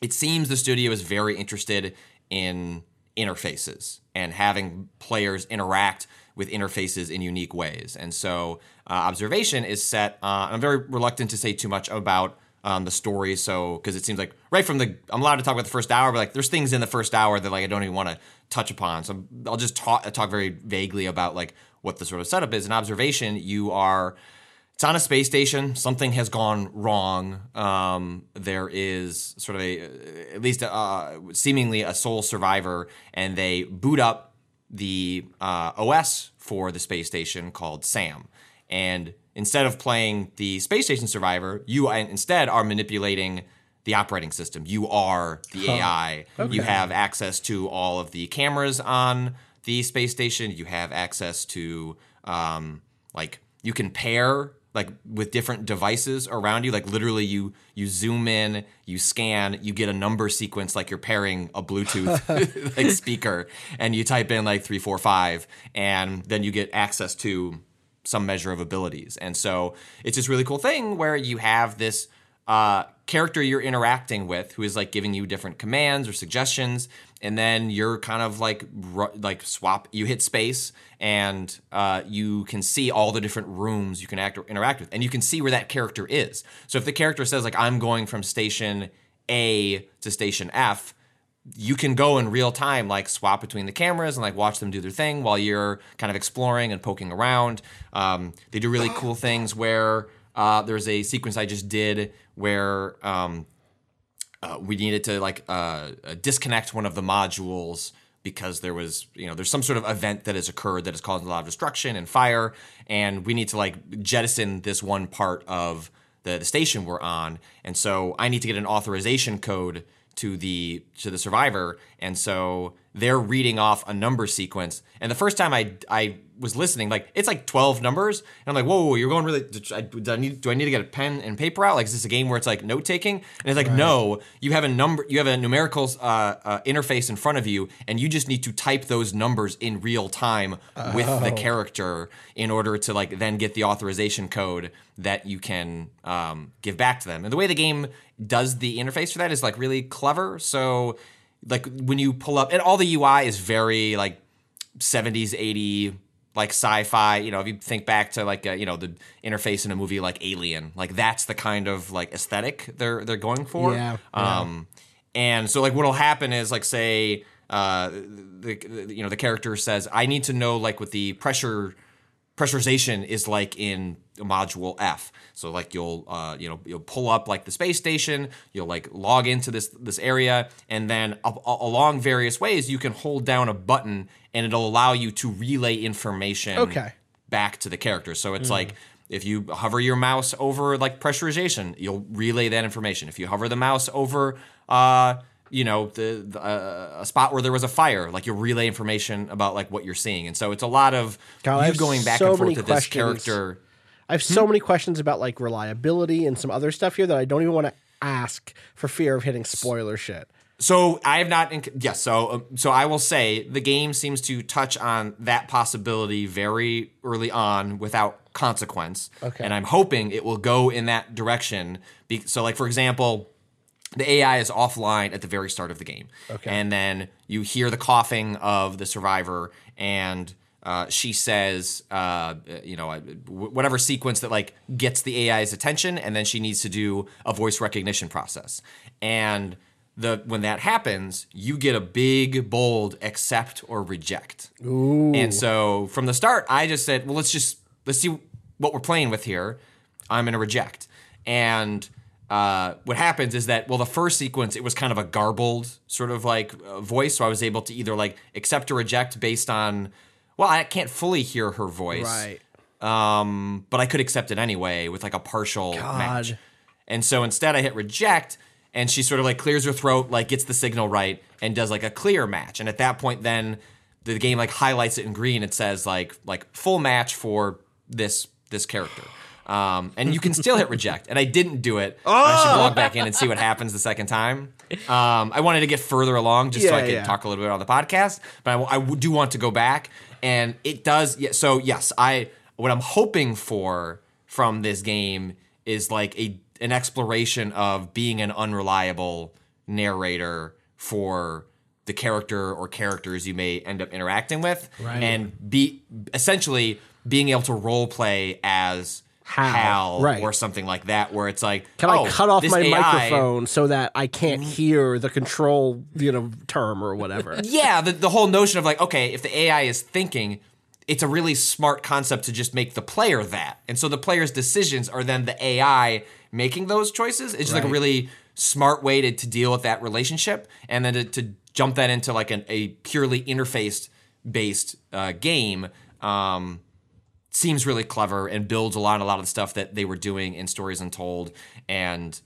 it seems the studio is very interested in interfaces and having players interact with interfaces in unique ways. And so, uh, observation is set. Uh, I'm very reluctant to say too much about the story. So because it seems like right from the I'm allowed to talk about the first hour, but like there's things in the first hour that like I don't even want to touch upon. So I'll just talk talk very vaguely about like what the sort of setup is. An observation, you are it's on a space station. Something has gone wrong. Um, there is sort of a, at least uh, seemingly a sole survivor, and they boot up the uh, OS for the space station called SAM. And instead of playing the space station survivor, you instead are manipulating the operating system. You are the AI. You have access to all of the cameras on the space station. You have access to um, like you can pair like with different devices around you like literally you you zoom in you scan you get a number sequence like you're pairing a bluetooth like speaker and you type in like 345 and then you get access to some measure of abilities. And so it's this really cool thing where you have this uh, character you're interacting with who is like giving you different commands or suggestions and then you're kind of like like swap you hit space and uh, you can see all the different rooms you can act or interact with and you can see where that character is. So if the character says like i'm going from station a to station f you can go in real time, like swap between the cameras and like watch them do their thing while you're kind of exploring and poking around. Um, they do really cool things where uh, there's a sequence I just did where um, uh, we needed to like uh, uh, disconnect one of the modules because there was you know there's some sort of event that has occurred that has caused a lot of destruction and fire and we need to like jettison this one part of the, the station we're on and so i need to get an authorization code to the to the survivor. And so they're reading off a number sequence. And the first time i i was listening like it's like 12 numbers. And i'm like whoa, whoa you're going really do I, do I need do i need to get a pen and paper out? Like is this a game where it's like note taking? And it's like no you have a number you have a numerical uh, uh, interface in front of you and you just need to type those numbers in real time with the character in order to like then get the authorization code that you can um, give back to them. And the way the game does the interface for that is like really clever. So like when you pull up and all the ui is very like 70s 80 like sci-fi you know if you think back to like uh, you know the interface in a movie like alien like that's the kind of like aesthetic they're they're going for. Yeah, um and so like what'll happen is like say uh the, the you know the character says i need to know like what the pressure pressurization is like in module F. So like you'll uh, you know you'll pull up like the space station, you'll like log into this this area, and then a- along various ways you can hold down a button and it'll allow you to relay information Okay. back to the character. So it's like if you hover your mouse over like pressurization, you'll relay that information. If you hover the mouse over uh you know the, the uh, a spot where there was a fire like you'll relay information about like what you're seeing and so it's a lot of God, you going back so and forth many with this character I have so many questions about like reliability and some other stuff here that I don't even want to ask for fear of hitting spoiler shit. So I have not. Inc- yes. So um, so I will say the game seems to touch on that possibility very early on without consequence. Okay. And I'm hoping it will go in that direction. Be- so like for example. The AI is offline at the very start of the game, Okay. and then you hear the coughing of the survivor, and uh, she says, uh, you know, uh, whatever sequence that like gets the AI's attention, and then she needs to do a voice recognition process. And the when that happens, you get a big bold accept or reject. Ooh. And so from the start, I just said, well, let's just let's see what we're playing with here. I'm gonna reject. And uh, what happens is that well, the first sequence it was kind of a garbled sort of like uh, voice, so I was able to either like accept or reject based on well, I can't fully hear her voice, Right. um, but I could accept it anyway with like a partial match. And so instead, I hit reject, and she sort of like clears her throat, like gets the signal right, and does like a clear match. And at that point, then the game like highlights it in green. It says like like full match for this this character. Um, and you can still hit reject, and I didn't do it. Oh! I should log back in and see what happens the second time. Um, I wanted to get further along just so I could yeah. talk a little bit on the podcast, but I, I do want to go back, and it does. Yeah, so yes, I what I'm hoping for from this game is like a an exploration of being an unreliable narrator for the character or characters you may end up interacting with, Right. and be essentially being able to role play as Hal, Hal right. or something like that, where it's like, Can oh, I cut off my AI microphone so that I can't hear the control, you know, term or whatever? Yeah, the, the whole notion of like, okay, if the AI is thinking, it's a really smart concept to just make the player that. And so the player's decisions are then the AI making those choices. It's just like a really smart way to, to deal with that relationship. And then to, to jump that into like an, a purely interface based uh, game um, seems really clever and builds a lot, a lot of the stuff that they were doing in Stories Untold. And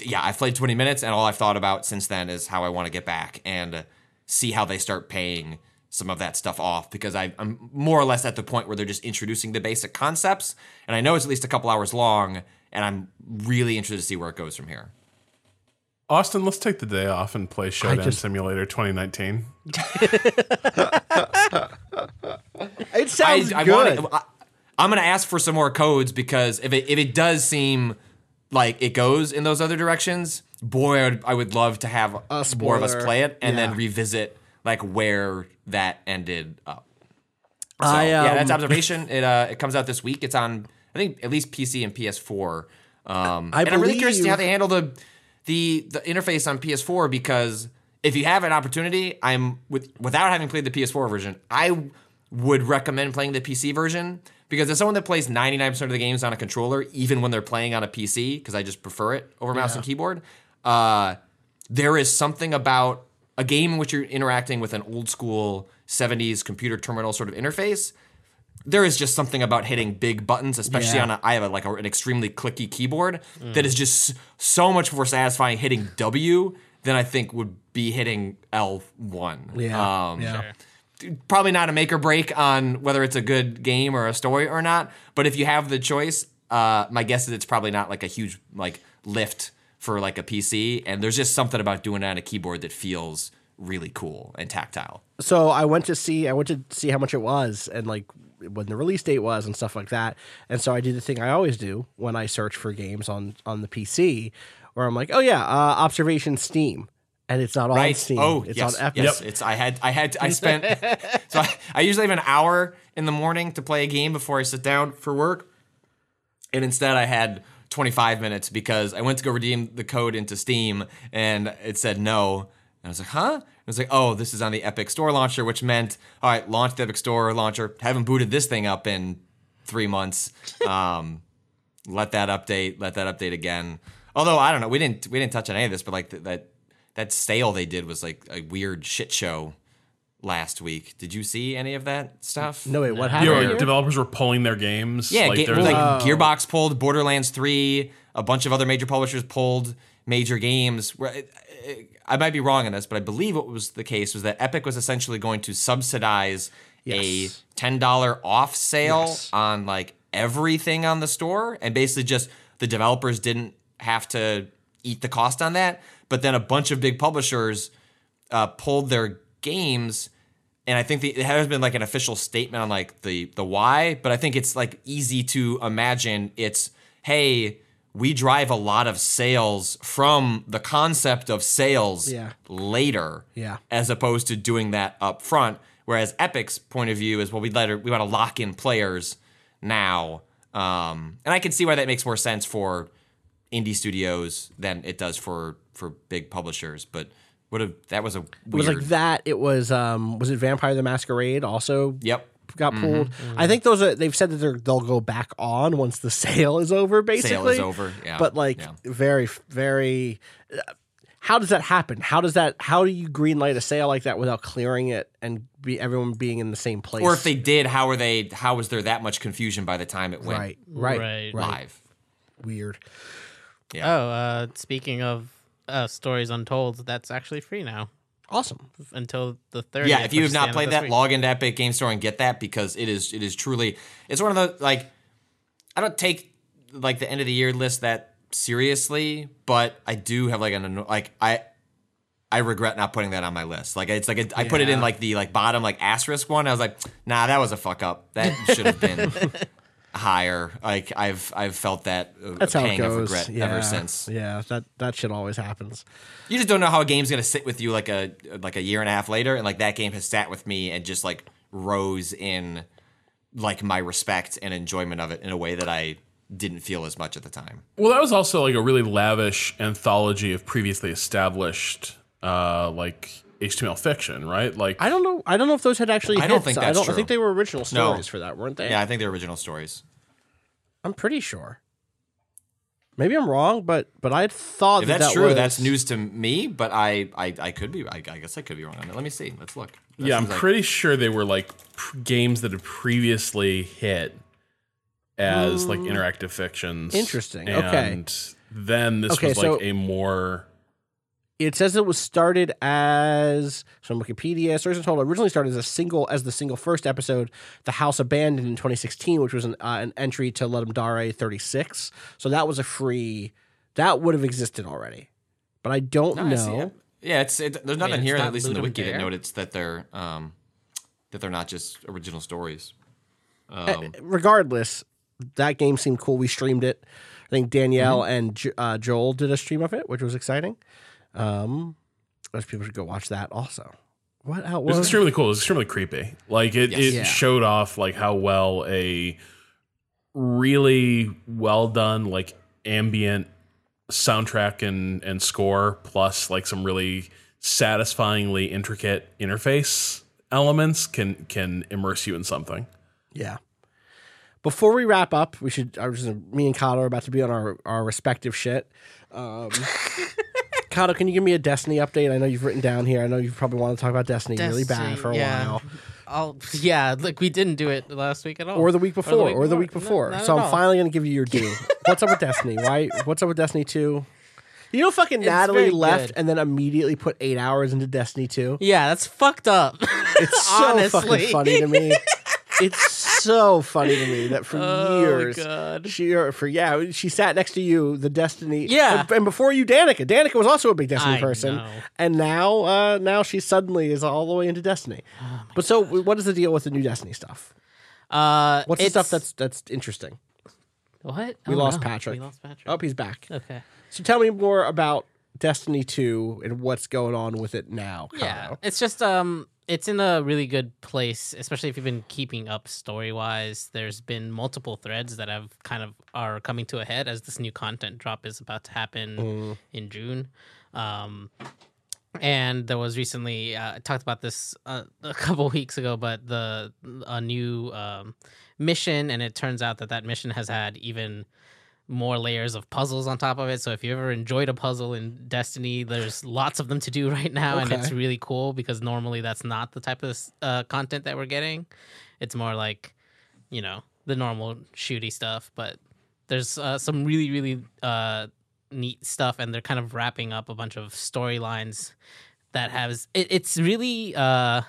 yeah, I've played 20 minutes, and all I've thought about since then is how I want to get back and see how they start paying some of that stuff off because I, I'm more or less at the point where they're just introducing the basic concepts. And I know it's at least a couple hours long, and I'm really interested to see where it goes from here. Austin, let's take the day off and play Showdown just- Simulator 2019. It sounds I, I good. want I, I'm going to ask for some more codes because if it if it does seem like it goes in those other directions, boy, I would, I would love to have us more of us play it and then revisit like where that ended up. So, I, yeah, that's um, observation. It uh, it comes out this week. It's on I think at least PC and PS4. Um, I and I'm really curious to see how they handle the the the interface on PS4 because if you have an opportunity, I'm with without having played the PS4 version, I would recommend playing the PC version because as someone that plays 99% of the games on a controller, even when they're playing on a PC, because I just prefer it over mouse and keyboard, uh, there is something about a game in which you're interacting with an old school 70s computer terminal sort of interface there is just something about hitting big buttons, especially Yeah. on a I have a, like a, an extremely clicky keyboard that is just so much more satisfying hitting W than I think would be hitting L1. yeah, Um, yeah. Probably not a make or break on whether it's a good game or a story or not, but if you have the choice, uh, my guess is it's probably not like a huge like lift for like a PC, and there's just something about doing it on a keyboard that feels really cool and tactile. So I went to see I went to see how much it was and like when the release date was and stuff like that. And so I did the thing I always do when I search for games on on the PC, where I'm like, oh yeah, uh, observation Steam, and it's not on? Steam. Oh, it's yes, on Epic. yes. It's I had I had I spent so I, I usually have an hour in the morning to play a game before I sit down for work, and instead I had 25 minutes because I went to go redeem the code into Steam and it said no, and I was like, huh? And I was like, oh, this is on the Epic Store launcher, which meant all right, launch the Epic Store launcher. Haven't booted this thing up in three months. Um, let that update. Let that update again. Although I don't know, we didn't we didn't touch on any of this, but like th- that that sale they did was like a weird shit show last week. Did you see any of that stuff? No wait, what You happened? know, developers were pulling their games. Yeah, like, ga- like Oh. Gearbox pulled Borderlands 3, a bunch of other major publishers pulled major games. I- I- I might be wrong on this, but I believe what was the case was that Epic was essentially going to subsidize Yes. a $10 off sale Yes. on like everything on the store and basically just the developers didn't have to eat the cost on that, but then a bunch of big publishers uh, pulled their games and I think the, it has been like an official statement on like the the why, but I think it's like easy to imagine. It's hey, we drive a lot of sales from the concept of sales Yeah. later, Yeah. as opposed to doing that up front. Whereas Epic's point of view is well, we let her, we want to lock in players now, um, and I can see why that makes more sense for indie studios than it does for for big publishers. But would have that was a weird, It was like that. It was um was it Vampire the Masquerade also Yep. got pulled. I think those are they've said that they're, they'll go back on once the sale is over basically. sale is over, yeah, But like yeah. very very uh, how does that happen? How does that how do you greenlight a sale like that without clearing it and be everyone being in the same place? Or if they did, how are they? How was there that much confusion by the time it went right, right, Right. right, live? weird. Yeah. Oh, uh, speaking of uh, stories untold, that's actually free now Awesome. until the third. yeah, if you have not played that, log into Epic Game Store and get that because it is it is truly it's one of the like I don't take like the end of the year list that seriously, but I do have like an like I I regret not putting that on my list. Like it's like I put it in like the like bottom like asterisk one. I was like, nah, that was a fuck up. That should have been higher. Like I've I've felt that uh, That's how it pang of goes. regret yeah. ever since. Yeah, that that shit always happens. You just don't know how a game's gonna sit with you like a like a year and a half later, and like that game has sat with me and just like rose in like my respect and enjoyment of it in a way that I didn't feel as much at the time. Well, that was also like a really lavish anthology of previously established, uh, like HTML fiction, right? Like, I don't know. I don't know if those had actually. I don't hits. think I that's don't. I think they were original No. stories for that, weren't they? Yeah, I think they're original stories. I'm pretty sure. Maybe I'm wrong, but but I thought If that that's that true, was- that's news to me. But I, I, I could be. I, I guess I could be wrong on it. Let me see. Let's look. That yeah, I'm seems like- pretty sure they were like pr- games that had previously hit as like hmm. interactive fictions. Interesting, okay. And then this Okay, was like so- a more. It says it was started as from Wikipedia. Stories Untold originally started as a single as the single first episode, "The House Abandoned" in 2016, which was an uh, an entry to Ludum Dare 36. So that was a free. That would have existed already, but I don't No, I know. it. Yeah, it's it, there's nothing it's here, not at least in the Ludum wiki, that notes that they're um, that they're not just original stories. Uh, Um, Regardless, that game seemed cool. We streamed it. I think Danielle Mm-hmm. and uh, Joel did a stream of it, which was exciting. Um, those people should go watch that also. What else? It was extremely cool. It's extremely creepy. Like it, Yes. it Yeah. showed off like how well a really well done like ambient soundtrack and and score plus like some really satisfyingly intricate interface elements can can immerse you in something. Yeah. Before we wrap up, we should. I was me and Kato are about to be on our, our respective shit. Um, Kato, can you give me a Destiny update? I know you've written down here. I know you probably want to talk about Destiny, really bad for a yeah. while, I'll, yeah, like we didn't do it last week at all. or the week before, or the week No, before. not so I'm all. finally going to give you your due. What's up with Destiny? Why? What's up with Destiny Two? You know, fucking It's Natalie left good. and then immediately put eight hours into Destiny Two. Yeah, that's fucked up. It's so Honestly. fucking funny to me. It's so funny to me that for Oh, years God. she or for yeah she sat next to you the Destiny Yeah. and, and before you Danica Danica was also a big Destiny I person know. and now uh now she suddenly is all the way into Destiny. Oh but so what is the deal with the new Destiny stuff? Uh, What's the stuff that's that's interesting? what? We Oh, lost no. Patrick. We lost Patrick. Oh, he's back. Okay. So tell me more about Destiny 2 and what's going on with it now. Yeah, it's just um, it's in a really good place, especially if you've been keeping up story wise. There's been multiple threads that have kind of are coming to a head as this new content drop is about to happen Mm. in June. Um, and there was recently uh, I talked about this uh, a couple weeks ago, but the a new um, mission, and it turns out that that mission has had even more layers of puzzles on top of it. So if you ever enjoyed a puzzle in Destiny, there's lots of them to do right now, and it's really cool because normally that's not the type of uh, content that we're getting. It's more like, you know, the normal shooty stuff, but there's uh, some really really uh, neat stuff, and they're kind of wrapping up a bunch of storylines that has it, it's really uh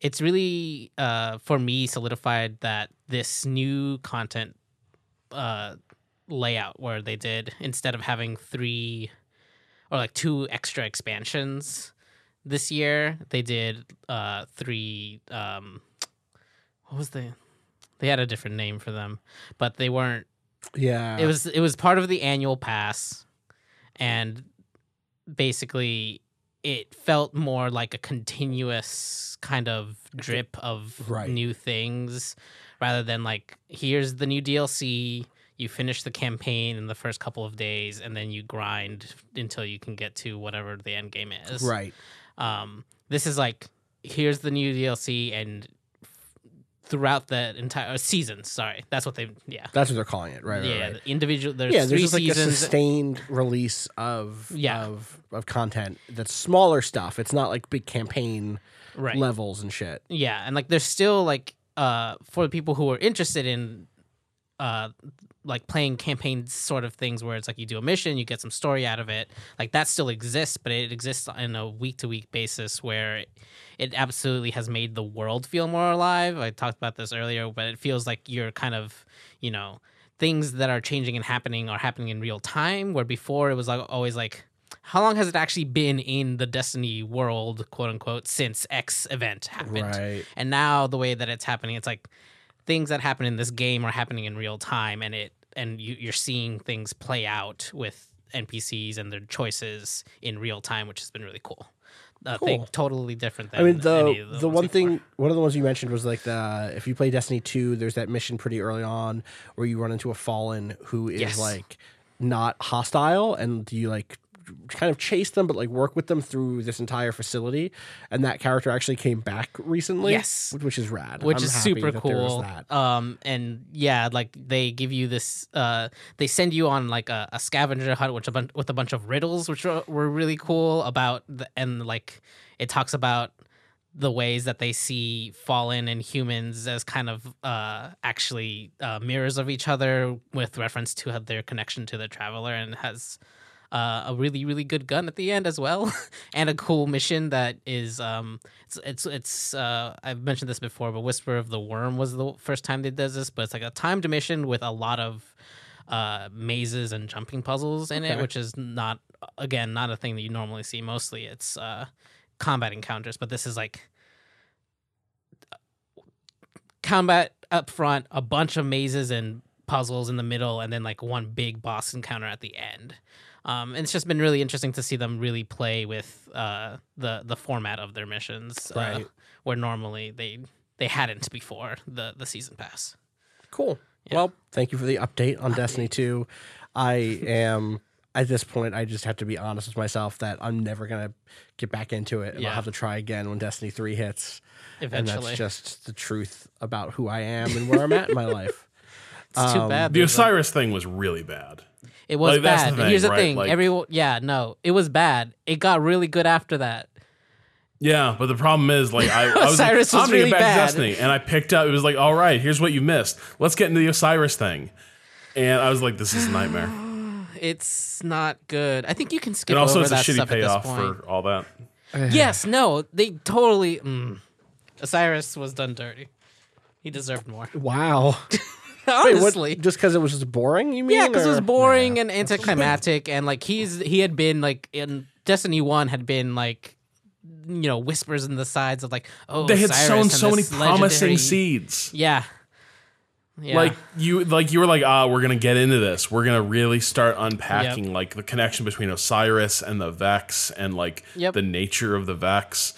it's really uh for me solidified that this new content uh layout where they did instead of having three or like two extra expansions this year they did uh three um what was the they had a different name for them but they weren't Yeah. it was it was part of the annual pass and basically it felt more like a continuous kind of drip of Right. new things rather than like here's the new DLC you finish the campaign in the first couple of days and then you grind until you can get to whatever the end game is right. um, this is like here's the new DLC and throughout the entire season sorry that's what they yeah That's what they're calling it, right? right, yeah, right. the individual. There's yeah, there's just like a sustained release of Yeah. of of content that's smaller stuff. It's not like big campaign right. levels and shit. Yeah, and like there's still like uh for the people who are interested in uh like playing campaign sort of things where it's like you do a mission, you get some story out of it. Like that still exists, but it exists on a week to week basis where it, it absolutely has made the world feel more alive. I talked about this earlier, but it feels like you're kind of, you know, things that are changing and happening are happening in real time where before it was like always like how long has it actually been in the Destiny world, quote unquote, since X event happened? Right. And now the way that it's happening, it's like things that happen in this game are happening in real time, and it and you, you're seeing things play out with NPCs and their choices in real time, which has been really cool. Uh, a Cool. thing totally different than I mean, any the of the, the one before. thing, one of the ones you mentioned was like the if you play Destiny two, there's that mission pretty early on where you run into a fallen who is Yes. like not hostile, and you like kind of chase them, but like work with them through this entire facility. And that character actually came back recently, Yes. which, which is rad. which I'm is super that there was cool. Um, and yeah, like they give you this. Uh, they send you on like a, a scavenger hunt, which a bun- with a bunch of riddles, which were, were really cool. About the, and like it talks about the ways that they see fallen and humans as kind of uh actually uh, mirrors of each other with reference to their connection to the traveler and has uh, a really really good gun at the end as well and a cool mission that is um it's it's, it's uh i've mentioned this before but whisper of the worm was the first time they did this but it's like a timed mission with a lot of uh mazes and jumping puzzles in it which is not again not a thing that you normally see mostly. It's uh combat encounters but this is like combat up front a bunch of mazes and puzzles in the middle and then like one big boss encounter at the end um, and it's just been really interesting to see them really play with uh, the the format of their missions, uh, where normally they they hadn't before the the season pass. Cool. Well, thank you for the update on Destiny 2. I am at this point I just have to be honest with myself that I'm never going to get back into it and Yeah. I'll have to try again when Destiny 3 hits. And Eventually, that's just the truth about who I am and where I'm at in my life. it's too um, bad. The there's, like- Osiris thing was really bad. It was like, bad. the but Here's the right? thing: Like- everyone, yeah, no, it was bad. It got really good after that. Yeah, but the problem is, like, I, I was like, Osiris I'm was really back bad. to Destiny, and I picked up. It was like, all right, here's what you missed. Let's get into the Osiris thing, and I was like, this is a nightmare. It's not good. I think you can skip And also, over it's a that shitty stuff at this payoff point. for all that. yes, no, they totally. Mm, Osiris was done dirty. He deserved more. Wow. Wait, Honestly, what, just because it was just boring, you mean? Yeah, because it was or- boring and anticlimactic, and like he's he had been like in Destiny One had been like you know whispers in the sides of like oh They had Cyrus sown so many promising seeds. Yeah, yeah. Like you, like you were like, ah, we're gonna get into this. We're gonna really start unpacking like the connection between Osiris and the Vex, and like Yep. the nature of the Vex.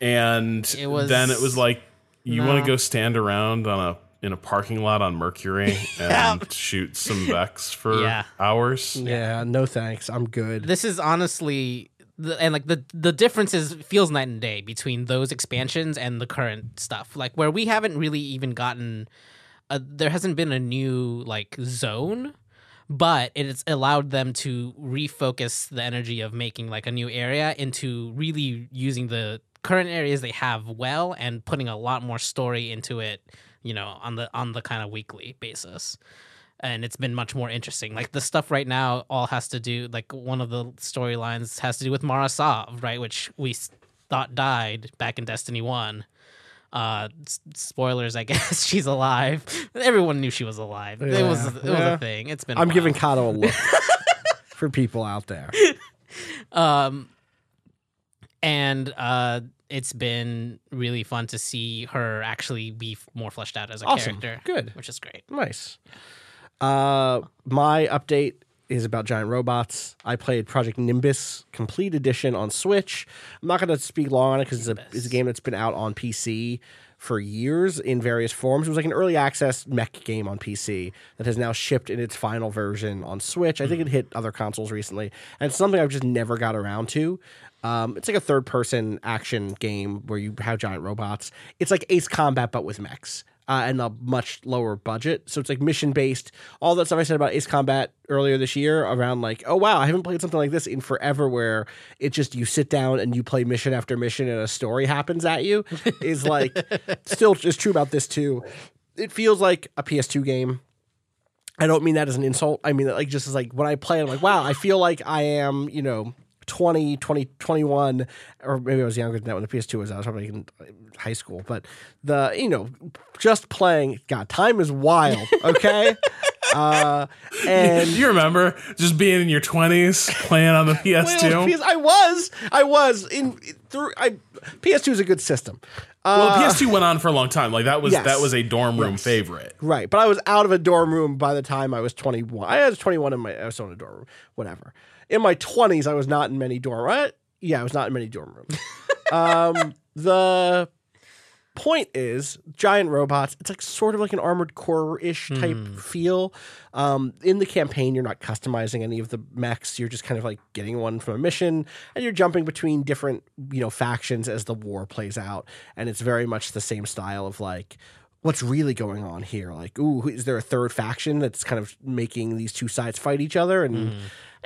And It was- then it was like, you want to go stand around on a in a parking lot on Mercury and shoot some Vex for Yeah. hours. Yeah, no thanks. I'm good. this is honestly and like the the difference is feels night and day between those expansions and the current stuff like where we haven't really even gotten a, there hasn't been a new like zone but it's allowed them to refocus the energy of making like a new area into really using the current areas they have well and putting a lot more story into it you know on the on the kind of weekly basis and it's been much more interesting. Like the stuff right now all has to do like one of the storylines has to do with Mara Sov, right, which we thought died back in Destiny 1. Uh s- spoilers, I guess she's alive. Everyone knew she was alive. it was Yeah, it was yeah. a thing. It's been. I'm giving Kato a look for people out there. um and uh it's been really fun to see her actually be more fleshed out as a Awesome. character. Good. Which is great. Nice. Uh, my update is about giant robots. I played Project Nimbus Complete Edition on Switch. I'm not going to speak long on it because it's a, it's a game that's been out on PC for years in various forms. It was like an early access mech game on PC that has now shipped in its final version on Switch. I think it hit other consoles recently, and it's something I've just never got around to. Um, it's like a third person action game where you have giant robots. It's like Ace Combat, but with mechs. Uh, and a much lower budget. So it's like mission based. All that stuff I said about Ace Combat earlier this year around like, oh wow, I haven't played something like this in forever where it just you sit down and you play mission after mission and a story happens at you is like still is true about this too. It feels like a PS2 game. I don't mean that as an insult. I mean that like just as like when I play it, I'm like, wow, I feel like I am, you know, 20, 20, 21, or maybe I was younger than that when the PS2 was out. I was probably in high school. But the, you know, just playing, God, time is wild, okay? uh, and you remember just being in your 20s playing on the PS2? Well, PS I was, I was in through. I PS2 is a good system. well, Uh, PS2 went on for a long time. Like that was yes. that was a dorm room Yes. favorite. Right, but I was out of a dorm room by the time I was 21. I was 21 in my I was still in a dorm room, whatever. In my 20s, I was not in many dorm. Right? Yeah, I was not in many dorm rooms. Um, the point is giant robots it's like sort of like an armored core-ish type feel um, in the campaign you're not customizing any of the mechs you're just kind of like getting one from a mission and you're jumping between different you know factions as the war plays out and it's very much the same style of like what's really going on here like ooh is there a third faction that's kind of making these two sides fight each other and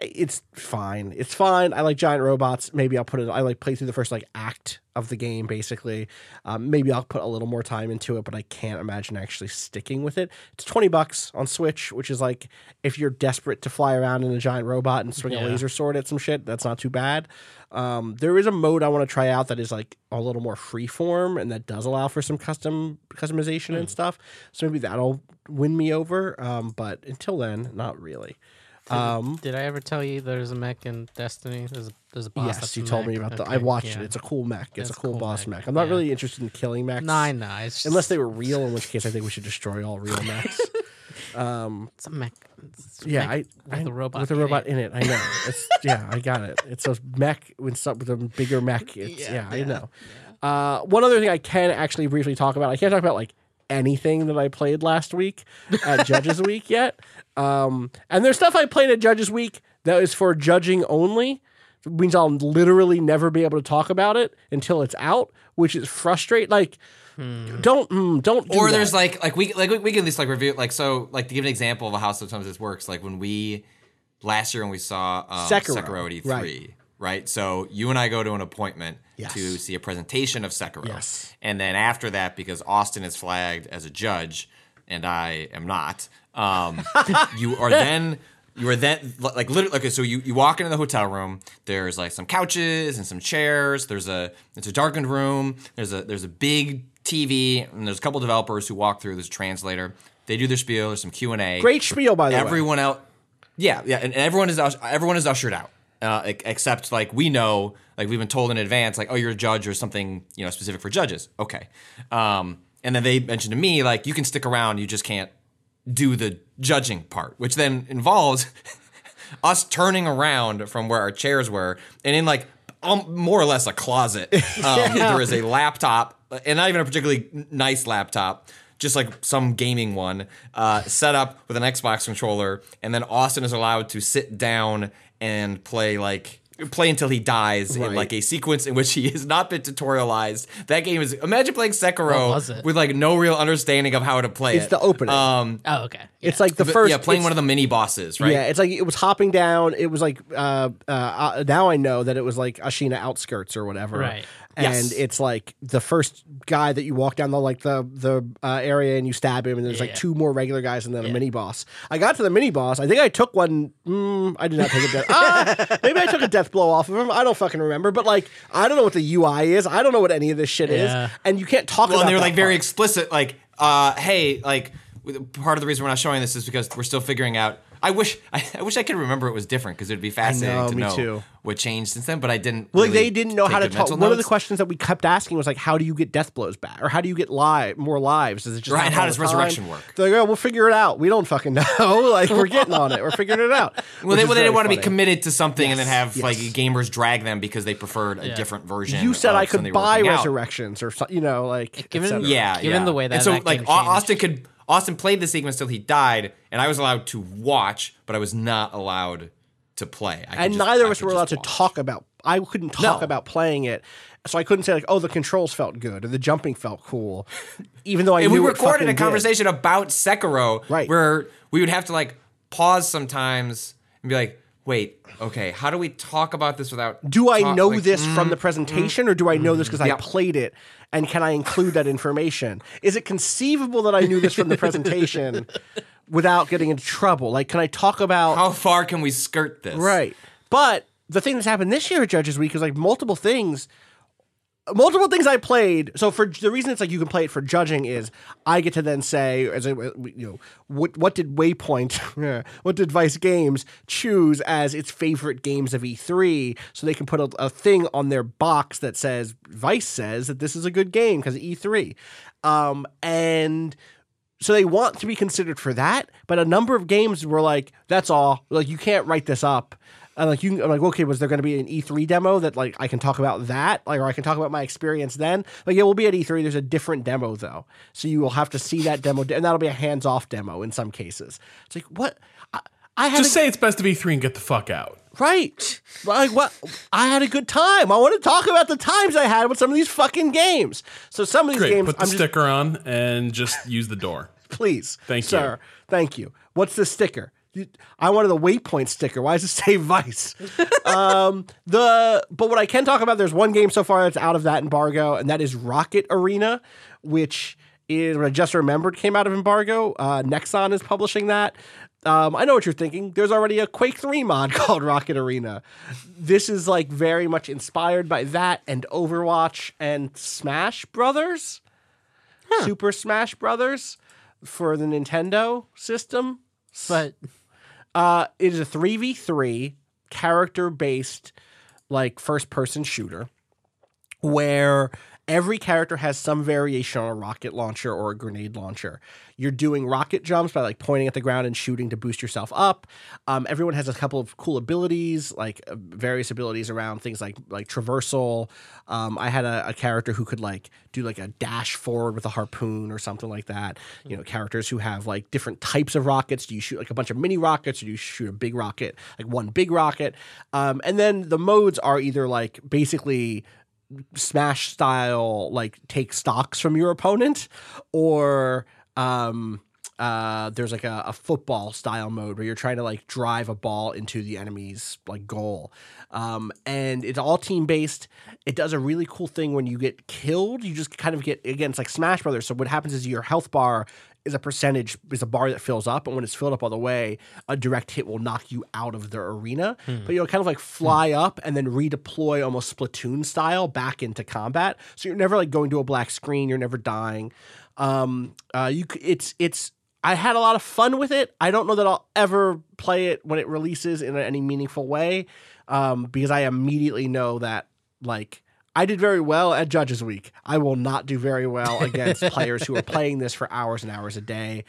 it's fine. It's fine. I like giant robots. Maybe i'll put it i like play through the first like act of the game basically. Um, maybe i'll put a little more time into it but i can't imagine actually sticking with it. It's 20 bucks on switch which is like if you're desperate to fly around in a giant robot and swing a laser sword at some shit that's not too bad. Um, there is a mode i want to try out that is like a little more freeform and that does allow for some custom customization and stuff. So maybe that'll win me over. Um, but until then not really um, Did I ever tell you there's a mech in Destiny? There's a, there's a boss. yes, you told me about the. Okay, I watched yeah. it. It's a cool mech. It's, It's a cool, boss mech, mech. I'm not yeah. really interested in killing mechs. No, I know. It's just, Unless they were real, in which case I think we should destroy all real mechs. it's a mech. It's a yeah, mech I, with I a robot. with a in robot it. in it. I know. It's yeah, I got it. It's a mech with some with a bigger mech. It's, yeah, Yeah, I know. Uh, one other thing I can actually briefly talk about. I can't talk about like anything that I played last week at Judges Week yet. Um, and there's stuff I played at Judges Week that is for judging only. It means I'll literally never be able to talk about it until it's out, which is frustrating. Like, don't mm, don't. Do or that. there's like like we like we, we can at least like review like so like to give an example of how sometimes this works like when we last year when we saw um, Sekiro, Sekiro, at E3 right. right. so you and I go to an appointment Yes. to see a presentation of Sekiro Yes. and then after that because Austin is flagged as a judge and I am not um, you are then you are then like literally okay so you, you walk into the hotel room. There's like some couches and some chairs. There's a it's a darkened room. There's a there's a big tv and there's a couple developers who walk through. There's a translator. They do their spiel. There's some q&a great spiel by the way. everyone out yeah yeah and everyone is everyone is ushered out uh, ex- except like we know like we've been told in advance like oh you're a judge or something you know specific for judges. Okay. Um, and then they mentioned to me like you can stick around. You just can't do the judging part which then involves us turning around from where our chairs were and in like um, more or less a closet. Um, there is a laptop and not even a particularly nice laptop just like some gaming one uh, set up with an xbox controller and then austin is allowed to sit down and play like play until he dies in like a sequence in which he has not been tutorialized that game is imagine playing sekiro What was it? with like no real understanding of how to play It's it the opening. um Oh, okay. it's like the but, first. yeah playing one of the mini bosses right Yeah, it's like it was hopping down. It was like uh, uh, uh, now I know that it was like Ashina outskirts or whatever. Right. And it's like the first guy that you walk down the like the the uh, area and you stab him, and there's like Yeah. two more regular guys and then a mini boss. I got to the mini boss. I think I took one. Mm, I did not take a death. ah, maybe I took a death blow off of him. I don't fucking remember. But like, I don't know what the UI is. I don't know what any of this shit Yeah. is. And you can't talk well, about. and they were that like very part. explicit, like, uh, hey, like, with- part of the reason we're not showing this is because we're still figuring out. I wish, I, I wish I could remember it was different because it'd be fascinating know, to me know too. what changed since then. But I didn't. Well, really they didn't know how to talk. mental One of the questions that we kept asking was like, "How do you get death blows back, or how do you get live more lives? Does it just Right, how does the time?" resurrection work? They're like, "Oh, we'll figure it out. We don't fucking know. like, we're getting on it. We're figuring it out." Well, they, well, they didn't want to be committed to something and then have yes. like gamers drag them because they preferred a Yeah. different version. You said of I could buy working out. resurrections or something, you know, like Given- Yeah, Given yeah. the way that and so that like game Au- changed. Austin could Austin played the sequence till he died, and I was allowed to watch, but I was not allowed to play. And just- neither of us were allowed to watch. talk about. I couldn't talk No. about playing it, so I couldn't say like, "Oh, the controls felt good" or "the jumping felt cool," even though I And we recorded a did. conversation about Sekiro, Right. Where we would have to like pause sometimes and be like, "Wait, okay, how do we talk about this without?" Do I talk- know like, this from mm, the presentation, or do I know this because I played it? And can I include that information? Is it conceivable that I knew this from the presentation without getting into trouble? Like, can I talk about How far can we skirt this? right? But the thing that's happened this year at Judges Week is like multiple things. Multiple things I played. So for the reason it's like you can play it for judging is I get to then say as a, you know what what did Waypoint what did Vice Games choose as its favorite games of E3 so they can put a, a thing on their box that says Vice says that this is a good game because E3 um, and so they want to be considered for that but a number of games were like that's all. Like you can't write this up And like you, I'm like, okay, was there going to be an E3 demo that like I can talk about that, like, or I can talk about my experience then? Like, yeah, we'll be at E3. There's a different demo though, so you will have to see that demo, and that'll be a hands-off demo in some cases. It's like what I, I had Just a- say it's best to be three and get the fuck out. Right. Like what I had a good time. I want to talk about the times I had with some of these fucking games. So some of these Great. games Put the I'm just sticker on and just use the door. please. Thank you. sir. Thank you. What's the sticker? You, I wanted the waypoint sticker. Why does it say Vice? um, the but what I can talk about, there's one game so far that's out of that embargo, and that is Rocket Arena, which is what I just remembered came out of embargo. Uh, Nexon is publishing that. Um, I know what you're thinking. There's already a Quake 3 mod called Rocket Arena. This is like very much inspired by that and Overwatch and Smash Brothers. Super Smash Brothers for the Nintendo system. But Uh, it is a 3v3 character based, like first person shooter where every character has some variation on a rocket launcher or a grenade launcher. You're doing rocket jumps by like pointing at the ground and shooting to boost yourself up. Um, everyone has a couple of cool abilities, like uh, various abilities around things like like traversal. Um, I had a, a character who could like do like a dash forward with a harpoon or something like that. You know, characters who have like different types of rockets. Do you shoot like a bunch of mini rockets or do you shoot a big rocket, like one big rocket? Um, and then the modes are either like basically smash style like take stocks from your opponent or um uh there's like a, a football style mode where you're trying to like drive a ball into the enemy's like goal. Um and it's all team based it does a really cool thing when you get killed. You just kind of get again it's like smash brothers. So what happens is your health bar is a percentage is a bar that fills up and when it's filled up all the way a direct hit will knock you out of the arena. But you'll kind of like fly up and then redeploy almost splatoon style back into combat. So you're never like going to a black screen. You're never dying. Um uh you it's it's I had a lot of fun with it. I don't know that I'll ever play it when it releases in any meaningful way, um, because I immediately know that like I did very well at Judges Week. I will not do very well against players who are playing this for hours and hours a day.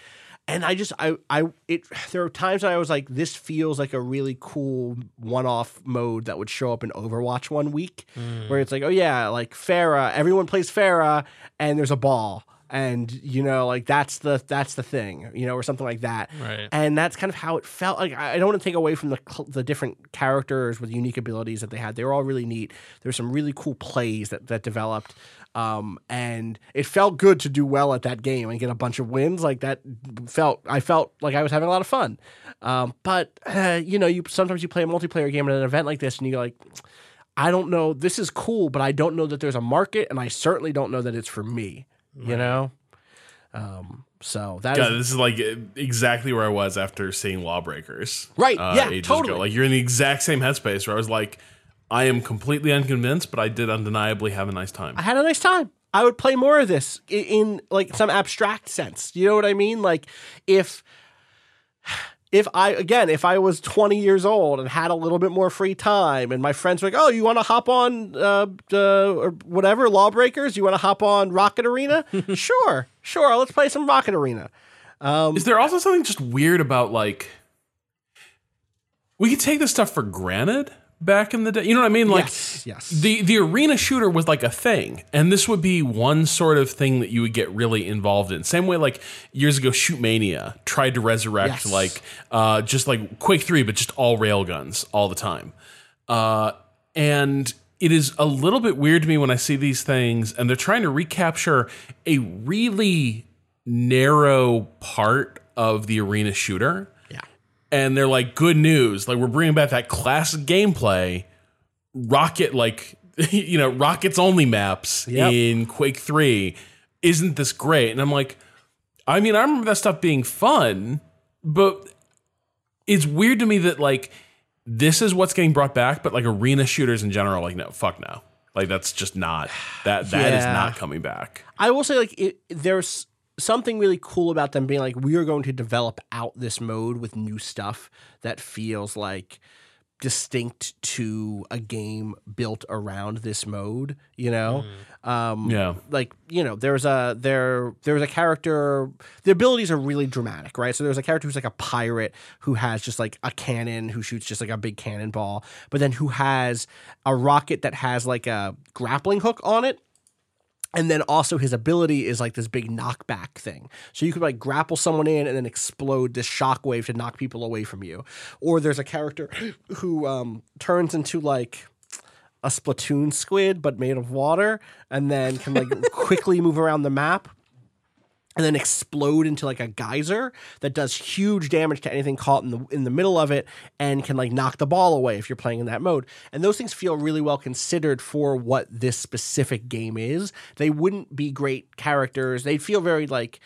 And I just I I it there are times that I was like this feels like a really cool one-off mode that would show up in Overwatch one week where mm. it's like oh yeah like Pharah everyone plays Pharah and there's a ball and you know like that's the that's the thing you know or something like that Right. and that's kind of how it felt like i don't want to take away from the the different characters with unique abilities that they had they were all really neat there were some really cool plays that that developed um and it felt good to do well at that game and get a bunch of wins like that felt i felt like i was having a lot of fun um but uh, you know you sometimes you play a multiplayer game at an event like this and you're like I don't know. This is cool, but I don't know that there's a market, and I certainly don't know that it's for me. You know, um, so that is God, this is like exactly where I was after seeing Lawbreakers. Right, Uh, yeah, totally. Ago. Like you're in the exact same headspace where I was like, I am completely unconvinced, but I did undeniably have a nice time. I had a nice time. I would play more of this i- in, like some abstract sense. You know what I mean? Like if if I again, if I was 20 years old and had a little bit more free time and my friends were like, "Oh, you want to hop on uh, uh or whatever, Lawbreakers? You want to hop on Rocket Arena?" sure. Sure, let's play some Rocket Arena. Is there also something just weird about like we could take this stuff for granted back in the day? You know what I mean? Like yes. Yes. the the arena shooter was like a thing, and this would be one sort of thing that you would get really involved in. Same way, like years ago, Shoot Mania tried to resurrect Yes. like uh, just like Quake Three, but just all railguns all the time. Uh, and it is a little bit weird to me when I see these things, and they're trying to recapture a really narrow part of the arena shooter. And they're like, good news. Like, we're bringing back that classic gameplay rocket like you know rockets only maps Yep. in quake 3 isn't this great and i'm like i mean i remember that stuff being fun but it's weird to me that like this is what's getting brought back but like arena shooters in general like no fuck no like that's just not that that is Yeah. not coming back I will say, like, it, there's something really cool about them being like, we are going to develop out this mode with new stuff that feels like distinct to a game built around this mode. You know, um, Yeah. like you know, there's a there there's a character. The abilities are really dramatic, right? So there's a character who's like a pirate who has just like a cannon who shoots just like a big cannonball, but then who has a rocket that has like a grappling hook on it and then also his ability is like this big knockback thing. So you could like grapple someone in and then explode this shockwave to knock people away from you. Or there's a character who um, turns into like a Splatoon squid but made of water and then can like quickly move around the map and then explode into like a geyser that does huge damage to anything caught in the in the middle of it and can like knock the ball away if you're playing in that mode. And those things feel really well considered for what this specific game is. They wouldn't be great characters. They'd feel very like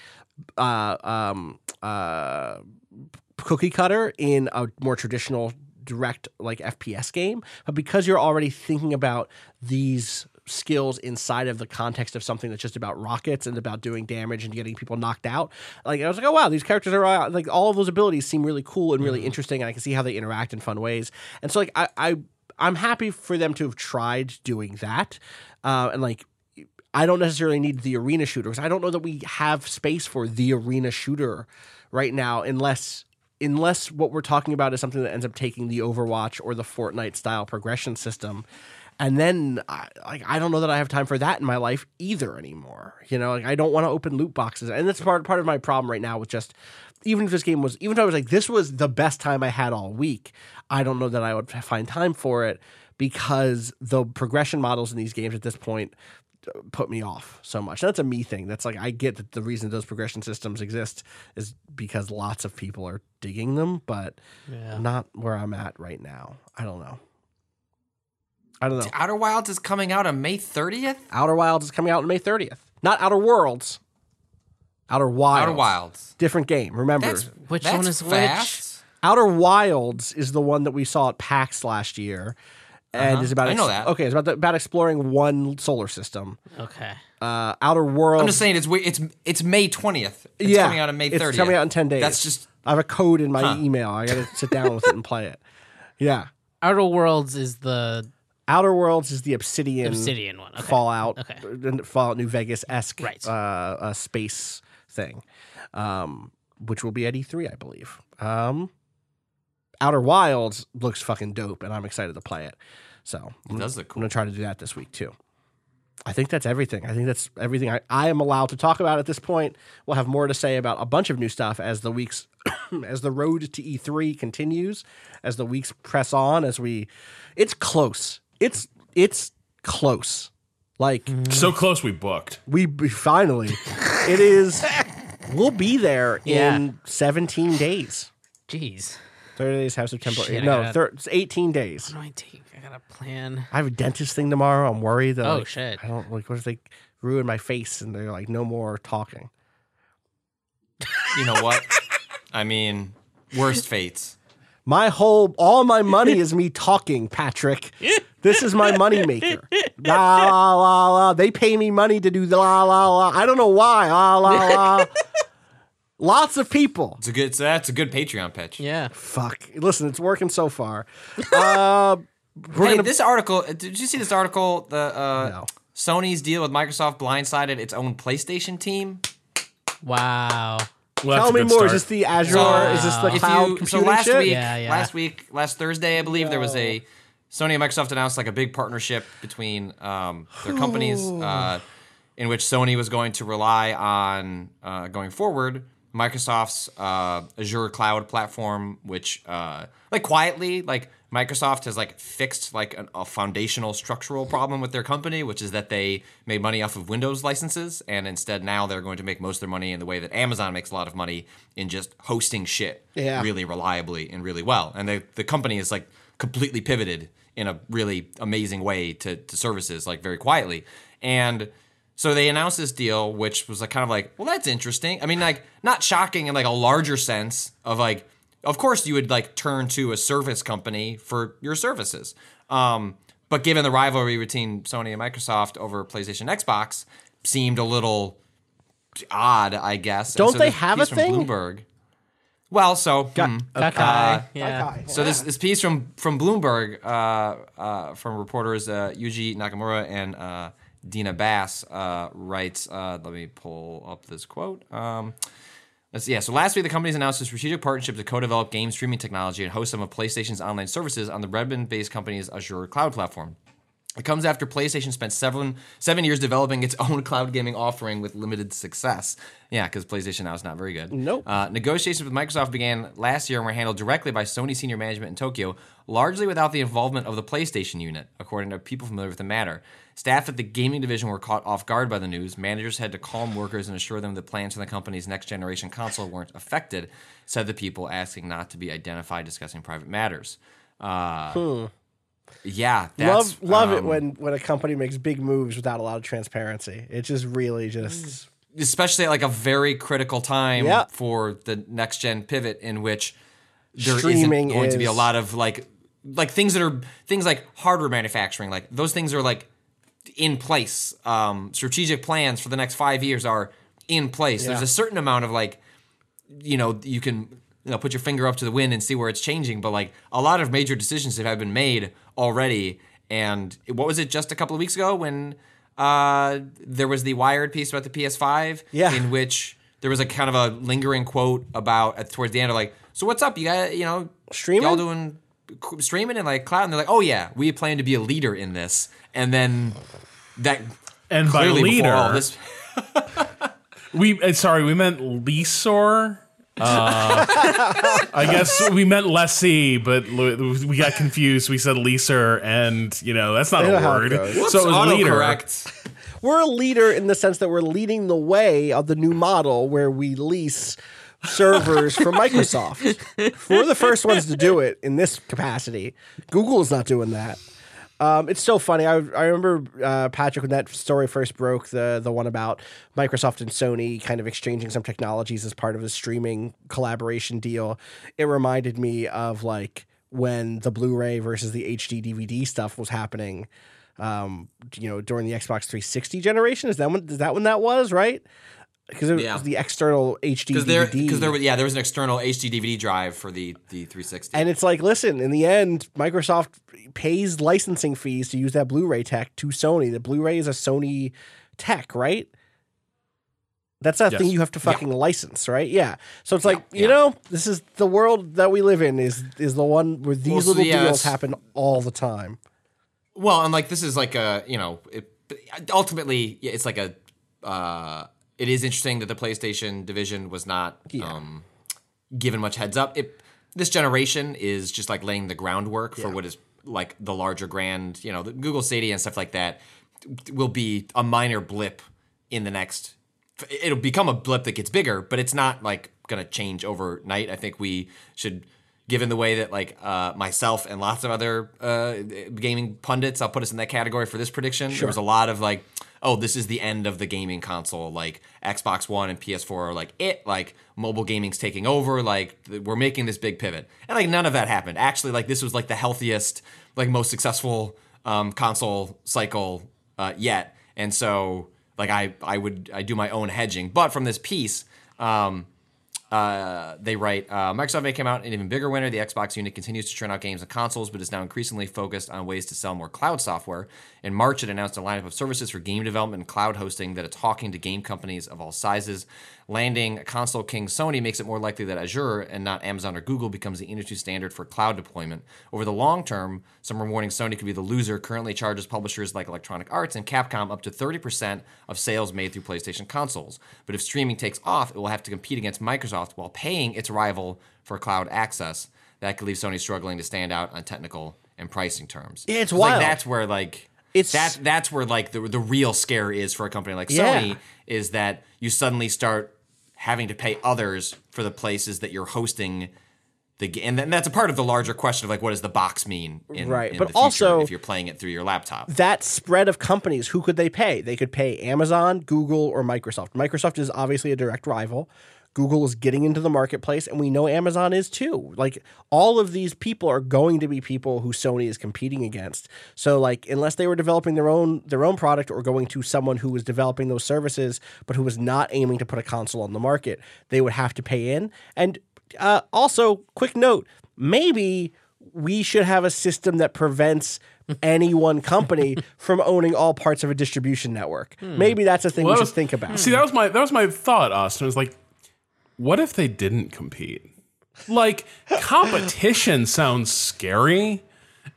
uh um uh cookie cutter in a more traditional direct like FPS game, but because you're already thinking about these skills inside of the context of something that's just about rockets and about doing damage and getting people knocked out, like I was like, oh wow, these characters are uh, like all of those abilities seem really cool and really interesting, and I can see how they interact in fun ways. And so like I, I I'm happy for them to have tried doing that, uh, and like I don't necessarily need the arena shooter because I don't know that we have space for the arena shooter right now unless unless what we're talking about is something that ends up taking the Overwatch or the Fortnite style progression system. And then I, like I don't know that I have time for that in my life either anymore. You know, like I don't want to open loot boxes. And that's part part of my problem right now with just even if this game was even if I was like this was the best time I had all week, I don't know that I would find time for it because the progression models in these games at this point uh, put me off so much. That's a me thing. That's like I get that the reason those progression systems exist is because lots of people are digging them, but Yeah. not where I'm at right now. I don't know. I don't know. Outer Wilds is coming out on May 30th. Outer Wilds is coming out on May 30th. Not Outer Worlds. Outer Wilds. Outer Wilds. Different game. Remember, That's Which that's one is which? Outer Wilds is the one that we saw at PAX last year. And Uh-huh. is about I know that. okay. It's about the, about exploring one solar system. Okay. Uh, Outer Worlds. I'm just saying it's it's it's May 20th. It's yeah, coming out on May 30th. It's coming out in ten days. That's just I have a code in my Huh. email. I got to sit down with it and play it. Yeah, Outer Worlds is the Outer Worlds is the Obsidian, Obsidian one. Okay. Fallout, Okay. uh, Fallout New Vegas esque Right. uh, uh, space thing, um, which will be at E3, I believe. Um, Outer Wilds looks fucking dope, and I'm excited to play it. So it does look I'm gonna try to do that this week too. I think that's everything. I think that's everything I, I am allowed to talk about at this point. We'll have more to say about a bunch of new stuff as the weeks as the road to E3 continues, as the weeks press on, as we it's close. It's it's close. Like mm-hmm. So close we booked. we we finally it is we'll be there Yeah. in 17 days. Jeez. 30 days have September. Shit, I no, gotta- thir- it's 18 days. What do I take? I got a plan. I have a dentist thing tomorrow. I'm worried that Oh, like, shit. I don't like what if they ruin my face and they're like no more talking. You know what? I mean, worst fates. My whole all my money is me talking, Patrick. This is my money maker. La la la la. They pay me money to do the la la la. I don't know why. La la la. Lots of people. It's a good. That's a good Patreon pitch. Yeah. Fuck. Listen, it's working so far. Uh, we're hey, gonna. this article. uh, Did you see this article? The uh, No. Sony's deal with Microsoft blindsided its own PlayStation team. Wow. Well, Tell me more. start. Is this the Azure? So, is this the If cloud you, so last shit? week, Yeah, yeah. last week, last Thursday, I believe there was a Sony and Microsoft announced like a big partnership between um, their companies, uh, in which Sony was going to rely on uh, going forward Microsoft's uh, Azure cloud platform, which uh, like quietly like Microsoft has like fixed like an, a foundational structural problem with their company, which is that they made money off of Windows licenses, and instead now they're going to make most of their money in the way that Amazon makes a lot of money in just hosting shit Yeah. really reliably and really well. And the the company is like completely pivoted in a really amazing way to to services like very quietly. And so they announced this deal, which was like kind of like, well, that's interesting. I mean, like not shocking in like a larger sense of like, of course you would like turn to a service company for your services. Um, but given the rivalry between Sony and Microsoft over PlayStation, Xbox, seemed a little odd, I guess. Don't so they this have a piece from thing? Bloomberg. Well, so hmm. Kakai. yeah. So this this piece from from Bloomberg, uh, uh, from reporters uh, Yuji Nakamura and uh, Dina Bass uh, writes. Uh, let me pull up this quote. Um, let's see. Yeah. So last week, the companies announced a strategic partnership to co-develop game streaming technology and host some of PlayStation's online services on the Redmond-based company's Azure cloud platform. It comes after PlayStation spent seven seven years developing its own cloud gaming offering with limited success. Yeah, because PlayStation now is not very good. Nope. Uh, negotiations with Microsoft began last year and were handled directly by Sony senior management in Tokyo, largely without the involvement of the PlayStation unit, according to people familiar with the matter. Staff at the gaming division were caught off guard by the news. Managers had to calm workers and assure them that plans for the company's next generation console weren't affected, said the people asking not to be identified discussing private matters. Uh, Yeah, that's, love love it um, when when a company makes big moves without a lot of transparency. It just really just especially at like a very critical time Yeah. for the next gen pivot in which there Streaming not going to be a lot of like like things that are things like hardware manufacturing like those things are like in place um strategic plans for the next 5 years are in place there's a certain amount of like you know you can you know put your finger up to the wind and see where it's changing but like a lot of major decisions that have been made already and what was it just a couple of weeks ago when uh there was the wired piece about the PS5 Yeah. in which there was a kind of a lingering quote about at, towards the end of like so what's up you got you know Streaming? y'all doing streaming and like cloud and they're like oh yeah we plan to be a leader in this and then that And by clearly all leader, this we uh, sorry, we meant leaseor. Uh, I guess we meant lessee, but we got confused. We said leaser, and you know that's not You a how it word. goes. So it was leader. autocorrect we're a leader in the sense that we're leading the way of the new model where we lease servers from Microsoft. We're the first ones to do it in this capacity. Google is not doing that. Um, it's so funny. I, I remember uh, Patrick when that story first broke the the one about Microsoft and Sony kind of exchanging some technologies as part of the streaming collaboration deal. It reminded me of like when the Blu-ray versus the HD DVD stuff was happening. Um, you know, during the Xbox 360 generation. Is that when? Is that when that was right? Because it Yeah. was the external HD because there DVD. because there was yeah there was an external HD DVD drive for the the 360 And it's like, listen, in the end, Microsoft pays licensing fees to use that Blu-ray tech to Sony. The Blu-ray is a Sony tech, right? That's that Yes. thing you have to fucking license, right? Yeah. So it's like, you know, this is the world that we live in is is the one where these Well, so little yeah, deals happen all the time. Well, and like this is like a you know it, ultimately it's like a uh, it is interesting that the PlayStation division was not um, given much heads up. It this generation is just like laying the groundwork for what is like the larger grand you know the Google Stadia and stuff like that will be a minor blip in the next. It'll become a blip that gets bigger, but it's not like going to change overnight. I think we should given the way that like uh, myself and lots of other uh, gaming pundits, I'll put us in that category for this prediction. There was a lot of like, oh, this is the end of the gaming console. Like Xbox One and PS4 are like it. Like mobile gaming's taking over. Like we're making this big pivot, and like none of that happened. Actually, like this was like the healthiest, like most successful um, console cycle uh, yet. And so like I I would I do my own hedging, but from this piece. Um, uh, they write uh, Microsoft may come out an even bigger winner. The Xbox unit continues to churn out games and consoles, but is now increasingly focused on ways to sell more cloud software. In March, it announced a lineup of services for game development and cloud hosting that it's talking to game companies of all sizes. Landing console king Sony makes it more likely that Azure and not Amazon or Google becomes the industry standard for cloud deployment. Over the long term, some are warning Sony could be the loser. Currently charges publishers like Electronic Arts and Capcom up to 30% of sales made through PlayStation consoles. But if streaming takes off, it will have to compete against Microsoft while paying its rival for cloud access. That could leave Sony struggling to stand out on technical and pricing terms. Yeah, it's like wild. that's where like It's- that that's where like the the real scare is for a company like Yeah. Sony is that you suddenly start having to pay others for the places that you're hosting the ga- and that's a part of the larger question of like what does the box mean in, Right, in but the also- if you're playing it through your laptop. that spread of companies, who could they pay? They could pay Amazon, Google, or Microsoft. Microsoft is obviously a direct rival. Google is getting into the marketplace, and we know Amazon is too. Like all of these people are going to be people who Sony is competing against. So like unless they were developing their own their own product or going to someone who was developing those services, but who was not aiming to put a console on the market, they would have to pay in. And Uh, also, quick note: maybe we should have a system that prevents any one company from owning all parts of a distribution network. Maybe that's a thing Well, we should was- think about. See, that was my that was my thought, Austin. It was like, what if they didn't compete? Like, competition sounds scary,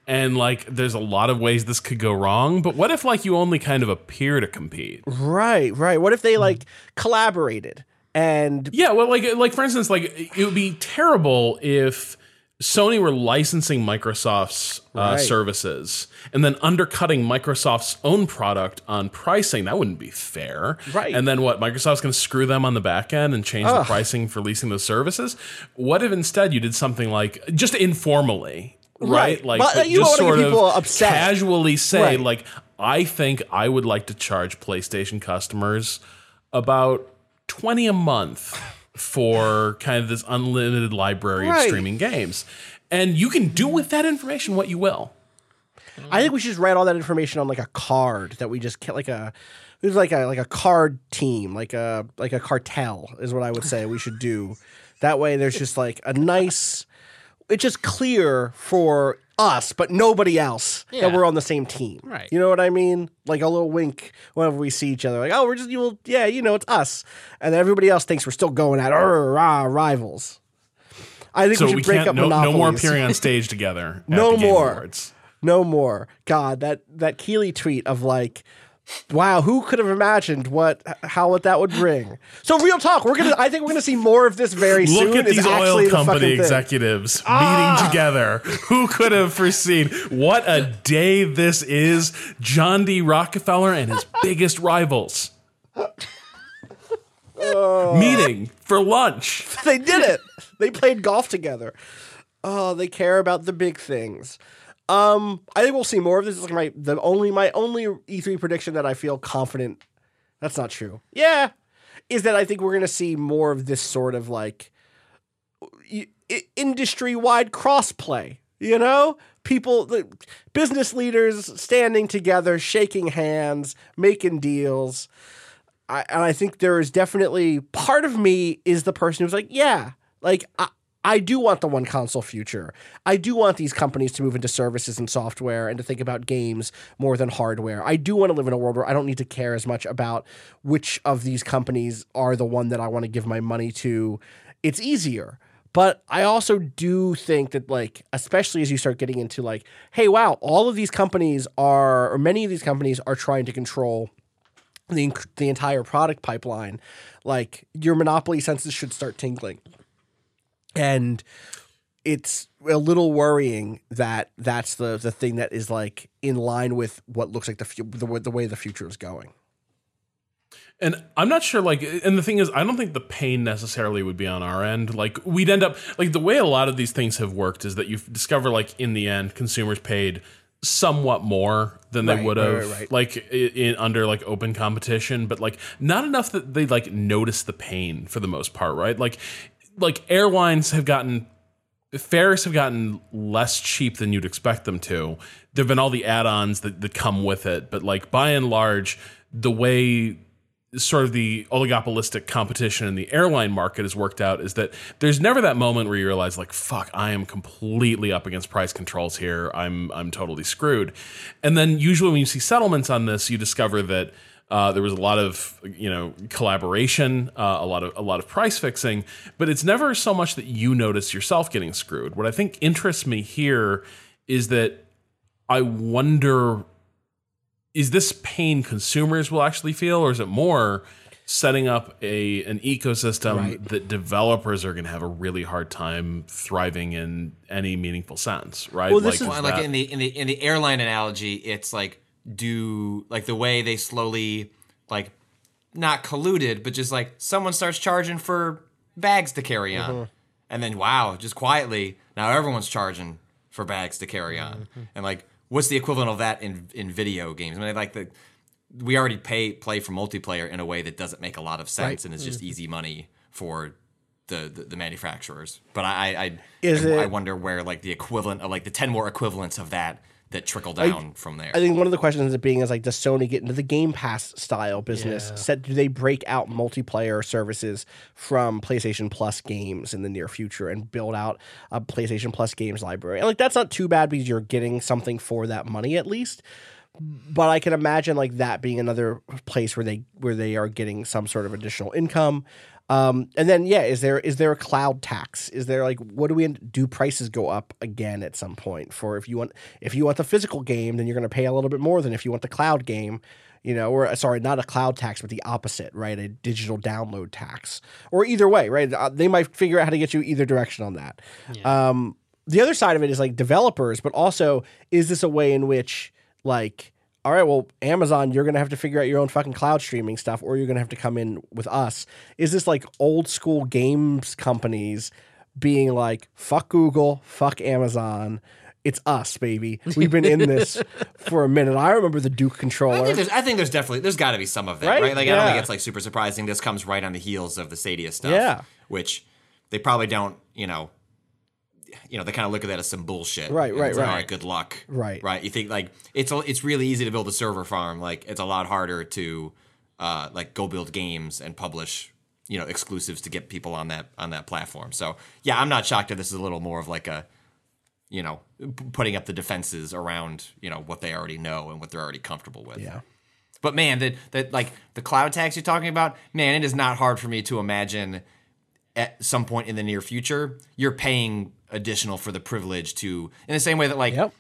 and like there's a lot of ways this could go wrong. But what if like you only kind of appear to compete? right, right. What if they like collaborated and Yeah, well, like like for instance, like it would be terrible if Sony were licensing Microsoft's uh, Right. services and then undercutting Microsoft's own product on pricing. That wouldn't be fair, Right. And then what? Microsoft's going to screw them on the back end and change the pricing for leasing those services. What if instead you did something like just informally? Right, Right. like but you just sort of upset. casually say, Right. like, I think I would like to charge PlayStation customers about 20 a month for kind of this unlimited library Right. of streaming games. And you can do with that information what you will. I think we should just write all that information on like a card that we just get like a there's like a like a card team, like a like a cartel is what I would say we should do. That way there's just like a nice it's just clear for us, but nobody else Yeah. that we're on the same team. Right. You know what I mean? Like a little wink whenever we see each other. Like, oh, we're just you will yeah, you know, it's us. And everybody else thinks we're still going at "Arr, rah, rivals. I think So we we, should break up no, no more appearing on stage together. No more. No more. God, that that Keighley tweet of like, wow, who could have imagined what how what that would bring? So real talk, we're gonna. I think we're gonna see more of this very soon. Look at is these oil company fucking thing. Ah! executives meeting together. Who could have foreseen what a day this is? John D. Rockefeller and his biggest rivals. Oh. Meeting for lunch. They did it. They played golf together. Oh, they care about the big things. Um, I think we'll see more of this. This is my the only my only E3 prediction that I feel confident. That's not true. Yeah, is that I think we're gonna see more of this sort of like industry wide crossplay. You know, people, the business leaders standing together, shaking hands, making deals. I, and I think there is definitely part of me is the person who's like, yeah, like I, I do want the one console future. I do want these companies to move into services and software and to think about games more than hardware. I do want to live in a world where I don't need to care as much about which of these companies are the one that I want to give my money to. It's easier. But I also do think that, like, especially as you start getting into, like, hey, wow, all of these companies are, or many of these companies are trying to control the the entire product pipeline, like your monopoly senses should start tingling. And it's a little worrying that that's the the thing that is like in line with what looks like the the, way- the way the future is going. And I'm not sure, like, and the thing is, I don't think the pain necessarily would be on our end. Like, we'd end up, like, the way a lot of these things have worked is that you discover, like, in the end, consumers paid somewhat more than they Right, would have, right, right. like, in, under, like, open competition, but, like, not enough that they, like, notice the pain for the most part, right? Like, like, airlines have gotten fares have gotten less cheap than you'd expect them to. There've been all the add-ons that, that come with it, but like by and large, the way sort of the oligopolistic competition in the airline market has worked out is that there's never that moment where you realize like fuck I am completely up against price controls here I'm I'm totally screwed and then usually when you see settlements on this you discover that uh, there was a lot of you know collaboration, uh, a lot of a lot of price fixing, but it's never so much that you notice yourself getting screwed. What I think interests me here is that I wonder is this pain consumers will actually feel, or is it more setting up a an ecosystem Right. that developers are going to have a really hard time thriving in any meaningful sense, right? Well, this is- is like that- in the in the in the airline analogy, it's like do like the way they slowly like not colluded, but just like someone starts charging for bags to carry on, Mm-hmm. and then wow, just quietly now everyone's charging for bags to carry on, Mm-hmm. and like what's the equivalent of that in in video games? I mean, like the we already pay play for multiplayer in a way that doesn't make a lot of sense Right. and is just easy money for the, the, the manufacturers. But I I, I, I wonder where like the equivalent of like the ten more equivalents of that that trickle down from there. I think one of the questions ends up being is like, does Sony get into the Game Pass style business? Yeah. Set, do they break out multiplayer services from PlayStation Plus games in the near future and build out a PlayStation Plus games library? And like, that's not too bad because you're getting something for that money at least. But I can imagine like that being another place where they where they are getting some sort of additional income. Um, and then yeah, is there is there a cloud tax? Is there like what do we do? Prices go up again at some point for if you want if you want the physical game, then you're going to pay a little bit more than if you want the cloud game. You know, or sorry, not a cloud tax, but the opposite, right? A digital download tax, or either way, right? Uh, They might figure out how to get you either direction on that. Um, the other side of it is like developers, but also is this a way in which like all right, well, Amazon, you're going to have to figure out your own fucking cloud streaming stuff, or you're going to have to come in with us. Is this like old school games companies being like, fuck Google, fuck Amazon? It's us, baby. We've been in this for a minute. I remember the Duke I controller. think there's, I think there's definitely there's got to be some of that, Right? right? Like I don't think it's like super surprising. This comes right on the heels of the Stadia stuff, Yeah. which they probably don't, you know, you know, they kind of look at that as some bullshit, Right, right, right. All right, good luck, Right. right. You think like it's it's really easy to build a server farm. Like it's a lot harder to uh, like go build games and publish, you know, exclusives to get people on that on that platform. So yeah, I'm not shocked that this is a little more of like a you know, p- putting up the defenses around, you know, what they already know and what they're already comfortable with. yeah. But man, that that like the cloud tax you're talking about, man, it is not hard for me to imagine at some point in the near future you're paying additional for the privilege to in the same way that like Yep.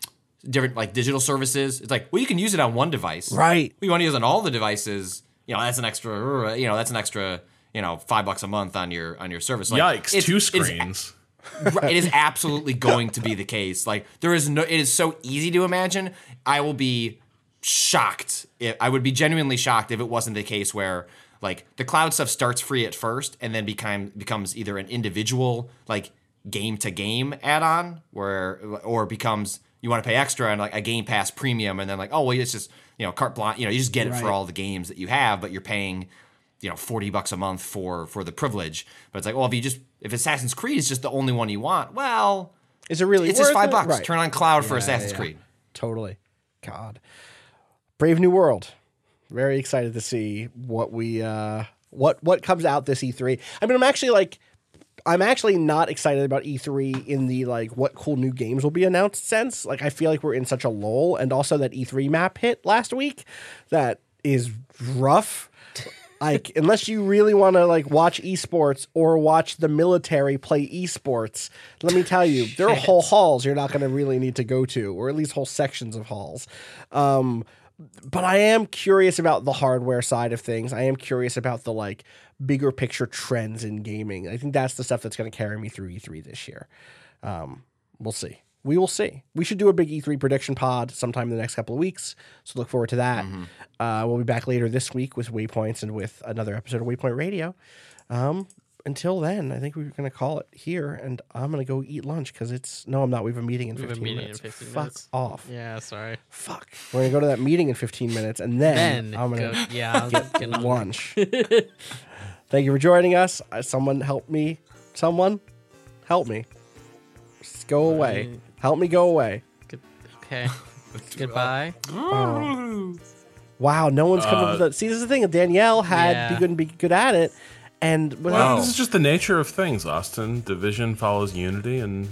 different like digital services, it's like, well, you can use it on one device. Right. Well, you want to use it on all the devices, you know, that's an extra you know, that's an extra, you know, five bucks a month on your on your service. Like, Yikes! it's- two screens. Right, it is absolutely going to be the case. Like there is no, it is so easy to imagine. I will be shocked. If, I would be genuinely shocked if it wasn't the case where like the cloud stuff starts free at first and then become becomes either an individual like game to game add on where or becomes you want to pay extra and like a Game Pass premium and then like oh well it's just you know carte blanche you know you just get it for all the games that you have but you're paying you know 40 bucks a month for for the privilege but it's like well if you just if assassin's creed is just the only one you want well Is it really it's just five it? bucks Right. turn on cloud for assassin's creed Totally. God. Brave New World. Very excited to see what we uh what what comes out this E3. I mean, I'm actually like I'm actually not excited about E3 in the like what cool new games will be announced sense. Like I feel like we're in such a lull and also that E3 map hit last week that is rough. Like unless you really want to like watch esports or watch the military play esports, let me tell you, there are whole halls you're not going to really need to go to, or at least whole sections of halls. Um, but I am curious about the hardware side of things. I am curious about the like bigger picture trends in gaming. I think that's the stuff that's going to carry me through E3 this year. Um, we'll see. We will see. We should do a big E3 prediction pod sometime in the next couple of weeks. So look forward to that. Uh, we'll be back later this week with Waypoints and with another episode of Waypoint Radio. Um, until then, I think we're going to call it here, and I'm going to go eat lunch because it's no, I'm not. We have a meeting in We have 15 a meeting minutes. in 15 Fuck minutes. off. Yeah, sorry. Fuck. We're going to go to that meeting in 15 minutes, and then, Then I'm going to yeah, get, get lunch. Thank you for joining us. Uh, Someone help me. Someone help me. Just go away. Right. Help me go away. Good- Okay. Goodbye. Wow, no one's coming Uh, up with that. See, this is the thing. Danielle had Yeah. be good and be good at it, and without This is just the nature of things, Austin. Division follows unity, and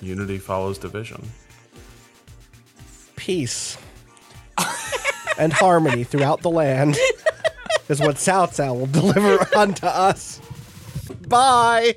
unity follows division. peace and harmony throughout the land is what South Sound will deliver unto us. Bye.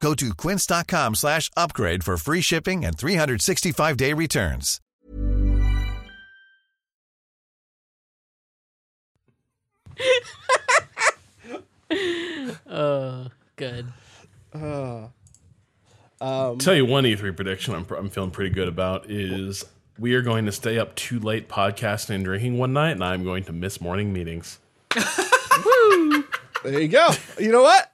Go to quince.com slash upgrade for free shipping and 365-day returns. Uh, good. Tell you one E3 prediction I'm, I'm feeling pretty good about is we are going to stay up too late podcasting and drinking one night, and I'm going to miss morning meetings. There you go. You know what?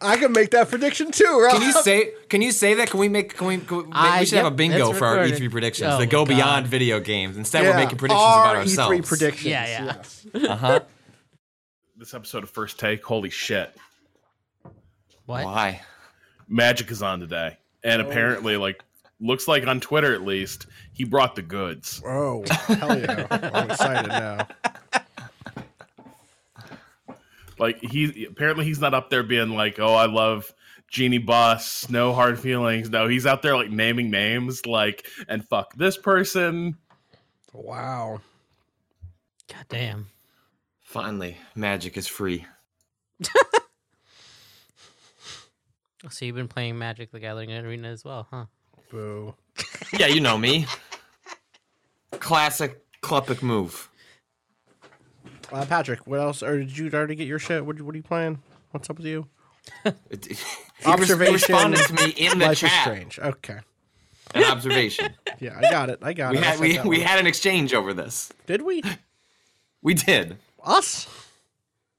I can make that prediction too. Rob. Can you say? Can you say that? Can we make? Can we? Can we, I- we should have a bingo for our. E3 predictions Oh that go God. beyond video games. Instead, Yeah, we're making predictions our about ourselves. E3 predictions. Yeah, yeah. yes. Uh huh. This episode of First Take, holy shit. What? Why? Magic is on today. And apparently, like, looks like on Twitter at least, he brought the goods. Oh, hell yeah. I'm excited now. Like, he apparently he's not up there being like, oh, I love Jeanie Buss, no hard feelings. No, he's out there like naming names, like, and fuck this person. Wow. God damn. Finally, magic is free. So you've been playing Magic the Gathering Arena as well, huh? Boo. Yeah, you know me. Classic Klepek move. Uh, Patrick, what else? Or did you already get your shit? What, what are you playing? What's up with you? Observation. responded to me in the Life is chat. strange. Okay. An observation. Yeah, I got it. I got we it. I had sent we, that we one. had an exchange over this. Did we? We did Us?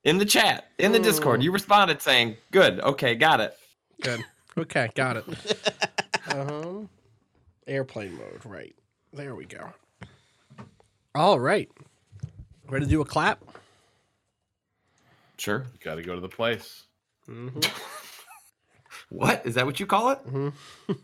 in the chat in the Discord. You responded saying, "Good, okay, got it." Good. Okay, got it. uh-huh. Airplane mode, right. There we go. All right. Ready to do a clap? Sure. Got to go to the place. Mm-hmm. What is that? What you call it? Mm-hmm.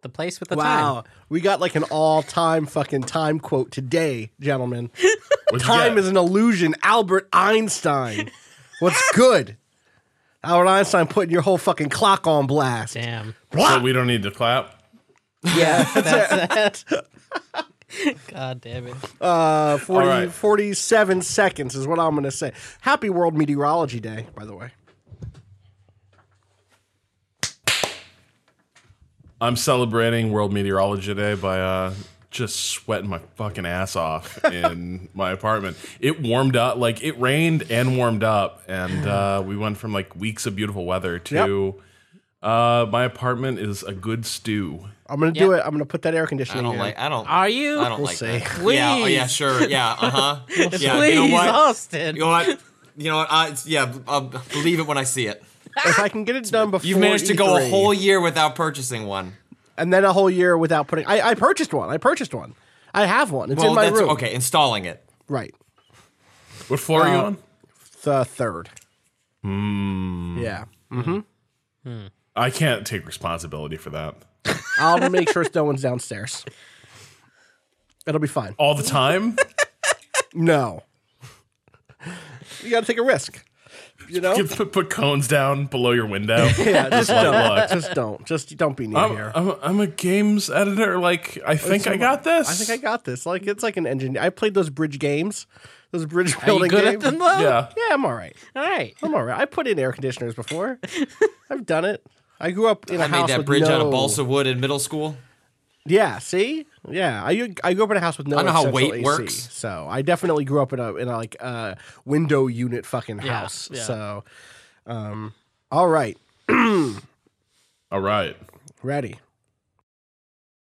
The place with the wow. time. Wow, we got like an all-time fucking time quote today, gentlemen. Time is an illusion. Albert Einstein. What's good? Albert Einstein putting your whole fucking clock on blast. Damn. So we don't need to clap. Yeah, that's it. God damn it. Uh, 40, All right. 47 seconds is what I'm going to say. Happy World Meteorology Day, by the way. I'm celebrating World Meteorology Day by uh, just sweating my fucking ass off in my apartment. It warmed up, like it rained and warmed up, and uh, we went from like weeks of beautiful weather to uh, my apartment is a good stew. I'm going to do Yep. it. I'm going to put that air conditioner. I conditioning don't in. like. I don't. Are you? I don't We'll like see. that. Yeah. Oh, yeah. Please. Sure. Yeah. Uh huh. yeah. Please, You know what? Austin. You know what? You know what? Uh, it's, yeah. I'll believe it when I see it. if I can get it done before You've managed to go a E3, whole year without purchasing one. and then a whole year without putting. I, I purchased one. I purchased one. I have one. It's Well, in my that's room. okay. Installing it. Right. What floor are you Uh, on? The third. Hmm. Yeah. I can't take responsibility for that I'll make sure no one's downstairs. It'll be fine. all the time. No. You got to take a risk. You know? You put, put cones down below your window. yeah, just Let it don't. look. Just don't. Just don't be near I'm, here. I'm, I'm a games editor. Like I think I got this. I think I got this. Like it's like an engine. I played those bridge games, those bridge Are you building good games. at them though? Yeah. Yeah, I'm all right. All right. I'm all right. I put in air conditioners before. I've done it. I grew up in a I house made that with bridge no, out of balsa wood in middle school. Yeah, see, yeah. I I grew up in a house with no. I don't know how central weight AC, works. So I definitely grew up in a in a like uh, window unit fucking Yeah, house. yeah. So, um, all right, All right. ready.